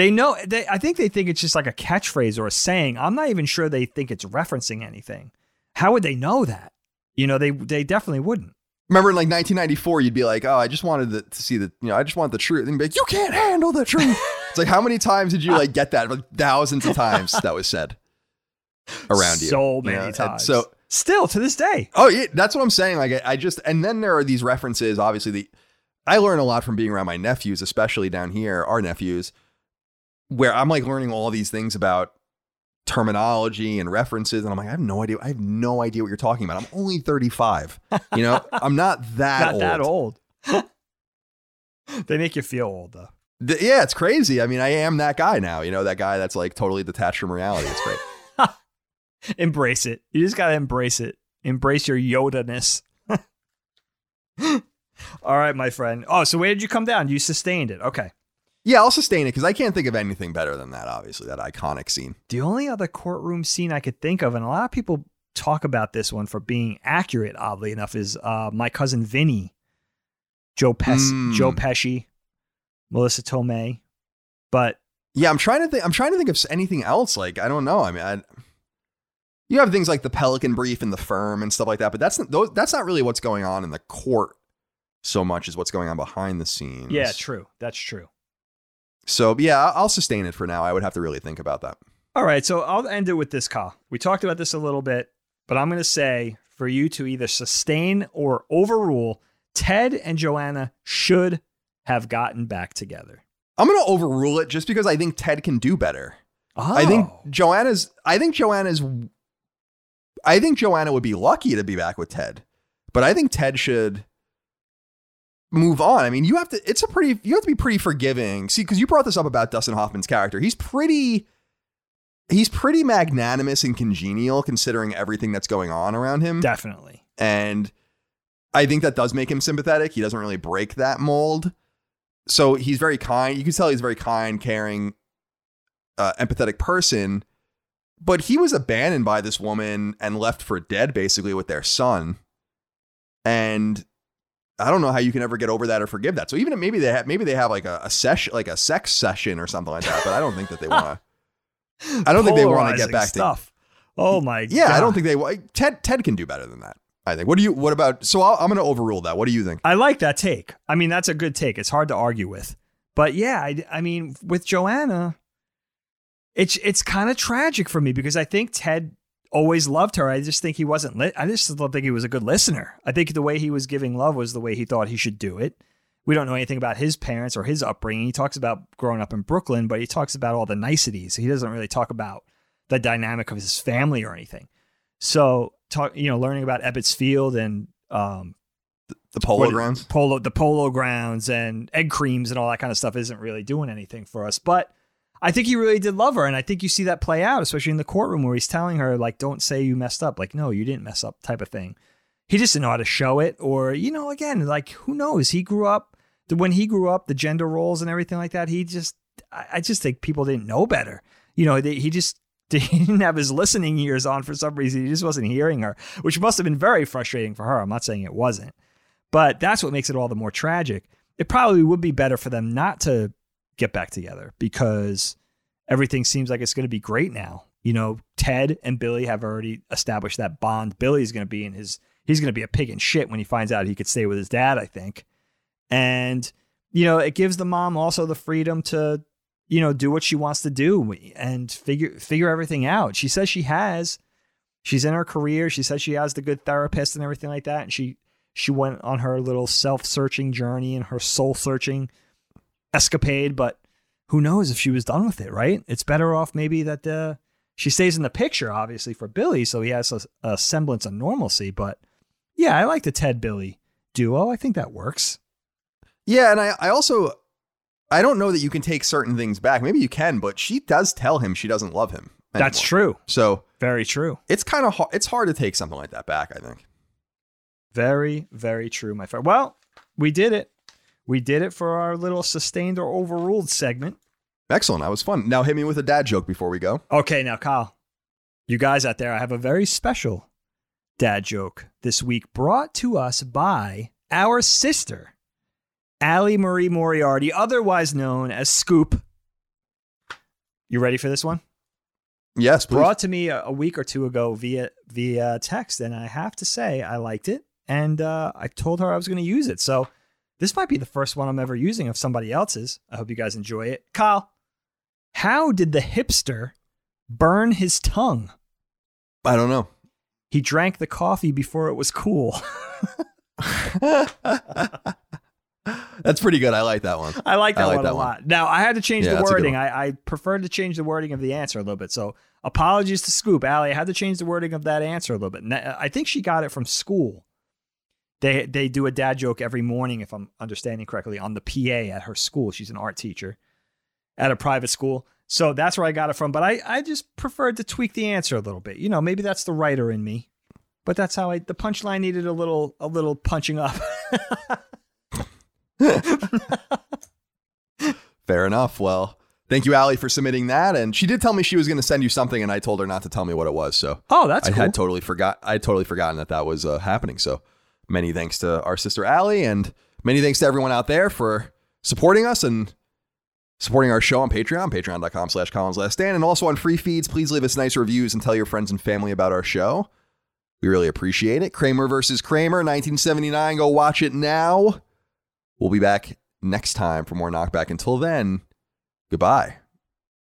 They know. They, I think they think it's just like a catchphrase or a saying. I'm not even sure they think it's referencing anything. How would they know that? You know, they they definitely wouldn't. remember in like 1994, you'd be like, oh, I just wanted to, to see the, you know, I just want the truth. And be like, you can't handle the truth. it's like, how many times did you like get that? Like thousands of times that was said around you. so you many know? And times. So, still to this day. oh, yeah, that's what I'm saying. Like, I, I just, and then there are these references. Obviously, the, I learn a lot from being around my nephews, especially down here, our nephews, where I'm like learning all these things about terminology and references. And I'm like, I have no idea. I have no idea what you're talking about. I'm only 35. You know, I'm not that Not old. that old. they make you feel old though. Th- yeah, it's crazy. I mean, I am that guy now. You know, that guy that's like totally detached from reality. It's great. Embrace it. You just gotta embrace it. Embrace your Yoda ness. All right, my friend. Oh, so where did you come down? You sustained it. Okay. Yeah, I'll sustain it because I can't think of anything better than that. Obviously, that iconic scene. The only other courtroom scene I could think of, and a lot of people talk about this one for being accurate, oddly enough, is uh, my cousin Vinny, Joe Pes- Mm. Joe Pesci, Melissa Tomei. But Yeah, I'm trying to think. I'm trying to think of anything else. Like, I don't know. I mean, I, you have things like the Pelican Brief and the Firm and stuff like that, but that's not, those, that's not really what's going on in the court so much as what's going on behind the scenes. yeah, true. That's true. So yeah, I'll- sustain it for now. I would have to really think about that. All right, so I'll end it with this, call. We talked about this a little bit, but I'm going to say for you to either sustain or overrule, Ted and Joanna should have gotten back together. I'm gonna overrule it just because I think Ted can do better. I think Oh. Joanna's. I think Joanna's. I think Joanna would be lucky to be back with Ted, but I think Ted should move on. I mean, you have to. It's a pretty. You have to be pretty forgiving. See, because you brought this up about Dustin Hoffman's character. He's pretty. He's pretty magnanimous and congenial considering everything that's going on around him. definitely. And I think that does make him sympathetic. He doesn't really break that mold. So he's very kind. You can tell he's a very kind, caring, uh, empathetic person. But he was abandoned by this woman and left for dead, basically, with their son. And I don't know how you can ever get over that or forgive that. So even if maybe they have maybe they have like a, a session, like a sex session or something like that. But I don't think that they want to. I don't think they want to get back to stuff. Oh my god. yeah, I don't think they. Ted Ted can do better than that. I think. What do you? What about? So I'll, I'm going to overrule that. What do you think? I like that take. I mean, that's a good take. It's hard to argue with. But yeah, I, I mean, with Joanna, it's it's kind of tragic for me because I think Ted always loved her. I just think he wasn't. Li- I just don't think he was a good listener. I think the way he was giving love was the way he thought he should do it. We don't know anything about his parents or his upbringing. He talks about growing up in Brooklyn, but he talks about all the niceties. He doesn't really talk about the dynamic of his family or anything. So, talk, you know, learning about Ebbets Field and um, The polo what- grounds. polo the polo grounds and egg creams and all that kind of stuff isn't really doing anything for us but i think he really did love her and i think you see that play out especially in the courtroom where he's telling her like don't say you messed up. Like no you didn't mess up type of thing. He just didn't know how to show it or you know again like who knows? He grew up when he grew up the gender roles and everything like that he just i, just think people didn't know better. You know they, he just didn't have his listening ears on for some reason. He just wasn't hearing her which must have been very frustrating for her. I'm not saying it wasn't but that's what makes it all the more tragic. It probably would be better for them not to get back together because everything seems like it's going to be great now. You know, Ted and Billy have already established that bond. Billy's going to be in his, he's going to be a pig in shit when he finds out he could stay with his dad, I think. And, you know, it gives the mom also the freedom to, you know, do what she wants to do and figure, figure everything out. She says she has, she's in her career. She says she has the good therapist and everything like that. And she, she went on her little self-searching journey and her soul-searching escapade but who knows if she was done with it right it's better off maybe that uh, she stays in the picture obviously for billy so he has a, a semblance of normalcy but yeah i like the ted billy duo i think that works Yeah, and I, I also I don't know that you can take certain things back. Maybe you can, but she does tell him she doesn't love him. that's true So very true it's kind of hard. It's hard to take something like that back. I think. very very true my friend well we did it we did it for our little sustained or overruled segment Excellent. That was fun. Now hit me with a dad joke before we go. Okay, now, Kyle, you guys out there, I have a very special dad joke this week brought to us by our sister, Allie Marie Moriarty, otherwise known as Scoop. You ready for this one? Yes, please. Brought to me a, a week or two ago via via text, and I have to say I liked it, and uh, I told her I was going to use it. So this might be the first one I'm ever using of somebody else's. I hope you guys enjoy it. Kyle, how did the hipster burn his tongue? I don't know. He drank the coffee before it was cool. That's pretty good. I like that one. I like I that like one that a one. lot. Now I had to change Yeah, the that's a good wording. I, I preferred to change the wording of the answer a little bit. So apologies to Scoop, Allie. I had to change the wording of that answer a little bit. I think she got it from school. They they do a dad joke every morning, if I'm understanding correctly, on the PA at her school. She's an art teacher at a private school. So that's where I got it from. But I, I just preferred to tweak the answer a little bit. You know, maybe that's the writer in me. But that's how I the punchline needed a little a little punching up. Fair enough. Well, thank you, Allie, for submitting that. And she did tell me she was going to send you something, and I told her not to tell me what it was. So oh, that's I cool. had totally forgot. I had totally forgotten that that was uh, happening. So many thanks to our sister Allie, and many thanks to everyone out there for supporting us and supporting our show on Patreon, patreon.com slash Colin's Last Stand, and also on free feeds. Please leave us nice reviews and tell your friends and family about our show. We really appreciate it. Kramer versus Kramer, 1979. Go watch it now. We'll be back next time for more Knockback. Until then, goodbye.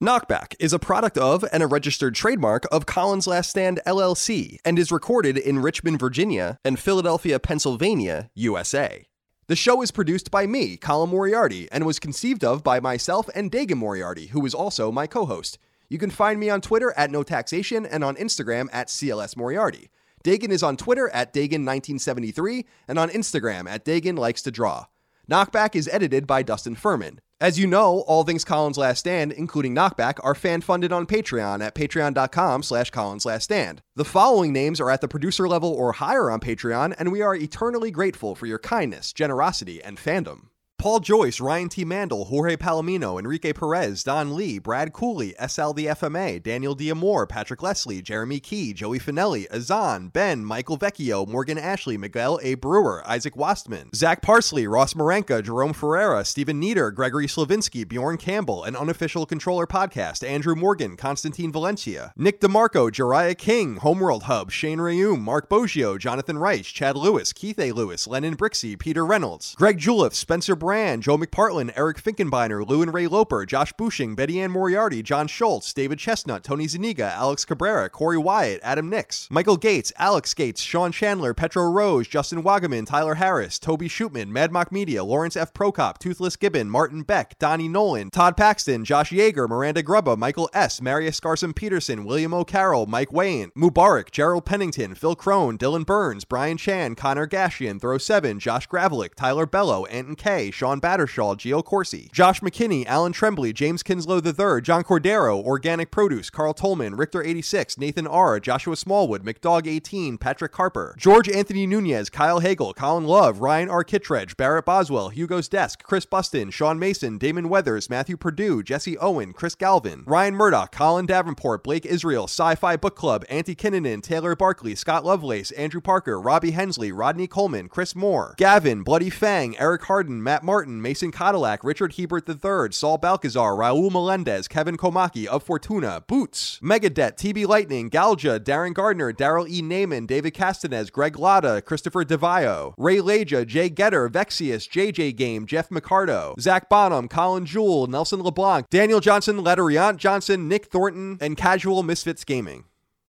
Knockback is a product of and a registered trademark of Colin's Last Stand LLC and is recorded in Richmond, Virginia and Philadelphia, Pennsylvania, USA. The show is produced by me, Colin Moriarty, and was conceived of by myself and Dagan Moriarty, who is also my co host. You can find me on Twitter at No Taxation and on Instagram at CLS Moriarty. Dagan is on Twitter at Dagan1973 and on Instagram at Dagan Likes to Draw. Knockback is edited by Dustin Furman. As you know, all things Colin's Last Stand, including Knockback, are fan-funded on Patreon at patreon.com slash Colin's Last Stand. The following names are at the producer level or higher on Patreon, and we are eternally grateful for your kindness, generosity, and fandom. Paul Joyce, Ryan T. Mandel, Jorge Palomino, Enrique Perez, Don Lee, Brad Cooley, SL the FMA, Daniel Diamore, Patrick Leslie, Jeremy Key, Joey Finelli, Azan, Ben, Michael Vecchio, Morgan Ashley, Miguel A. Brewer, Isaac Wastman, Zach Parsley, Ross Marenka, Jerome Ferreira, Stephen Nieder, Gregory Slavinsky, Bjorn Campbell, an unofficial controller podcast, Andrew Morgan, Constantine Valencia, Nick DeMarco, Jariah King, Homeworld Hub, Shane Rayum, Mark Boggio, Jonathan Reich, Chad Lewis, Keith A. Lewis, Lennon Brixey, Peter Reynolds, Greg Juliff, Spencer Brand, Joe McPartlin, Eric Finkenbeiner, Lou and Ray Loper, Josh Bushing, Betty Ann Moriarty, John Schultz, David Chestnut, Tony Zuniga, Alex Cabrera, Corey Wyatt, Adam Nix, Michael Gates, Alex Gates, Sean Chandler, Petro Rose, Justin Wagaman, Tyler Harris, Toby Shootman, Madmock Media, Lawrence F. Prokop, Toothless Gibbon, Martin Beck, Donnie Nolan, Todd Paxton, Josh Yeager, Miranda Grubba, Michael S., Marius Garson Peterson, William O'Carroll, Mike Wayne, Mubarak, Gerald Pennington, Phil Crone, Dylan Burns, Brian Chan, Connor Gashian, Throw 7, Josh Gravelick, Tyler Bello, Anton K, Sean Battershaw, Gio Corsi, Josh McKinney, Alan Tremblay, James Kinslow III, John Cordero, Organic Produce, Carl Tolman, Richter 86, Nathan R, Joshua Smallwood, McDog 18, Patrick Harper, George Anthony Nunez, Kyle Hagel, Colin Love, Ryan R. Kittredge, Barrett Boswell, Hugo's Desk, Chris Buston, Sean Mason, Damon Weathers, Matthew Purdue, Jesse Owen, Chris Galvin, Ryan Murdoch, Colin Davenport, Blake Israel, Sci-Fi Book Club, Auntie Kinnanen, Taylor Barkley, Scott Lovelace, Andrew Parker, Robbie Hensley, Rodney Coleman, Chris Moore, Gavin, Bloody Fang, Eric Harden, Matt Martin, Mason Cadillac, Richard Hebert III, Saul Balcazar, Raul Melendez, Kevin Komaki of Fortuna, Boots, Megadet, TB Lightning, Galja, Darren Gardner, Daryl E. Naiman, David Castanez, Greg Lotta, Christopher DeVio, Ray Leja, Jay Getter, Vexius, JJ Game, Jeff McCardo, Zach Bonham, Colin Jewell, Nelson LeBlanc, Daniel Johnson, Letteriant Johnson, Nick Thornton, and Casual Misfits Gaming.